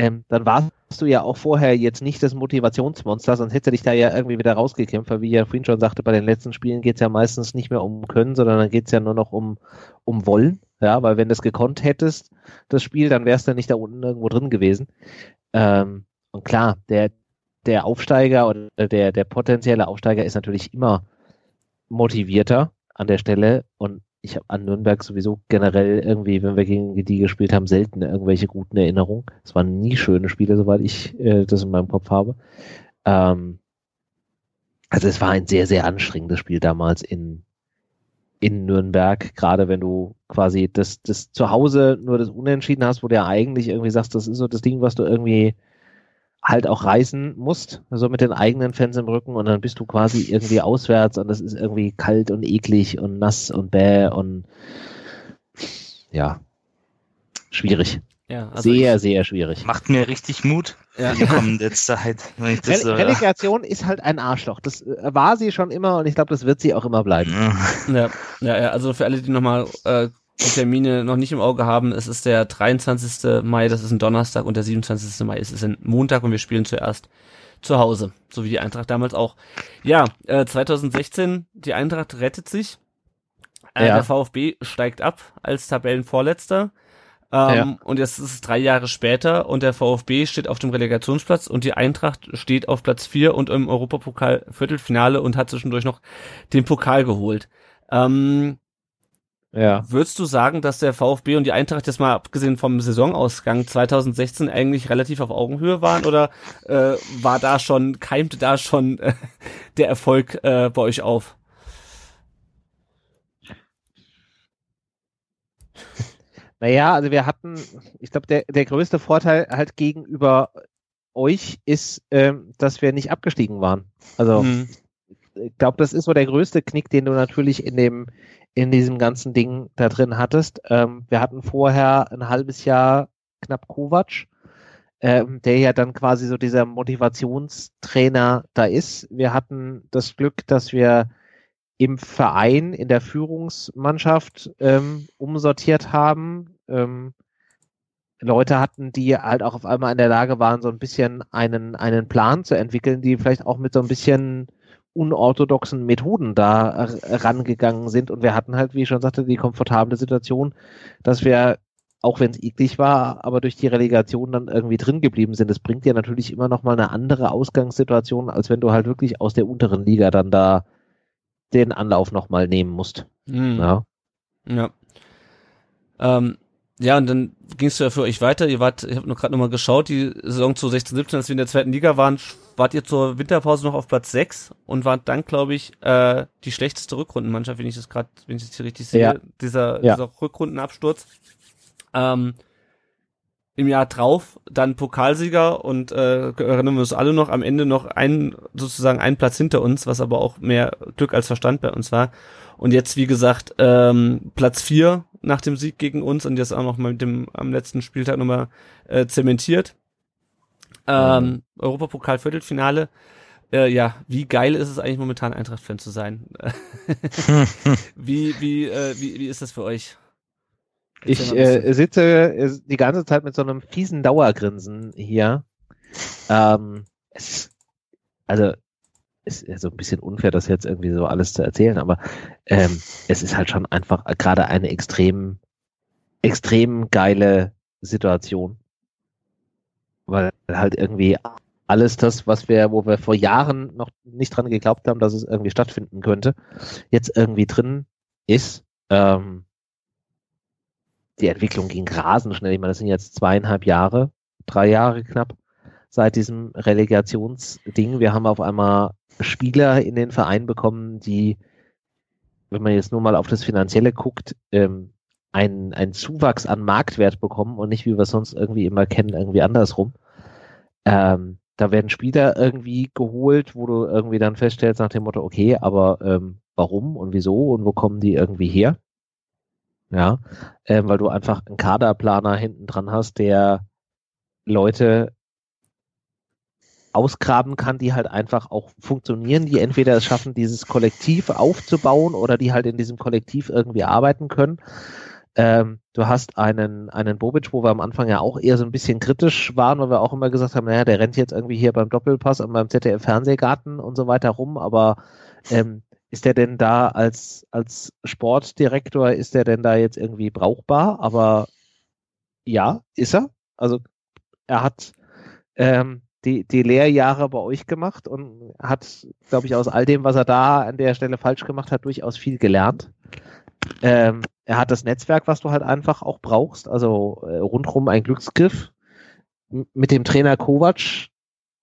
[SPEAKER 4] ähm, dann warst du ja auch vorher jetzt nicht das Motivationsmonster, sonst hätte dich da ja irgendwie wieder rausgekämpft, weil wie ja vorhin schon sagte, bei den letzten Spielen geht's ja meistens nicht mehr um Können, sondern dann geht's ja nur noch um, um Wollen. Ja, weil wenn du es gekonnt hättest, das Spiel, dann wärst du nicht da unten irgendwo drin gewesen. Ähm, und klar, der, der Aufsteiger oder der, der potenzielle Aufsteiger ist natürlich immer motivierter an der Stelle und ich habe an Nürnberg sowieso generell irgendwie, wenn wir gegen die gespielt haben, selten irgendwelche guten Erinnerungen. Es waren nie schöne Spiele, soweit ich äh, das in meinem Kopf habe. Ähm, also es war ein sehr, sehr anstrengendes Spiel damals in, in Nürnberg, gerade wenn du quasi das, das zu Hause nur das Unentschieden hast, wo du ja eigentlich irgendwie sagst, das ist so das Ding, was du irgendwie halt auch reißen musst, so mit den eigenen Fans im Rücken und dann bist du quasi irgendwie auswärts und das ist irgendwie kalt und eklig und nass und bäh und ja, schwierig.
[SPEAKER 8] Ja, also
[SPEAKER 4] sehr, sehr schwierig.
[SPEAKER 2] Macht mir richtig Mut
[SPEAKER 8] ja.
[SPEAKER 2] die kommende Zeit, wenn ich das
[SPEAKER 4] Rele
[SPEAKER 2] so
[SPEAKER 4] Relegation ist halt ein Arschloch. Das äh, war sie schon immer und ich glaube, das wird sie auch immer bleiben.
[SPEAKER 2] Ja.
[SPEAKER 8] Ja, ja, ja, also für alle, die nochmal äh, die Termine noch nicht im Auge haben, es ist der 23. Mai, das ist ein Donnerstag und der 27. Mai, es ist ein Montag und wir spielen zuerst zu Hause, so wie die Eintracht damals auch. Ja, äh, 2016, die Eintracht rettet sich, äh,
[SPEAKER 4] Ja.
[SPEAKER 8] der VfB steigt ab als Tabellenvorletzter. Ähm, ja. Und jetzt ist es drei Jahre später und der VfB steht auf dem Relegationsplatz und die Eintracht steht auf Platz vier und im Europapokal Viertelfinale und hat zwischendurch noch den Pokal geholt. Ähm, ja. Würdest du sagen, dass der VfB und die Eintracht jetzt mal abgesehen vom Saisonausgang 2016 eigentlich relativ auf Augenhöhe waren oder äh, war da schon, keimte da schon äh, der Erfolg äh, bei euch auf?
[SPEAKER 4] Naja, also wir hatten, ich glaube, der, der größte Vorteil halt gegenüber euch ist, ähm, dass wir nicht abgestiegen waren. Also hm. Ich glaube, das ist so der größte Knick, den du natürlich in dem in diesem ganzen Ding da drin hattest. Ähm, wir hatten vorher ein halbes Jahr knapp Kovac, ähm, der ja dann quasi so dieser Motivationstrainer da ist. Wir hatten das Glück, dass wir im Verein, in der Führungsmannschaft ähm, umsortiert haben. Ähm, Leute hatten, die halt auch auf einmal in der Lage waren, so ein bisschen einen, einen Plan zu entwickeln, die vielleicht auch mit so ein bisschen unorthodoxen Methoden da rangegangen sind. Und wir hatten halt, wie ich schon sagte, die komfortable Situation, dass wir, auch wenn es eklig war, aber durch die Relegation dann irgendwie drin geblieben sind. Das bringt dir natürlich immer noch mal eine andere Ausgangssituation, als wenn du halt wirklich aus der unteren Liga dann da den Anlauf nochmal nehmen musst. Mhm. Ja.
[SPEAKER 8] Ja. Ähm, ja, und dann ging es ja für euch weiter. Ihr wart, ich habe nur gerade nochmal geschaut, die Saison zu 16, 17, als wir in der zweiten Liga waren, wart ihr zur Winterpause noch auf Platz 6 und wart dann, glaube ich, äh, die schlechteste Rückrundenmannschaft, wenn ich das gerade, wenn ich das hier richtig sehe, ja. dieser, ja. dieser Rückrundenabsturz. Ähm, Im Jahr drauf dann Pokalsieger und äh, erinnern wir uns alle noch, am Ende noch ein, sozusagen einen Platz hinter uns, was aber auch mehr Glück als Verstand bei uns war. Und jetzt, wie gesagt, ähm, Platz vier nach dem Sieg gegen uns und jetzt auch noch mal mit dem am letzten Spieltag nochmal äh, zementiert. Ähm, mhm. Europapokal Viertelfinale. Äh, ja, wie geil ist es eigentlich momentan Eintracht-Fan zu sein? wie, wie, äh, wie, wie ist das für euch?
[SPEAKER 4] Ich äh, sitze äh, die ganze Zeit mit so einem fiesen Dauergrinsen hier. Ähm, es, also ist so ein bisschen unfair, das jetzt irgendwie so alles zu erzählen, aber ähm, es ist halt schon einfach gerade eine extrem, extrem geile Situation. Weil halt irgendwie alles das, was wir, wo wir vor Jahren noch nicht dran geglaubt haben, dass es irgendwie stattfinden könnte, jetzt irgendwie drin ist. Ähm, die Entwicklung ging rasend schnell. Ich meine, das sind jetzt zweieinhalb Jahre, drei Jahre knapp seit diesem Relegationsding. Wir haben auf einmal Spieler in den Verein bekommen, die, wenn man jetzt nur mal auf das Finanzielle guckt, ähm, einen, einen Zuwachs an Marktwert bekommen und nicht, wie wir es sonst irgendwie immer kennen, irgendwie andersrum. Ähm, da werden Spieler irgendwie geholt, wo du irgendwie dann feststellst nach dem Motto, okay, aber ähm, warum und wieso und wo kommen die irgendwie her? Ja, ähm, weil du einfach einen Kaderplaner hinten dran hast, der Leute ausgraben kann, die halt einfach auch funktionieren, die entweder es schaffen, dieses Kollektiv aufzubauen oder die halt in diesem Kollektiv irgendwie arbeiten können. Ähm, du hast einen, einen Bobic, wo wir am Anfang ja auch eher so ein bisschen kritisch waren, weil wir auch immer gesagt haben, naja, der rennt jetzt irgendwie hier beim Doppelpass und beim ZDF-Fernsehgarten und so weiter rum, aber ähm, ist der denn da als, als Sportdirektor, ist der denn da jetzt irgendwie brauchbar? Aber ja, ist er. Also er hat ähm, die, die Lehrjahre bei euch gemacht und hat, glaube ich, aus all dem, was er da an der Stelle falsch gemacht hat, durchaus viel gelernt. Ähm, er hat das Netzwerk, was du halt einfach auch brauchst, also äh, rundrum ein Glücksgriff. M mit dem Trainer Kovac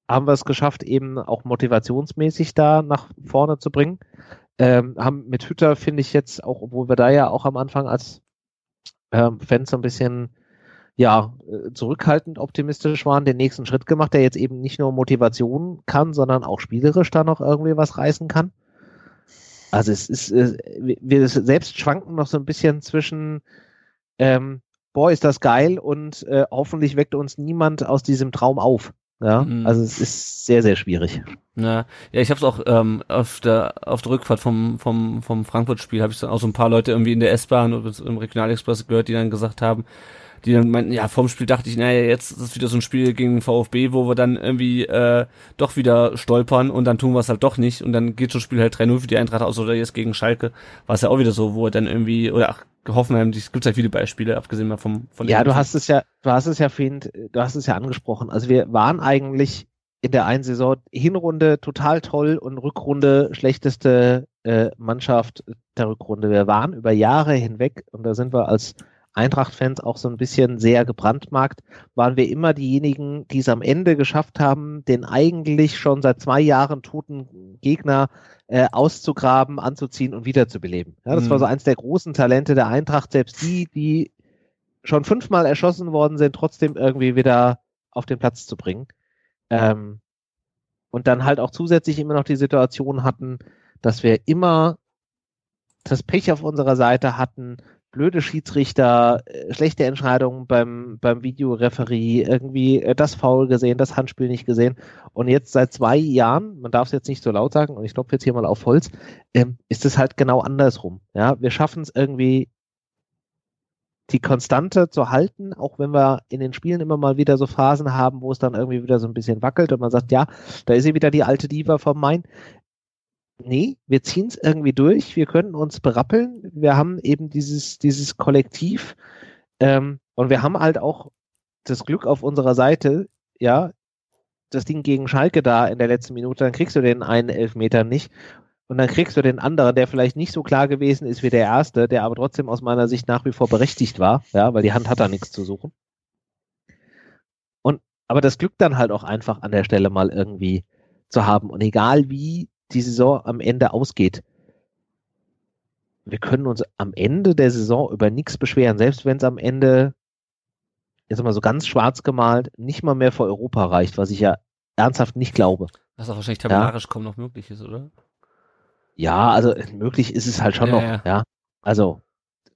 [SPEAKER 4] haben wir es geschafft, eben auch motivationsmäßig da nach vorne zu bringen. Ähm, haben mit Hütter, finde ich jetzt auch, obwohl wir da ja auch am Anfang als ähm, Fans so ein bisschen ja, äh, zurückhaltend optimistisch waren, den nächsten Schritt gemacht, der jetzt eben nicht nur Motivation kann, sondern auch spielerisch da noch irgendwie was reißen kann. Also es ist, äh, wir selbst schwanken noch so ein bisschen zwischen, ähm, boah, ist das geil und äh, hoffentlich weckt uns niemand aus diesem Traum auf. Ja, mhm. also es ist sehr, sehr schwierig.
[SPEAKER 8] Ja, ja ich habe es auch ähm, auf der auf der Rückfahrt vom vom vom Frankfurt-Spiel habe ich dann auch so ein paar Leute irgendwie in der S-Bahn oder im Regionalexpress gehört, die dann gesagt haben, die dann meinten, ja, vorm Spiel dachte ich, naja, jetzt ist es wieder so ein Spiel gegen VfB, wo wir dann irgendwie äh, doch wieder stolpern und dann tun wir es halt doch nicht und dann geht so ein Spiel halt 3-0 für die Eintracht aus oder jetzt gegen Schalke, war es ja auch wieder so, wo er dann irgendwie, oder ach, Hoffenheim, es gibt halt viele Beispiele, abgesehen mal vom von
[SPEAKER 4] Ja, du hast es ja, du hast es ja, Fiend, du hast es ja angesprochen. Also wir waren eigentlich in der einen Saison Hinrunde total toll und Rückrunde schlechteste äh, Mannschaft der Rückrunde. Wir waren über Jahre hinweg, und da sind wir als Eintracht-Fans auch so ein bisschen sehr gebrandmarkt, waren wir immer diejenigen, die es am Ende geschafft haben, den eigentlich schon seit zwei Jahren toten Gegner äh, auszugraben, anzuziehen und wiederzubeleben. Ja, das mhm. war so eins der großen Talente der Eintracht, selbst die, die schon fünfmal erschossen worden sind, trotzdem irgendwie wieder auf den Platz zu bringen. Ähm, und dann halt auch zusätzlich immer noch die Situation hatten, dass wir immer das Pech auf unserer Seite hatten, blöde Schiedsrichter, äh, schlechte Entscheidungen beim, beim Videoreferie, irgendwie äh, das Foul gesehen, das Handspiel nicht gesehen. Und jetzt seit zwei Jahren, man darf es jetzt nicht so laut sagen, und ich klopfe jetzt hier mal auf Holz, ähm, ist es halt genau andersrum. Ja, wir schaffen es irgendwie die Konstante zu halten, auch wenn wir in den Spielen immer mal wieder so Phasen haben, wo es dann irgendwie wieder so ein bisschen wackelt und man sagt, ja, da ist sie wieder die alte Diva vom Main. Nee, wir ziehen es irgendwie durch, wir können uns berappeln, wir haben eben dieses, dieses Kollektiv ähm, und wir haben halt auch das Glück auf unserer Seite, ja, das Ding gegen Schalke da in der letzten Minute, dann kriegst du den einen Elfmeter nicht und dann kriegst du den anderen, der vielleicht nicht so klar gewesen ist wie der erste, der aber trotzdem aus meiner Sicht nach wie vor berechtigt war, ja, weil die Hand hat da nichts zu suchen. Aber das Glück dann halt auch einfach an der Stelle mal irgendwie zu haben. Und egal wie die Saison am Ende ausgeht, wir können uns am Ende der Saison über nichts beschweren, selbst wenn es am Ende, jetzt mal so ganz schwarz gemalt, nicht mal mehr für Europa reicht, was ich ja ernsthaft nicht glaube.
[SPEAKER 8] Was auch wahrscheinlich tabellarisch ja. kaum noch möglich ist, oder?
[SPEAKER 4] Ja, also möglich ist es halt schon ja, noch, ja. ja. Also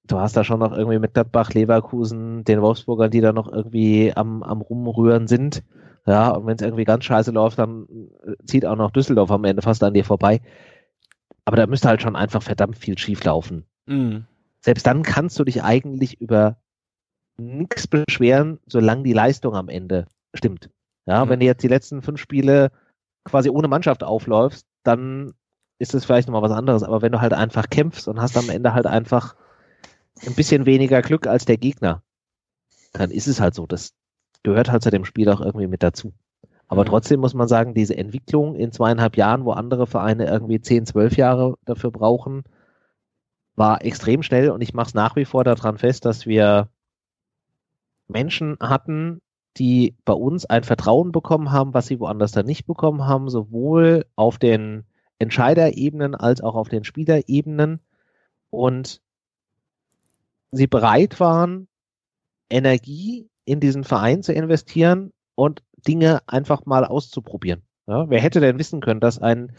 [SPEAKER 4] du hast da schon noch irgendwie mit Gladbach, Leverkusen, den Wolfsburgern, die da noch irgendwie am, am Rumrühren sind. Ja, und wenn es irgendwie ganz scheiße läuft, dann zieht auch noch Düsseldorf am Ende fast an dir vorbei. Aber da müsste halt schon einfach verdammt viel schief laufen. Mhm. Selbst dann kannst du dich eigentlich über nichts beschweren, solange die Leistung am Ende stimmt. Ja, mhm. wenn du jetzt die letzten fünf Spiele quasi ohne Mannschaft aufläufst, dann ist es vielleicht nochmal was anderes. Aber wenn du halt einfach kämpfst und hast am Ende halt einfach ein bisschen weniger Glück als der Gegner, dann ist es halt so. Das gehört halt zu dem Spiel auch irgendwie mit dazu. Aber mhm. trotzdem muss man sagen, diese Entwicklung in zweieinhalb Jahren, wo andere Vereine irgendwie zehn, zwölf Jahre dafür brauchen, war extrem schnell und ich mache es nach wie vor daran fest, dass wir Menschen hatten, die bei uns ein Vertrauen bekommen haben, was sie woanders dann nicht bekommen haben, sowohl auf den Entscheiderebenen als auch auf den Spielerebenen und sie bereit waren, Energie in diesen Verein zu investieren und Dinge einfach mal auszuprobieren. Ja, wer hätte denn wissen können, dass ein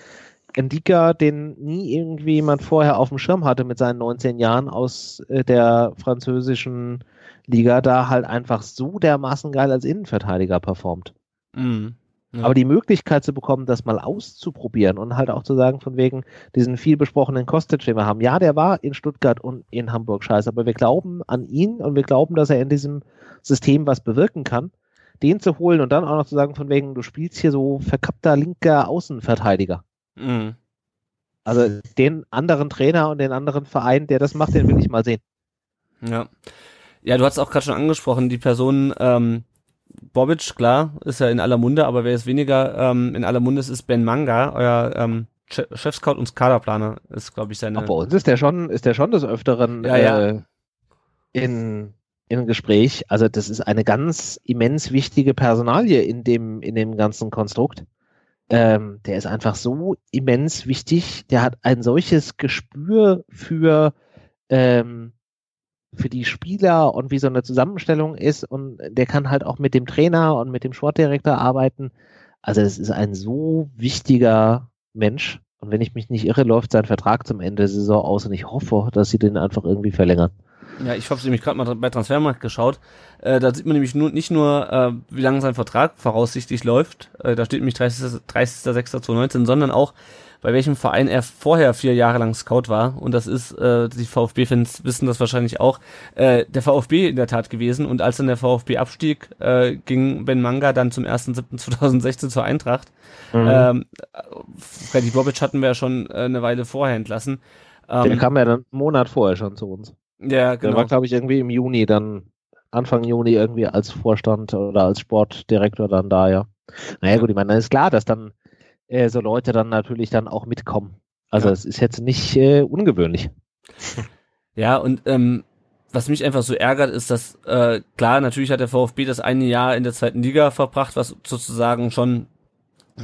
[SPEAKER 4] Ndika, den nie irgendwie jemand vorher auf dem Schirm hatte mit seinen 19 Jahren aus äh, der französischen Liga, da halt einfach so dermaßen geil als Innenverteidiger performt. Mhm. Ja. Aber die Möglichkeit zu bekommen, das mal auszuprobieren und halt auch zu sagen, von wegen diesen viel besprochenen Kostic, den wir haben. Ja, der war in Stuttgart und in Hamburg scheiße, aber wir glauben an ihn und wir glauben, dass er in diesem System was bewirken kann. Den zu holen und dann auch noch zu sagen, von wegen, du spielst hier so verkappter linker Außenverteidiger. Mhm. Also den anderen Trainer und den anderen Verein, der das macht, den will ich mal sehen.
[SPEAKER 8] Ja. Ja, du hast auch gerade schon angesprochen, die Person, ähm, Bobic, klar, ist ja in aller Munde, aber wer ist weniger ähm, in aller Munde ist, ist Ben Manga, euer ähm, Chefscout und Kaderplaner ist, glaube ich, seine.
[SPEAKER 4] Aber bei uns ist der schon, ist der schon des Öfteren
[SPEAKER 8] ja, ja.
[SPEAKER 4] Äh, in, in Gespräch. Also das ist eine ganz immens wichtige Personalie in dem, in dem ganzen Konstrukt. Ähm, der ist einfach so immens wichtig. Der hat ein solches Gespür für ähm, für die Spieler und wie so eine Zusammenstellung ist und der kann halt auch mit dem Trainer und mit dem Sportdirektor arbeiten. Also es ist ein so wichtiger Mensch und wenn ich mich nicht irre, läuft sein Vertrag zum Ende der Saison aus und ich hoffe, dass sie den einfach irgendwie verlängern.
[SPEAKER 8] Ja, ich habe nämlich gerade mal bei Transfermarkt geschaut. Äh, da sieht man nämlich nur, nicht nur, äh, wie lange sein Vertrag voraussichtlich läuft, äh, da steht nämlich 30.06.2019, 30. sondern auch, bei welchem Verein er vorher vier Jahre lang Scout war. Und das ist, äh, die VfB-Fans wissen das wahrscheinlich auch, äh, der VfB in der Tat gewesen. Und als dann der VfB abstieg, äh, ging Ben Manga dann zum 1.7.2016 zur Eintracht. Mhm. Ähm, Freddy Bobic hatten wir ja schon äh, eine Weile vorher entlassen.
[SPEAKER 4] Ähm, der kam ja dann einen Monat vorher schon zu uns.
[SPEAKER 8] Ja, genau.
[SPEAKER 4] Der war, glaube ich, irgendwie im Juni dann, Anfang Juni irgendwie als Vorstand oder als Sportdirektor dann da, ja. Naja, gut, ich meine, dann ist klar, dass dann äh, so Leute dann natürlich dann auch mitkommen. Also es ist jetzt nicht äh, ungewöhnlich.
[SPEAKER 8] Ja, und ähm, was mich einfach so ärgert, ist, dass äh, klar, natürlich hat der VfB das eine Jahr in der zweiten Liga verbracht, was sozusagen schon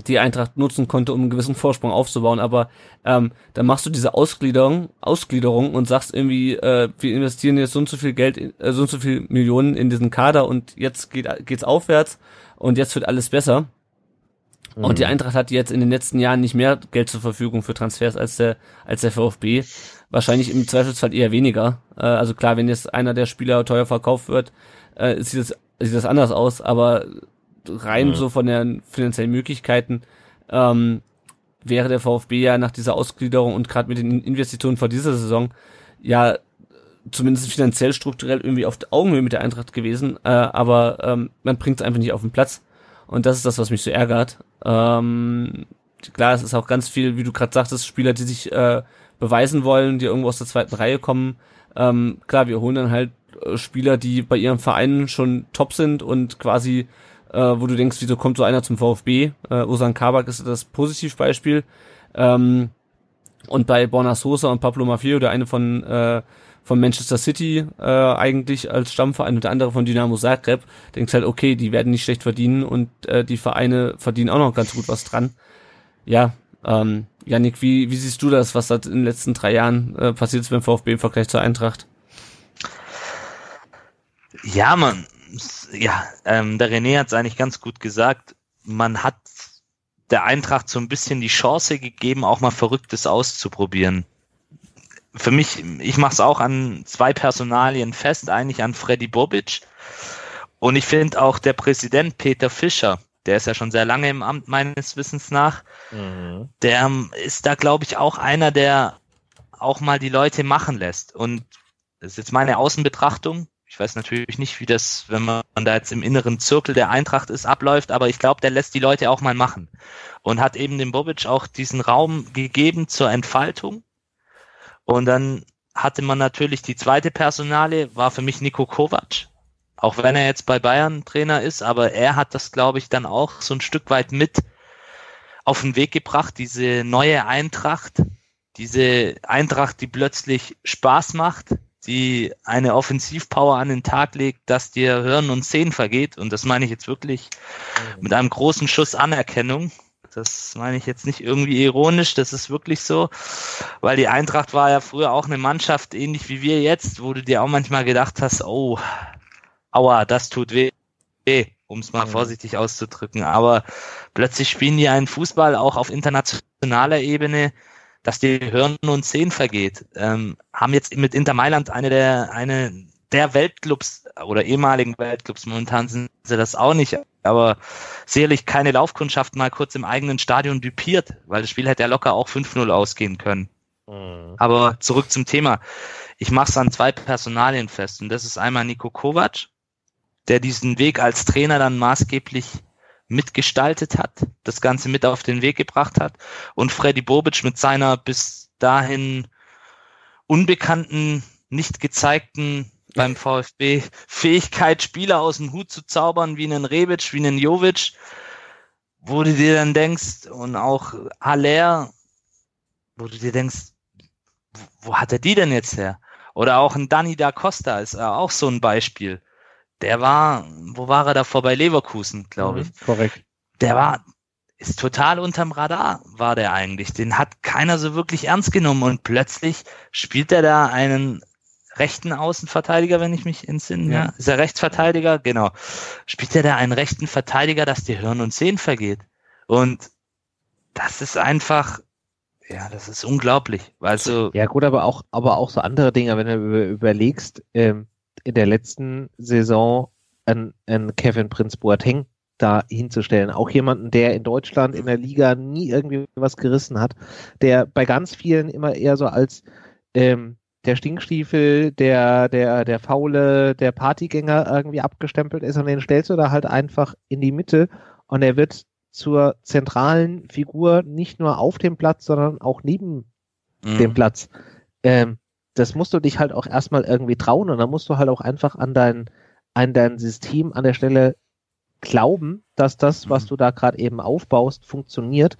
[SPEAKER 8] die Eintracht nutzen konnte, um einen gewissen Vorsprung aufzubauen. Aber ähm, dann machst du diese Ausgliederung, Ausgliederung und sagst irgendwie, äh, wir investieren jetzt so und so viel Geld, äh, so und so viel Millionen in diesen Kader und jetzt geht geht's aufwärts und jetzt wird alles besser. Und die mhm. Eintracht hat jetzt in den letzten Jahren nicht mehr Geld zur Verfügung für Transfers als der, als der VfB. Wahrscheinlich im Zweifelsfall eher weniger. Äh, also klar, wenn jetzt einer der Spieler teuer verkauft wird, äh, sieht, das, sieht das anders aus, aber rein mhm. so von den finanziellen Möglichkeiten ähm, wäre der VfB ja nach dieser Ausgliederung und gerade mit den Investitionen vor dieser Saison ja zumindest finanziell strukturell irgendwie auf Augenhöhe mit der Eintracht gewesen, äh, aber ähm, man bringt es einfach nicht auf den Platz. Und das ist das, was mich so ärgert. Ähm, klar, es ist auch ganz viel, wie du gerade sagtest, Spieler, die sich äh, beweisen wollen, die irgendwo aus der zweiten Reihe kommen. Ähm, klar, wir holen dann halt äh, Spieler, die bei ihren Vereinen schon top sind und quasi, äh, wo du denkst, wieso kommt so einer zum VfB? Äh, Osan Kabak ist das Positivbeispiel. Ähm, und bei Borna Sosa und Pablo Mafio, der eine von äh, von Manchester City äh, eigentlich als Stammverein und der andere von Dynamo Zagreb, denkst halt, okay, die werden nicht schlecht verdienen und äh, die Vereine verdienen auch noch ganz gut was dran. Ja, ähm, Janik, wie, wie siehst du das, was da in den letzten drei Jahren äh, passiert ist beim VfB im Vergleich zur Eintracht?
[SPEAKER 2] Ja, man, ja, ähm, der René hat es eigentlich ganz gut gesagt. Man hat der Eintracht so ein bisschen die Chance gegeben, auch mal Verrücktes auszuprobieren für mich, ich mache es auch an zwei Personalien fest, eigentlich an Freddy Bobic. Und ich finde auch der Präsident Peter Fischer, der ist ja schon sehr lange im Amt meines Wissens nach, mhm. der ist da, glaube ich, auch einer, der auch mal die Leute machen lässt. Und das ist jetzt meine Außenbetrachtung. Ich weiß natürlich nicht, wie das, wenn man da jetzt im inneren Zirkel der Eintracht ist, abläuft, aber ich glaube, der lässt die Leute auch mal machen. Und hat eben dem Bobic auch diesen Raum gegeben zur Entfaltung und dann hatte man natürlich die zweite Personale, war für mich Nico Kovac. Auch wenn er jetzt bei Bayern Trainer ist, aber er hat das, glaube ich, dann auch so ein Stück weit mit auf den Weg gebracht, diese neue Eintracht, diese Eintracht, die plötzlich Spaß macht, die eine Offensivpower an den Tag legt, dass dir Hören und Sehen vergeht. Und das meine ich jetzt wirklich mit einem großen Schuss Anerkennung. Das meine ich jetzt nicht irgendwie ironisch, das ist wirklich so, weil die Eintracht war ja früher auch eine Mannschaft, ähnlich wie wir jetzt, wo du dir auch manchmal gedacht hast, oh, aua, das tut weh, um es mal vorsichtig auszudrücken. Aber plötzlich spielen die einen Fußball auch auf internationaler Ebene, dass die Hören und Sehen vergeht. Ähm, haben jetzt mit Inter Mailand eine der, eine der Weltclubs oder ehemaligen Weltclubs, momentan sind sie das auch nicht, aber sicherlich keine Laufkundschaft mal kurz im eigenen Stadion düpiert, weil das Spiel hätte ja locker auch 5-0 ausgehen können. Mhm. Aber zurück zum Thema. Ich mache es an zwei Personalien fest und das ist einmal Nico Kovac, der diesen Weg als Trainer dann maßgeblich mitgestaltet hat, das Ganze mit auf den Weg gebracht hat und Freddy Bobic mit seiner bis dahin unbekannten, nicht gezeigten beim VfB Fähigkeit, Spieler aus dem Hut zu zaubern, wie einen Rebic, wie einen Jovic, wo du dir dann denkst, und auch Haller, wo du dir denkst, wo hat er die denn jetzt her? Oder auch ein Danny da Costa ist auch so ein Beispiel. Der war, wo war er davor bei Leverkusen, glaube mhm, ich.
[SPEAKER 4] Mhm, korrekt.
[SPEAKER 2] Der war, ist total unterm Radar, war der eigentlich. Den hat keiner so wirklich ernst genommen und plötzlich spielt er da einen rechten Außenverteidiger, wenn ich mich entsinne. Ja. Ist er Rechtsverteidiger? Genau. Spielt er da einen rechten Verteidiger, dass dir Hirn und Sehen vergeht? Und das ist einfach, Ja, das ist unglaublich. Also,
[SPEAKER 4] Ja gut, aber auch, aber auch so andere Dinge, wenn du über, überlegst, ähm, in der letzten Saison einen, einen Kevin Prinz Boateng da hinzustellen. Auch jemanden, der in Deutschland in der Liga nie irgendwie was gerissen hat, der bei ganz vielen immer eher so als ähm, der Stinkstiefel, der, der, der Faule, der Partygänger irgendwie abgestempelt ist und den stellst du da halt einfach in die Mitte und er wird zur zentralen Figur nicht nur auf dem Platz, sondern auch neben
[SPEAKER 2] mh.
[SPEAKER 4] dem Platz. Ähm, das musst du dich halt auch erstmal irgendwie trauen und dann musst du halt auch einfach an dein, an dein System an der Stelle glauben, dass das, was
[SPEAKER 2] Mhm.
[SPEAKER 4] du da gerade eben aufbaust, funktioniert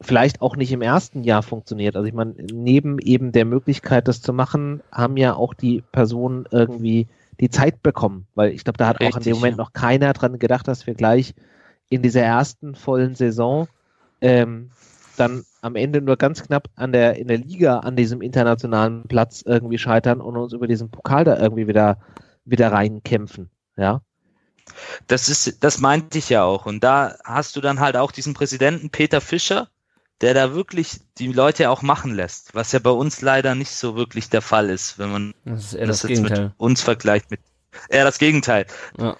[SPEAKER 4] vielleicht auch nicht im ersten Jahr funktioniert. Also ich meine, neben eben der Möglichkeit, das zu machen, haben ja auch die Personen irgendwie die Zeit bekommen, weil ich glaube, da hat auch in
[SPEAKER 2] Richtig,
[SPEAKER 4] dem Moment
[SPEAKER 2] ja.
[SPEAKER 4] noch keiner dran gedacht, dass wir gleich in dieser ersten vollen Saison ähm, dann am Ende nur ganz knapp an der in der Liga an diesem internationalen Platz irgendwie scheitern und uns über diesen Pokal da irgendwie wieder wieder reinkämpfen. Ja.
[SPEAKER 2] Das ist, das meinte ich ja auch. Und da hast du dann halt auch diesen Präsidenten Peter Fischer, der da wirklich die Leute auch machen lässt, was ja bei uns leider nicht so wirklich der Fall ist, wenn man
[SPEAKER 8] Das
[SPEAKER 2] das,
[SPEAKER 8] das,
[SPEAKER 2] jetzt mit uns vergleicht mit eher das Gegenteil.
[SPEAKER 8] Ja.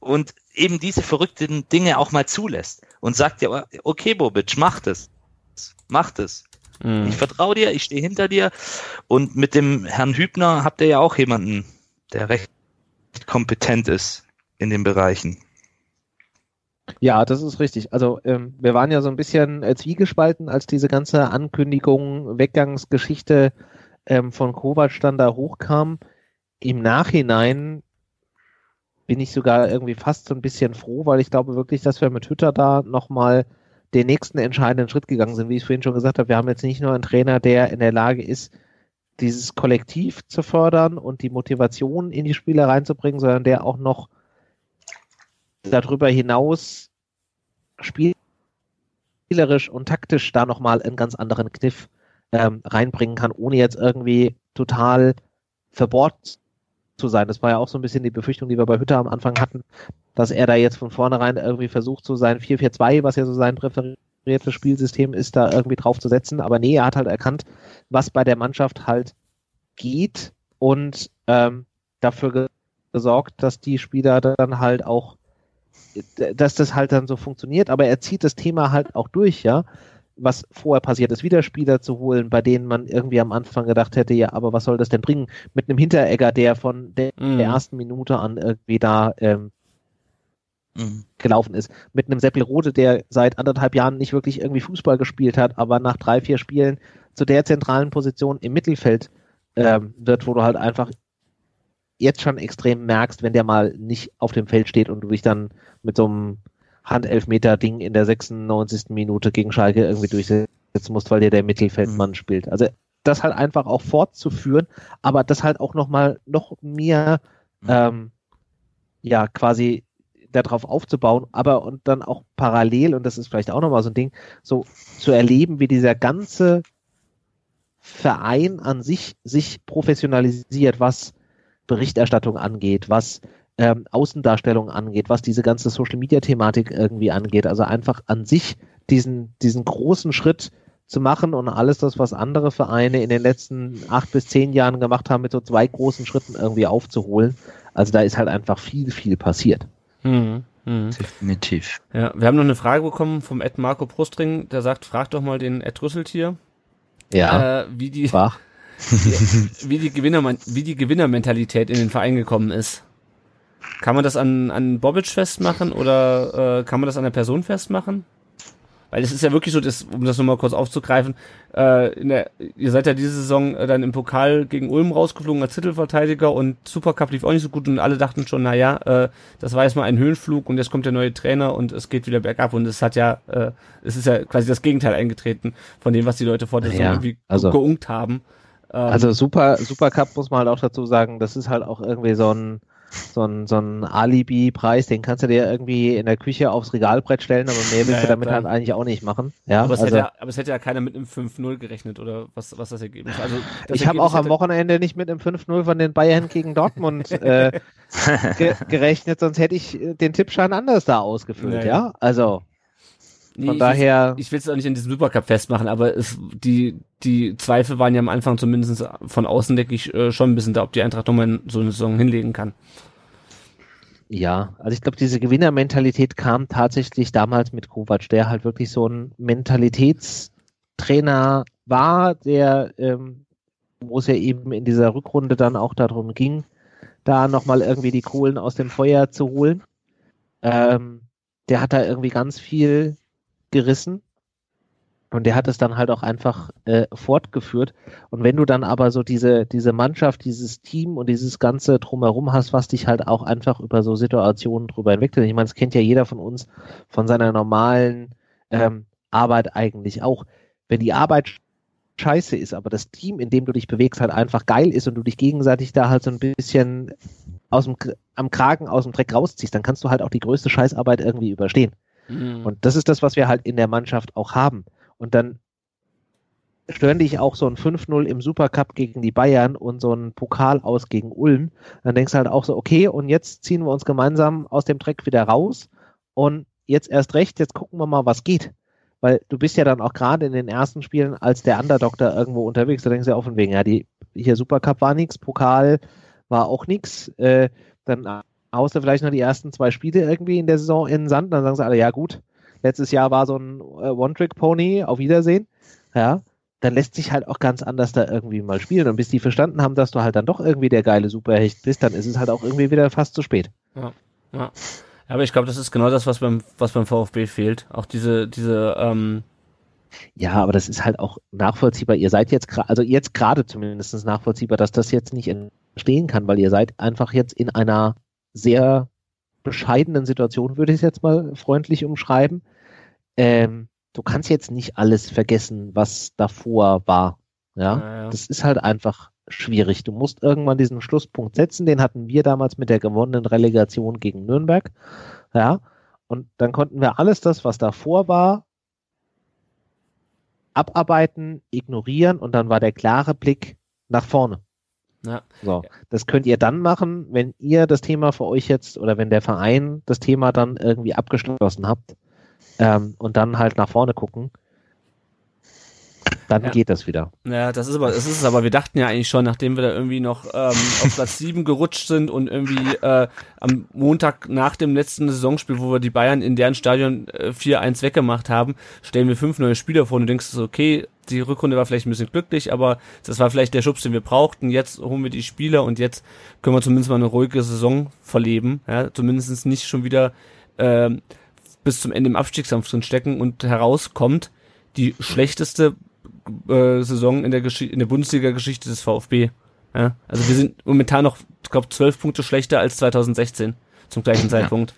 [SPEAKER 2] Und eben diese verrückten Dinge auch mal zulässt und sagt ja, okay, Bobic, mach das. Mach das.
[SPEAKER 8] Mhm.
[SPEAKER 2] Ich vertraue dir, ich stehe hinter dir. Und mit dem Herrn Hübner habt ihr ja auch jemanden, der recht kompetent ist in den Bereichen.
[SPEAKER 4] Ja, das ist richtig. Also ähm, wir waren ja so ein bisschen äh, zwiegespalten, als diese ganze Ankündigung, Weggangsgeschichte ähm, von Kovac dann da hochkam. Im Nachhinein bin ich sogar irgendwie fast so ein bisschen froh, weil ich glaube wirklich, dass wir mit Hütter da nochmal den nächsten entscheidenden Schritt gegangen sind. Wie ich vorhin schon gesagt habe, wir haben jetzt nicht nur einen Trainer, der in der Lage ist, dieses Kollektiv zu fördern und die Motivation in die Spieler reinzubringen, sondern der auch noch darüber hinaus spielerisch und taktisch da nochmal einen ganz anderen Kniff ähm, reinbringen kann, ohne jetzt irgendwie total verbohrt zu sein. Das war ja auch so ein bisschen die Befürchtung, die wir bei Hütter am Anfang hatten, dass er da jetzt von vornherein irgendwie versucht, so sein 4-4-2, was ja so sein präferiertes Spielsystem ist, da irgendwie drauf zu setzen. Aber nee, er hat halt erkannt, was bei der Mannschaft halt geht und ähm, dafür ge- gesorgt, dass die Spieler dann halt auch dass das halt dann so funktioniert, aber er zieht das Thema halt auch durch, ja. Was vorher passiert ist, wieder Spieler zu holen, bei denen man irgendwie am Anfang gedacht hätte, ja, aber was soll das denn bringen? Mit einem Hinteregger, der von der,
[SPEAKER 8] Mhm.
[SPEAKER 4] der ersten Minute an irgendwie da ähm,
[SPEAKER 2] Mhm.
[SPEAKER 4] gelaufen ist. Mit einem Seppelrode, der seit anderthalb Jahren nicht wirklich irgendwie Fußball gespielt hat, aber nach drei, vier Spielen zu der zentralen Position im Mittelfeld ähm, wird, wo du halt einfach jetzt schon extrem merkst, wenn der mal nicht auf dem Feld steht und du dich dann mit so einem Handelfmeter-Ding in der 96. Minute gegen Schalke irgendwie durchsetzen musst, weil dir der Mittelfeldmann spielt. Also das halt einfach auch fortzuführen, aber das halt auch nochmal noch mehr ähm, ja quasi darauf aufzubauen, aber und dann auch parallel, und das ist vielleicht auch nochmal so ein Ding, so zu erleben, wie dieser ganze Verein an sich sich professionalisiert, was Berichterstattung angeht, was ähm, Außendarstellung angeht, was diese ganze Social Media Thematik irgendwie angeht. Also einfach an sich diesen, diesen großen Schritt zu machen und alles das, was andere Vereine in den letzten acht bis zehn Jahren gemacht haben, mit so zwei großen Schritten irgendwie aufzuholen. Also da ist halt einfach viel, viel passiert.
[SPEAKER 8] Mhm. Mhm.
[SPEAKER 2] Definitiv.
[SPEAKER 8] Ja, wir haben noch eine Frage bekommen vom Ed Marco Prostring, der sagt, frag doch mal den Ed Rüsseltier,
[SPEAKER 4] Ja,
[SPEAKER 8] äh, wie die
[SPEAKER 4] war.
[SPEAKER 8] wie die Gewinner wie die Gewinnermentalität in den Verein gekommen ist. Kann man das an an Bobic festmachen oder äh, kann man das an der Person festmachen? Weil es ist ja wirklich so, das, um das nochmal kurz aufzugreifen, äh, in der, ihr seid ja diese Saison äh, dann im Pokal gegen Ulm rausgeflogen als Titelverteidiger und Supercup lief auch nicht so gut und alle dachten schon, na ja, äh, das war jetzt mal ein Höhenflug und jetzt kommt der neue Trainer und es geht wieder bergab und es hat ja, äh, es ist ja quasi das Gegenteil eingetreten von dem, was die Leute vor der Saison
[SPEAKER 4] Ja,
[SPEAKER 8] irgendwie
[SPEAKER 4] also-
[SPEAKER 8] geunkt haben. Ähm,
[SPEAKER 4] Also Super, Supercup muss man halt auch dazu sagen, das ist halt auch irgendwie so ein, so ein, so ein Alibi-Preis, den kannst du dir irgendwie in der Küche aufs Regalbrett stellen, aber mehr willst
[SPEAKER 8] Ja,
[SPEAKER 4] du damit
[SPEAKER 8] klar.
[SPEAKER 4] halt eigentlich auch nicht machen. Ja,
[SPEAKER 8] aber, es
[SPEAKER 4] also
[SPEAKER 8] hätte ja, aber es hätte ja keiner mit einem 5-0 gerechnet oder was, was das Ergebnis Also das
[SPEAKER 4] ich habe auch am Wochenende nicht mit einem 5-0 von den Bayern gegen Dortmund äh, ge gerechnet, sonst hätte ich den Tippschein anders da ausgefüllt,
[SPEAKER 8] Ja,
[SPEAKER 4] ja.
[SPEAKER 8] ja.
[SPEAKER 4] Von daher.
[SPEAKER 8] Ich, ich will es auch nicht an diesem Supercup festmachen, aber es, die, die Zweifel waren ja am Anfang zumindest von außen, denke ich, äh, schon ein bisschen da, ob die Eintracht nochmal so eine Saison hinlegen kann.
[SPEAKER 4] Ja, also ich glaube, diese Gewinnermentalität kam tatsächlich damals mit Kovac, der halt wirklich so ein Mentalitätstrainer war, der, ähm, wo es ja eben in dieser Rückrunde dann auch darum ging, da nochmal irgendwie die Kohlen aus dem Feuer zu holen. Ähm, der hat da irgendwie ganz viel gerissen und der hat es dann halt auch einfach äh, fortgeführt. Und wenn du dann aber so diese, diese Mannschaft, dieses Team und dieses Ganze drumherum hast, was dich halt auch einfach über so Situationen drüber entwickelt. Ich meine, das kennt ja jeder von uns von seiner normalen ähm, Arbeit eigentlich auch. Wenn die Arbeit scheiße ist, aber das Team, in dem du dich bewegst, halt einfach geil ist und du dich gegenseitig da halt so ein bisschen aus dem, am Kragen aus dem Dreck rausziehst, dann kannst du halt auch die größte Scheißarbeit irgendwie überstehen. Mhm. Und das ist das, was wir halt in der Mannschaft auch haben. Und dann stören dich auch so ein 5-0 im Supercup gegen die Bayern und so ein Pokal aus gegen Ulm. Dann denkst du halt auch so, okay, und jetzt ziehen wir uns gemeinsam aus dem Dreck wieder raus und jetzt erst recht, jetzt gucken wir mal, was geht. Weil du bist ja dann auch gerade in den ersten Spielen als der Underdog da irgendwo unterwegs. Da denkst du ja auch von wegen, ja, die hier Supercup war nix, Pokal war auch nix. Äh, dann du vielleicht noch die ersten zwei Spiele irgendwie in der Saison in den Sand. Dann sagen sie alle, ja gut, letztes Jahr war so ein äh, One-Trick-Pony, auf Wiedersehen. Ja, dann lässt sich halt auch ganz anders da irgendwie mal spielen. Und bis die verstanden haben, dass du halt dann doch irgendwie der geile Superhecht bist, dann ist es halt auch irgendwie wieder fast zu spät.
[SPEAKER 8] Ja, ja. Aber ich glaube, das ist genau das, was beim, was beim VfB fehlt. Auch diese, diese, ähm
[SPEAKER 4] ja, aber das ist halt auch nachvollziehbar. Ihr seid jetzt gerade, also jetzt gerade zumindest nachvollziehbar, dass das jetzt nicht entstehen kann, weil ihr seid einfach jetzt in einer sehr bescheidenen Situation, würde ich es jetzt mal freundlich umschreiben. Ähm, du kannst jetzt nicht alles vergessen, was davor war. Ja? ja, ja. das ist halt einfach schwierig. Du musst irgendwann diesen Schlusspunkt setzen. Den hatten wir damals mit der gewonnenen Relegation gegen Nürnberg. Ja, und dann konnten wir alles das, was davor war, abarbeiten, ignorieren und dann war der klare Blick nach vorne. Ja. So, das könnt ihr dann machen, wenn ihr das Thema für euch jetzt oder wenn der Verein das Thema dann irgendwie abgeschlossen habt ähm, und dann halt nach vorne gucken. Dann ja. geht das wieder.
[SPEAKER 8] Ja, das ist aber, das ist es aber. Wir dachten ja eigentlich schon, nachdem wir da irgendwie noch ähm, auf Platz 7 gerutscht sind und irgendwie äh, am Montag nach dem letzten Saisonspiel, wo wir die Bayern in deren Stadion äh, 4-1 weggemacht haben, stellen wir fünf neue Spieler vor und du denkst okay, die Rückrunde war vielleicht ein bisschen glücklich, aber das war vielleicht der Schubs, den wir brauchten. Jetzt holen wir die Spieler und jetzt können wir zumindest mal eine ruhige Saison verleben. Ja, zumindest nicht schon wieder äh, bis zum Ende im Abstiegskampf drin stecken und herauskommt die schlechteste äh, Saison in der, Gesch in der Bundesliga-Geschichte des VfB. Ja? Also wir sind momentan noch, ich glaube, zwölf Punkte schlechter als 2016 zum gleichen ja. Zeitpunkt.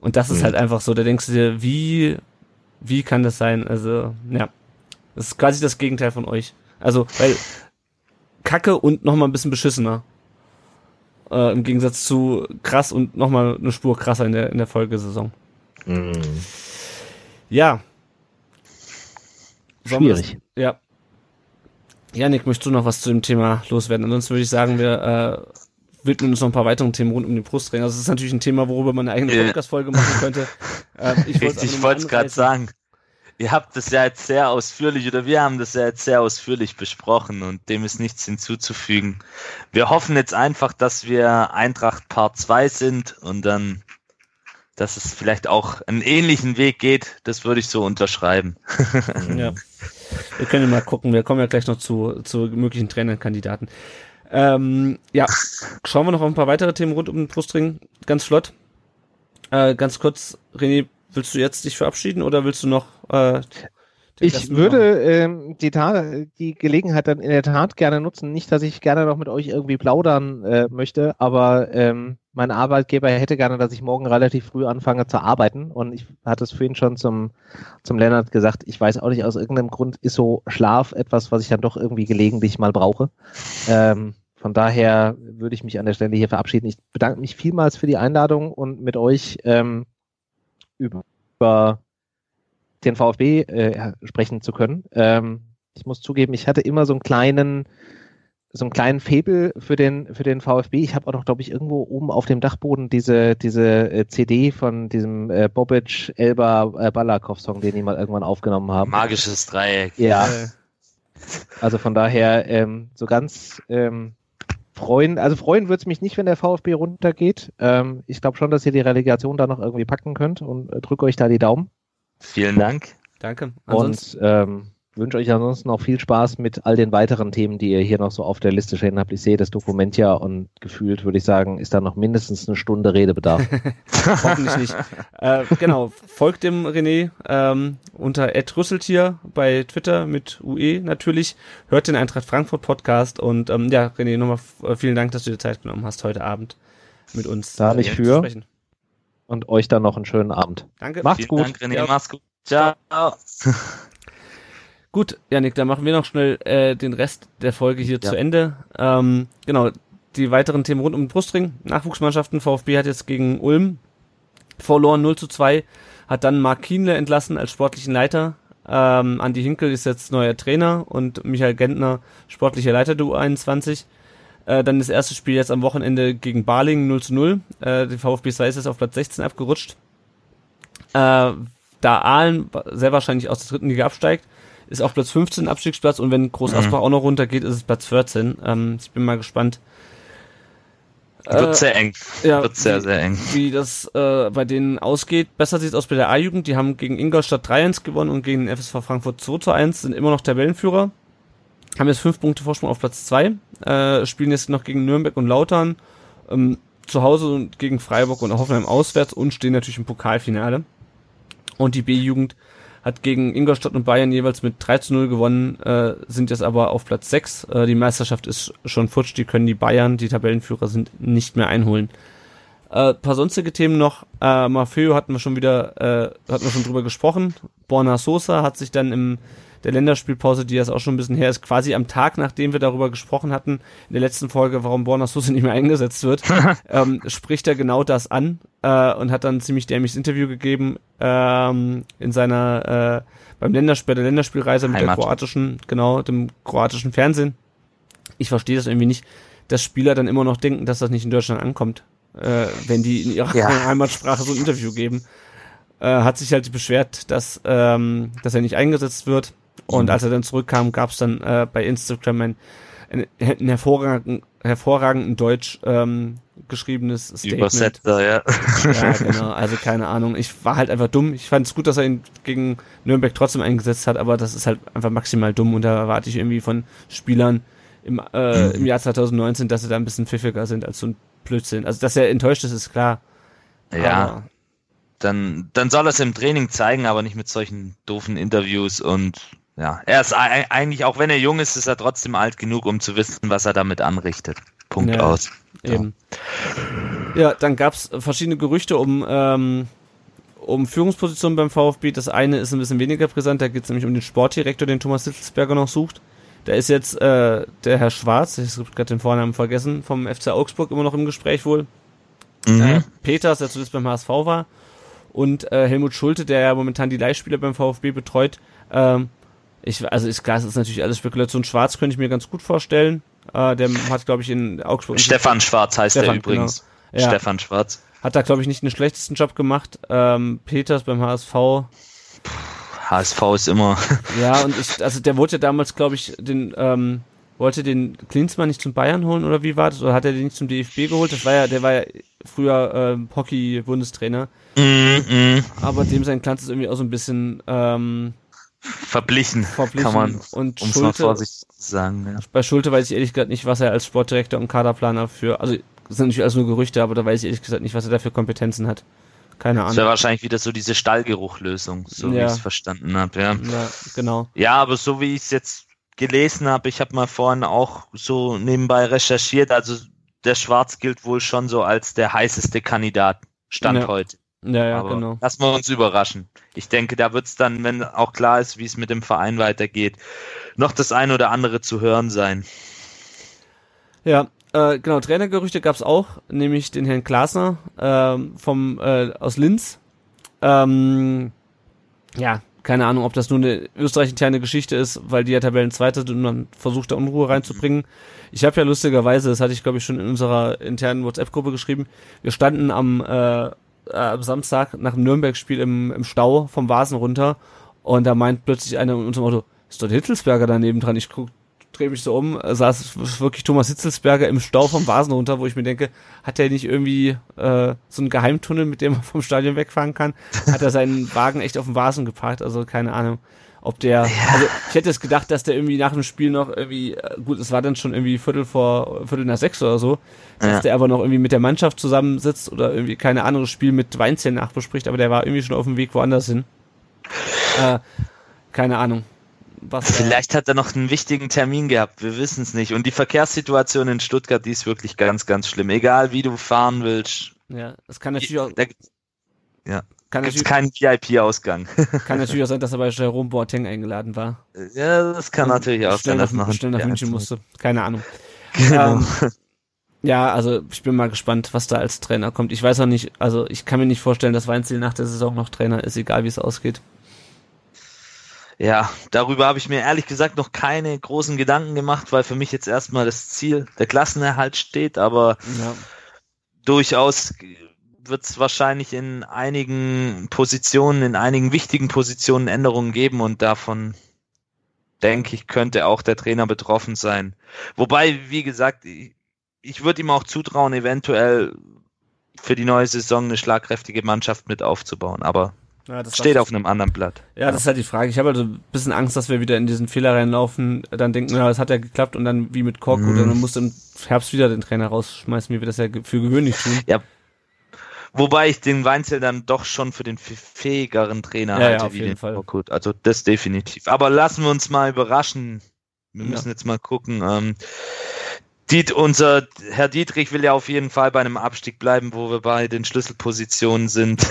[SPEAKER 8] Und das ist mhm. halt einfach so, da denkst du dir, wie, wie kann das sein? Also, ja. Das ist quasi das Gegenteil von euch. Also, weil Kacke und nochmal ein bisschen beschissener. Äh, Im Gegensatz zu krass und nochmal eine Spur krasser in der, in der Folgesaison. Mhm. Ja.
[SPEAKER 4] Schwierig.
[SPEAKER 8] ja. Janik, möchtest du noch was zu dem Thema loswerden? Ansonsten würde ich sagen, wir äh, widmen uns noch ein paar weiteren Themen rund um den Brustring. Also, das ist natürlich ein Thema, worüber man eine eigene Podcast-Folge machen könnte.
[SPEAKER 2] Äh, ich wollte es gerade sagen. Ihr habt das ja jetzt sehr ausführlich oder wir haben das ja jetzt sehr ausführlich besprochen und dem ist nichts hinzuzufügen. Wir hoffen jetzt einfach, dass wir Eintracht Part 2 sind und dann dass es vielleicht auch einen ähnlichen Weg geht, das würde ich so unterschreiben.
[SPEAKER 8] ja. Wir können mal gucken, wir kommen ja gleich noch zu, zu möglichen Trainerkandidaten. Ähm, ja, schauen wir noch auf ein paar weitere Themen rund um den Brustring, ganz flott. Äh, ganz kurz, René, willst du jetzt dich verabschieden oder willst du noch äh,
[SPEAKER 4] ich würde ähm, die, Tat, die Gelegenheit dann in der Tat gerne nutzen. Nicht, dass ich gerne noch mit euch irgendwie plaudern äh, möchte, aber ähm, mein Arbeitgeber hätte gerne, dass ich morgen relativ früh anfange zu arbeiten. Und ich hatte es vorhin schon zum, zum Lennart gesagt, ich weiß auch nicht, aus irgendeinem Grund ist so Schlaf etwas, was ich dann doch irgendwie gelegentlich mal brauche. Ähm, von daher würde ich mich an der Stelle hier verabschieden. Ich bedanke mich vielmals für die Einladung und mit euch ähm, über den VfB äh, sprechen zu können. Ähm, ich muss zugeben, ich hatte immer so einen kleinen so einen kleinen Febel für den für den VfB. Ich habe auch noch, glaube ich, irgendwo oben auf dem Dachboden diese diese äh, CD von diesem äh, Bobic Elba äh, Balakov Song, den die mal irgendwann aufgenommen haben.
[SPEAKER 2] Magisches Dreieck.
[SPEAKER 4] Ja. Also von daher ähm, so ganz ähm, freuen, also freuen würde es mich nicht, wenn der VfB runtergeht. Ähm, ich glaube schon, dass ihr die Relegation da noch irgendwie packen könnt und äh, drücke euch da die Daumen.
[SPEAKER 2] Vielen Dank.
[SPEAKER 8] Danke.
[SPEAKER 4] Ansonsten, und ähm, wünsche euch ansonsten noch viel Spaß mit all den weiteren Themen, die ihr hier noch so auf der Liste stehen habt. Ich sehe das Dokument ja und gefühlt würde ich sagen, ist da noch mindestens eine Stunde Redebedarf.
[SPEAKER 8] Hoffentlich nicht. Äh, genau, folgt dem René ähm, unter Rüsseltier bei Twitter mit UE natürlich. Hört den Eintracht Frankfurt Podcast und ähm, ja, René, nochmal äh, vielen Dank, dass du dir Zeit genommen hast, heute Abend mit uns
[SPEAKER 4] da nicht für. Sprechen. Und euch dann noch einen schönen Abend.
[SPEAKER 8] Danke.
[SPEAKER 4] Macht's
[SPEAKER 2] Vielen
[SPEAKER 4] gut.
[SPEAKER 2] Dank, René. Ja. Mach's gut. Ciao.
[SPEAKER 8] Gut, Janik, dann machen wir noch schnell äh, den Rest der Folge hier ja. zu Ende. Ähm, genau, die weiteren Themen rund um den Brustring. Nachwuchsmannschaften, VfB hat jetzt gegen Ulm verloren 0 zu 2, hat dann Mark Kienle entlassen als sportlichen Leiter. Ähm, Andi Hinkel ist jetzt neuer Trainer und Michael Gentner sportlicher Leiter der U21. Äh, dann das erste Spiel jetzt am Wochenende gegen Barling 0 zu 0. Äh, die VfB 2 ist jetzt auf Platz 16 abgerutscht. Äh, da Aalen sehr wahrscheinlich aus der dritten Liga absteigt, ist auf Platz 15 Abstiegsplatz und wenn Groß Asbach mhm. auch noch runtergeht, ist es Platz 14. Ähm, ich bin mal gespannt.
[SPEAKER 2] Wird äh, sehr eng.
[SPEAKER 8] Ja,
[SPEAKER 2] Wird sehr,
[SPEAKER 8] wie,
[SPEAKER 2] sehr eng.
[SPEAKER 8] Wie das äh, bei denen ausgeht. Besser sieht es aus bei der A-Jugend. Die haben gegen Ingolstadt 3-1 gewonnen und gegen den FSV Frankfurt 2-1, sind immer noch Tabellenführer. Haben jetzt fünf Punkte Vorsprung auf Platz 2. Äh, spielen jetzt noch gegen Nürnberg und Lautern. Ähm, zu Hause und gegen Freiburg und Hoffenheim auswärts und stehen natürlich im Pokalfinale. Und die B-Jugend hat gegen Ingolstadt und Bayern jeweils mit 3 zu 0 gewonnen, äh, sind jetzt aber auf Platz 6. Äh, die Meisterschaft ist schon futsch, die können die Bayern, die Tabellenführer sind, nicht mehr einholen. Äh, paar sonstige Themen noch. Äh, Maffeo hatten wir schon wieder, äh, hatten wir schon drüber gesprochen. Borna Sosa hat sich dann im der Länderspielpause, die jetzt auch schon ein bisschen her ist, quasi am Tag, nachdem wir darüber gesprochen hatten, in der letzten Folge, warum Borna Sosa nicht mehr eingesetzt wird, ähm, spricht er genau das an äh, und hat dann ein ziemlich dämliches Interview gegeben ähm, in seiner äh, beim Länderspiel, der Länderspielreise mit Heimat. der kroatischen, genau, dem kroatischen Fernsehen. Ich verstehe das irgendwie nicht, dass Spieler dann immer noch denken, dass das nicht in Deutschland ankommt, äh, wenn die in ihrer ja. Heimatsprache so ein Interview geben. Äh, hat sich halt beschwert, dass, ähm, dass er nicht eingesetzt wird. Und als er dann zurückkam, gab es dann äh, bei Instagram ein, ein, ein hervorragenden, hervorragenden Deutsch ähm, geschriebenes Statement.
[SPEAKER 2] Übersetzer, ja.
[SPEAKER 8] Ja, genau. Also keine Ahnung. Ich war halt einfach dumm. Ich fand es gut, dass er ihn gegen Nürnberg trotzdem eingesetzt hat, aber das ist halt einfach maximal dumm und da erwarte ich irgendwie von Spielern im, äh, im Jahr 2019, dass sie da ein bisschen pfiffiger sind als so ein Blödsinn. Also, dass er enttäuscht ist, ist klar.
[SPEAKER 2] Ja. Aber dann, dann soll er es im Training zeigen, aber nicht mit solchen doofen Interviews und ja, er ist eigentlich, auch wenn er jung ist, ist er trotzdem alt genug, um zu wissen, was er damit anrichtet. Punkt
[SPEAKER 8] ja,
[SPEAKER 2] aus.
[SPEAKER 8] Eben. Ja, dann gab es verschiedene Gerüchte um, ähm, um Führungspositionen beim VfB. Das eine ist ein bisschen weniger präsent, da geht es nämlich um den Sportdirektor, den Thomas Sitzelsberger noch sucht. Da ist jetzt äh, der Herr Schwarz, ich habe gerade den Vornamen vergessen, vom FC Augsburg immer noch im Gespräch wohl. Mhm. Äh, Peters, der zuletzt beim HSV war. Und äh, Helmut Schulte, der ja momentan die Leihspieler beim VfB betreut, ähm, ich, also ist klar, es ist natürlich alles Spekulation. Schwarz könnte ich mir ganz gut vorstellen. Äh, der hat, glaube ich, in Augsburg.
[SPEAKER 2] Stefan Schwarz heißt Stefan, er übrigens. Genau. Ja. Stefan Schwarz.
[SPEAKER 8] Hat da, glaube ich, nicht den schlechtesten Job gemacht. Ähm, Peters beim HSV. Puh,
[SPEAKER 2] HSV ist immer.
[SPEAKER 8] ja, und ich, also der wollte ja damals, glaube ich, den, ähm, wollte den Klinsmann nicht zum Bayern holen oder wie war das? Oder hat er den nicht zum DFB geholt? Das war ja, der war ja früher ähm, Hockey-Bundestrainer.
[SPEAKER 2] Mm, mm.
[SPEAKER 8] Aber dem sein Glanz ist irgendwie auch so ein bisschen ähm,
[SPEAKER 2] verblichen,
[SPEAKER 8] verblichen.
[SPEAKER 2] kann man
[SPEAKER 8] und
[SPEAKER 2] um's
[SPEAKER 8] Schulte,
[SPEAKER 2] mal vorsichtig sagen. Ja.
[SPEAKER 8] Bei Schulte weiß ich ehrlich gesagt nicht, was er als Sportdirektor und Kaderplaner für, also das sind natürlich alles nur Gerüchte, aber da weiß ich ehrlich gesagt nicht, was er da für Kompetenzen hat. Keine Ahnung. Das
[SPEAKER 2] wäre wahrscheinlich wieder so diese Stallgeruchlösung, so ja. wie ich es verstanden habe. Ja.
[SPEAKER 8] ja, genau.
[SPEAKER 2] Ja, aber so wie ich es jetzt gelesen habe, ich habe mal vorhin auch so nebenbei recherchiert, also der Schwarz gilt wohl schon so als der heißeste Kandidat, Stand
[SPEAKER 8] ja.
[SPEAKER 2] heute.
[SPEAKER 8] Ja, ja,
[SPEAKER 2] Aber
[SPEAKER 8] genau.
[SPEAKER 2] Lassen wir uns überraschen. Ich denke, da wird es dann, wenn auch klar ist, wie es mit dem Verein weitergeht, noch das eine oder andere zu hören sein.
[SPEAKER 8] Ja, äh, genau, Trainergerüchte gab es auch, nämlich den Herrn Glasner ähm, vom äh, aus Linz. Ähm, ja, keine Ahnung, ob das nur eine österreich-interne Geschichte ist, weil die ja Tabellenzweite sind und man versucht da Unruhe reinzubringen. Ich habe ja lustigerweise, das hatte ich glaube ich schon in unserer internen WhatsApp-Gruppe geschrieben, wir standen am, äh, äh, am Samstag nach dem Nürnberg-Spiel im, im Stau vom Vasen runter und da meint plötzlich einer in unserem Auto, ist dort Hitzelsberger daneben dran? Ich guck, drehe mich so um, saß wirklich Thomas Hitzelsberger im Stau vom Vasen runter, wo ich mir denke, hat er nicht irgendwie äh, so einen Geheimtunnel, mit dem er vom Stadion wegfahren kann? Hat er seinen Wagen echt auf dem Vasen geparkt? Also keine Ahnung. Ob der, ja. also ich hätte es gedacht, dass der irgendwie nach dem Spiel noch irgendwie, äh, gut, es war dann schon irgendwie Viertel vor, Viertel nach sechs oder so, dass ja. der aber noch irgendwie mit der Mannschaft zusammensitzt oder irgendwie keine das Spiel mit Weinzellen nachbespricht, aber der war irgendwie schon auf dem Weg woanders hin. Äh, keine Ahnung.
[SPEAKER 2] Was Vielleicht hat er noch einen wichtigen Termin gehabt, wir wissen es nicht. Und die Verkehrssituation in Stuttgart, die ist wirklich ganz, ganz schlimm. Egal wie du fahren willst.
[SPEAKER 8] Ja, es kann natürlich auch. Da,
[SPEAKER 2] ja. Kann Gibt's keinen VIP-Ausgang.
[SPEAKER 8] Kann natürlich auch sein, dass er bei Jerome Boateng eingeladen war.
[SPEAKER 2] Ja, das kann Und natürlich auch
[SPEAKER 8] sein, dass noch schnell nach München musste. Keine Ahnung. Genau. Ähm, ja, also ich bin mal gespannt, was da als Trainer kommt. Ich weiß auch nicht, also ich kann mir nicht vorstellen, dass Weinziel nach der Saison noch Trainer ist, egal wie es ausgeht.
[SPEAKER 2] Ja, darüber habe ich mir ehrlich gesagt noch keine großen Gedanken gemacht, weil für mich jetzt erstmal das Ziel der Klassenerhalt steht, aber ja. durchaus wird es wahrscheinlich in einigen Positionen, in einigen wichtigen Positionen Änderungen geben und davon denke ich, könnte auch der Trainer betroffen sein. Wobei, wie gesagt, ich, ich würde ihm auch zutrauen, eventuell für die neue Saison eine schlagkräftige Mannschaft mit aufzubauen, aber ja, steht auf einem anderen Blatt.
[SPEAKER 8] Ja, das ist halt die Frage. Ich habe also ein bisschen Angst, dass wir wieder in diesen Fehler reinlaufen, dann denken, ja, das hat ja geklappt und dann wie mit Kork mhm. oder dann musst du im Herbst wieder den Trainer rausschmeißen, wie wir das ja für gewöhnlich tun.
[SPEAKER 2] Ja, Wobei ich den Weinzel dann doch schon für den fähigeren Trainer
[SPEAKER 8] ja, halte, ja, auf wie jeden den
[SPEAKER 2] Fall. Korkut. Also das definitiv. Aber lassen wir uns mal überraschen. Wir müssen ja. jetzt mal gucken. Ähm, Diet, unser Herr Dietrich will ja auf jeden Fall bei einem Abstieg bleiben, wo wir bei den Schlüsselpositionen sind.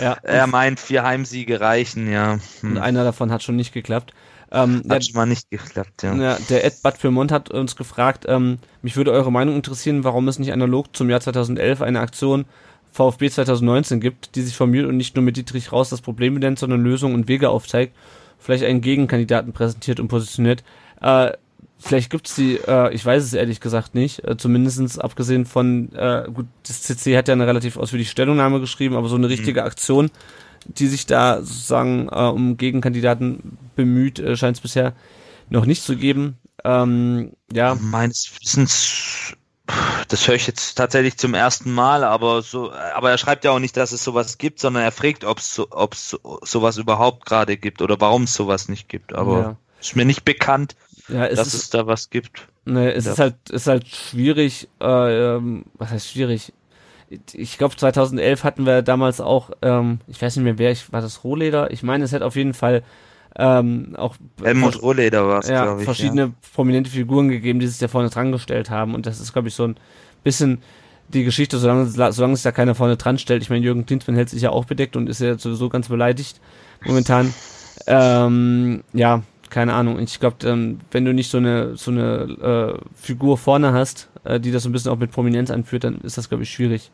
[SPEAKER 2] ja. Er meint, vier Heimsiege reichen, ja.
[SPEAKER 8] Hm. Und einer davon hat schon nicht geklappt. Ähm,
[SPEAKER 2] hat schon mal nicht geklappt, ja.
[SPEAKER 8] ja der Ed Bad Firmont hat uns gefragt, ähm, mich würde eure Meinung interessieren, warum es nicht analog zum Jahr 2011 eine Aktion VfB 2019 gibt, die sich formiert und nicht nur mit Dietrich Raus das Problem benennt, sondern Lösungen und Wege aufzeigt, vielleicht einen Gegenkandidaten präsentiert und positioniert. Äh, vielleicht gibt's die, äh, ich weiß es ehrlich gesagt nicht, äh, zumindestens abgesehen von, äh, gut, das CC hat ja eine relativ ausführliche Stellungnahme geschrieben, aber so eine richtige mhm. Aktion, die sich da sozusagen äh, um Gegenkandidaten bemüht, äh, scheint es bisher noch nicht zu geben. Ähm, ja.
[SPEAKER 2] Meines Wissens das höre ich jetzt tatsächlich zum ersten Mal, aber so, aber er schreibt ja auch nicht, dass es sowas gibt, sondern er fragt, ob es so, ob's sowas überhaupt gerade gibt oder warum es sowas nicht gibt. Aber ja. ist mir nicht bekannt, ja, es dass ist, es da was gibt.
[SPEAKER 8] Ne, es ist halt, ist halt schwierig, äh, ähm, was heißt schwierig? Ich glaube 2011 hatten wir damals auch, ähm, ich weiß nicht mehr wer, ich war das Rohleder. Ich meine, es hätte auf jeden Fall ähm, auch
[SPEAKER 2] Helmut Rohleder war es,
[SPEAKER 8] ja, glaube ich. Verschiedene ja. prominente Figuren gegeben, die sich da vorne dran gestellt haben. Und das ist, glaube ich, so ein bisschen die Geschichte, solange, solange sich da keiner vorne dran stellt. Ich meine, Jürgen Klinsmann hält sich ja auch bedeckt und ist ja sowieso ganz beleidigt momentan. Ähm, ja, keine Ahnung. Ich glaube, ähm, wenn du nicht so eine so eine äh, Figur vorne hast, äh, die das so ein bisschen auch mit Prominenz anführt, dann ist das, glaube ich, schwierig.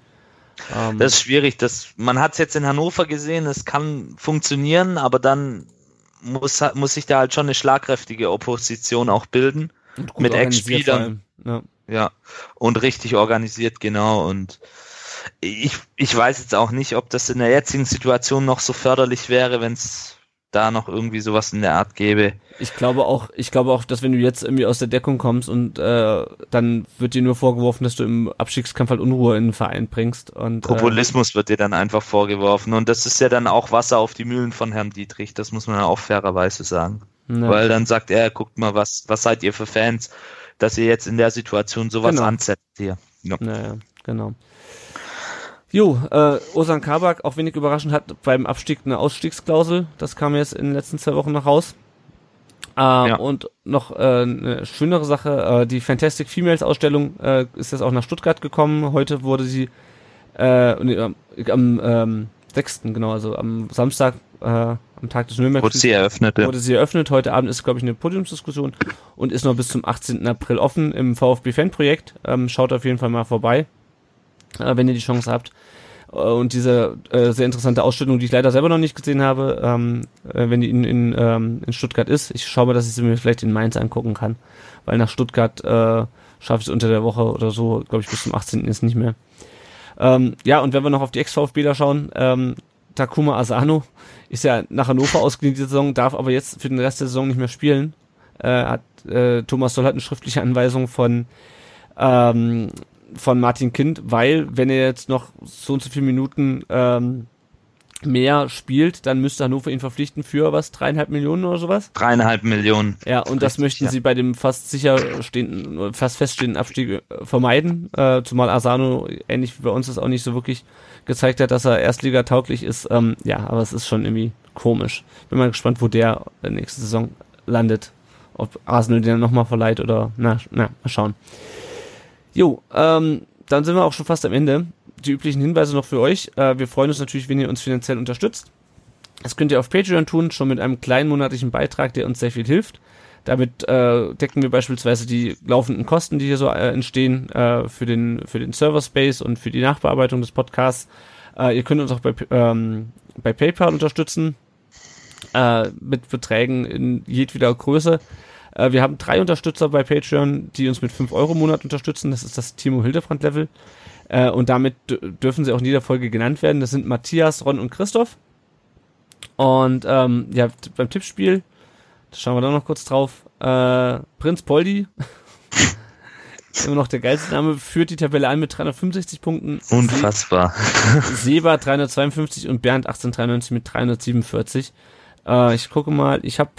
[SPEAKER 2] Ähm, das ist schwierig. Das, man hat es jetzt in Hannover gesehen, es kann funktionieren, aber dann muss, muss sich da halt schon eine schlagkräftige Opposition auch bilden. Mit Ex-Spielern. Ja. ja. Und richtig organisiert, genau. Und ich, ich weiß jetzt auch nicht, ob das in der jetzigen Situation noch so förderlich wäre, wenn es da noch irgendwie sowas in der Art gäbe.
[SPEAKER 8] Ich glaube auch, ich glaube auch, dass wenn du jetzt irgendwie aus der Deckung kommst und äh, dann wird dir nur vorgeworfen, dass du im Abstiegskampf halt Unruhe in den Verein bringst. Und,
[SPEAKER 2] äh, Populismus äh, wird dir dann einfach vorgeworfen und das ist ja dann auch Wasser auf die Mühlen von Herrn Dietrich, das muss man ja auch fairerweise sagen. Ja. Weil dann sagt er, guckt mal, was, was seid ihr für Fans, dass ihr jetzt in der Situation sowas genau. ansetzt hier.
[SPEAKER 8] Ja. Naja, genau. Jo, äh, Osan Kabak, auch wenig überraschend, hat beim Abstieg eine Ausstiegsklausel. Das kam jetzt in den letzten zwei Wochen noch raus. Äh, ja. Und noch äh, eine schönere Sache, äh, die Fantastic Females Ausstellung äh, ist jetzt auch nach Stuttgart gekommen. Heute wurde sie äh, nee, am ähm, 6. genau, also am Samstag, äh, am Tag des Nürnberg.
[SPEAKER 2] Wurde sie eröffnet,
[SPEAKER 8] ja. Wurde sie eröffnet. Heute Abend ist, glaube ich, eine Podiumsdiskussion und ist noch bis zum 18. April offen im VfB Fan Projekt. Ähm, schaut auf jeden Fall mal vorbei äh, wenn ihr die Chance habt. Äh, und diese äh, sehr interessante Ausstellung, die ich leider selber noch nicht gesehen habe, ähm, äh, wenn die in, in, ähm, in Stuttgart ist. Ich schaue mal, dass ich sie mir vielleicht in Mainz angucken kann, weil nach Stuttgart äh, schaffe ich es unter der Woche oder so, glaube ich, bis zum 18. ist nicht mehr. Ähm, ja, und wenn wir noch auf die Ex-VfBler schauen, ähm, Takuma Asano ist ja nach Hannover ausgeliehen die Saison, darf aber jetzt für den Rest der Saison nicht mehr spielen. Äh, hat, äh, Thomas Soll hat eine schriftliche Anweisung von ähm, von Martin Kind, weil wenn er jetzt noch so und so viele Minuten ähm, mehr spielt, dann müsste Hannover ihn verpflichten für was, dreieinhalb Millionen oder sowas?
[SPEAKER 2] Dreieinhalb Millionen.
[SPEAKER 8] Ja, und das möchten ja. sie bei dem fast sicher stehenden, fast feststehenden Abstieg äh, vermeiden, äh, zumal Asano, ähnlich wie bei uns, das auch nicht so wirklich gezeigt hat, dass er Erstliga tauglich ist. Ähm, ja, aber es ist schon irgendwie komisch. Bin mal gespannt, wo der nächste Saison landet. Ob Arsenal den nochmal verleiht oder, na, na, mal schauen. Jo, ähm, dann sind wir auch schon fast am Ende. Die üblichen Hinweise noch für euch. Äh, wir freuen uns natürlich, wenn ihr uns finanziell unterstützt. Das könnt ihr auf Patreon tun, schon mit einem kleinen monatlichen Beitrag, der uns sehr viel hilft. Damit äh, decken wir beispielsweise die laufenden Kosten, die hier so äh, entstehen, äh, für den für den Server Space und für die Nachbearbeitung des Podcasts. Äh, ihr könnt uns auch bei, ähm, bei PayPal unterstützen äh, mit Beträgen in jedweder Größe. Äh, wir haben drei Unterstützer bei Patreon, die uns mit 5 Euro im Monat unterstützen. Das ist das Timo Hildebrand Level. Äh, und damit dürfen sie auch in jeder Folge genannt werden. Das sind Matthias, Ron und Christoph. Und ähm, ja, beim Tippspiel, da schauen wir da noch kurz drauf. Äh, Prinz Poldi, immer noch der geilste Name, führt die Tabelle an mit 365 Punkten.
[SPEAKER 2] Unfassbar.
[SPEAKER 8] Seba 352 und Bernd 1893 mit 347. Äh, ich gucke mal, ich habe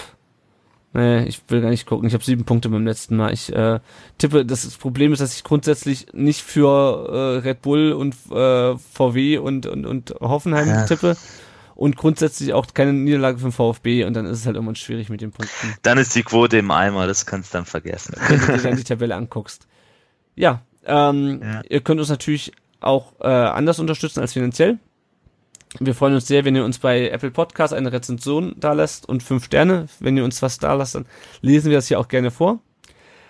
[SPEAKER 8] Nee, ich will gar nicht gucken. Ich habe sieben Punkte beim letzten Mal. Ich äh, tippe, das Problem ist, dass ich grundsätzlich nicht für äh, Red Bull und äh, VW und, und, und Hoffenheim ja. tippe und grundsätzlich auch keine Niederlage für den VfB und dann ist es halt irgendwann schwierig mit den Punkten.
[SPEAKER 2] Dann ist die Quote im Eimer, das kannst du dann vergessen.
[SPEAKER 8] Wenn du dir dann die Tabelle anguckst. Ja, ähm, ja. ihr könnt uns natürlich auch äh, anders unterstützen als finanziell. Wir freuen uns sehr, wenn ihr uns bei Apple Podcast eine Rezension da lasst und fünf Sterne. Wenn ihr uns was da lasst, dann lesen wir das hier auch gerne vor.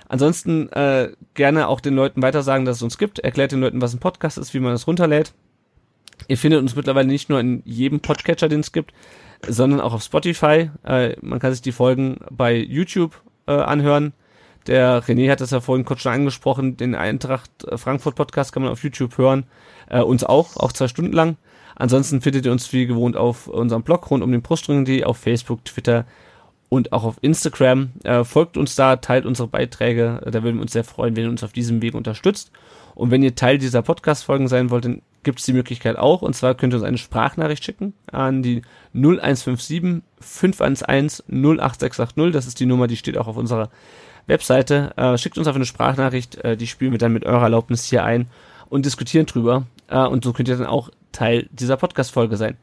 [SPEAKER 8] Ansonsten äh, gerne auch den Leuten weiter sagen, dass es uns gibt. Erklärt den Leuten, was ein Podcast ist, wie man das runterlädt. Ihr findet uns mittlerweile nicht nur in jedem Podcatcher, den es gibt, sondern auch auf Spotify. Äh, man kann sich die Folgen bei YouTube äh, anhören. Der René hat das ja vorhin kurz schon angesprochen. Den Eintracht Frankfurt Podcast kann man auf YouTube hören. Äh, uns auch, auch zwei Stunden lang. Ansonsten findet ihr uns wie gewohnt auf unserem Blog rund um den Brustring.de, auf Facebook, Twitter und auch auf Instagram. Äh, folgt uns da, teilt unsere Beiträge. Da würden wir uns sehr freuen, wenn ihr uns auf diesem Weg unterstützt. Und wenn ihr Teil dieser Podcast-Folgen sein wollt, dann gibt es die Möglichkeit auch. Und zwar könnt ihr uns eine Sprachnachricht schicken an die 0157 511 08680. Das ist die Nummer, die steht auch auf unserer Webseite. Äh, schickt uns einfach eine Sprachnachricht, äh, die spielen wir dann mit eurer Erlaubnis hier ein und diskutieren drüber. Äh, und so könnt ihr dann auch Teil dieser Podcast-Folge sein.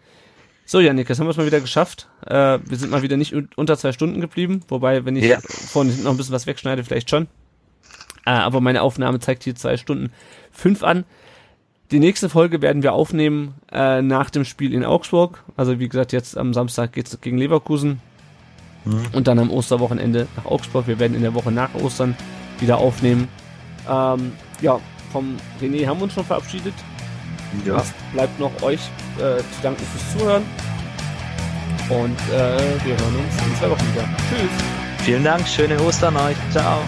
[SPEAKER 8] So, Janik, jetzt haben wir es mal wieder geschafft. Äh, wir sind mal wieder nicht unter zwei Stunden geblieben, wobei, wenn ich ja. vorne noch ein bisschen was wegschneide, vielleicht schon. Äh, aber meine Aufnahme zeigt hier zwei Stunden fünf an. Die nächste Folge werden wir aufnehmen äh, nach dem Spiel in Augsburg. Also wie gesagt, jetzt am Samstag geht es gegen Leverkusen. Mhm. Und dann am Osterwochenende nach Augsburg. Wir werden in der Woche nach Ostern wieder aufnehmen. Ähm, ja, vom René haben wir uns schon verabschiedet. Ja. Was bleibt noch euch äh, zu danken fürs Zuhören. Und äh, wir hören uns in zwei Wochen wieder. Tschüss.
[SPEAKER 2] Vielen Dank, schöne Ostern euch. Ciao.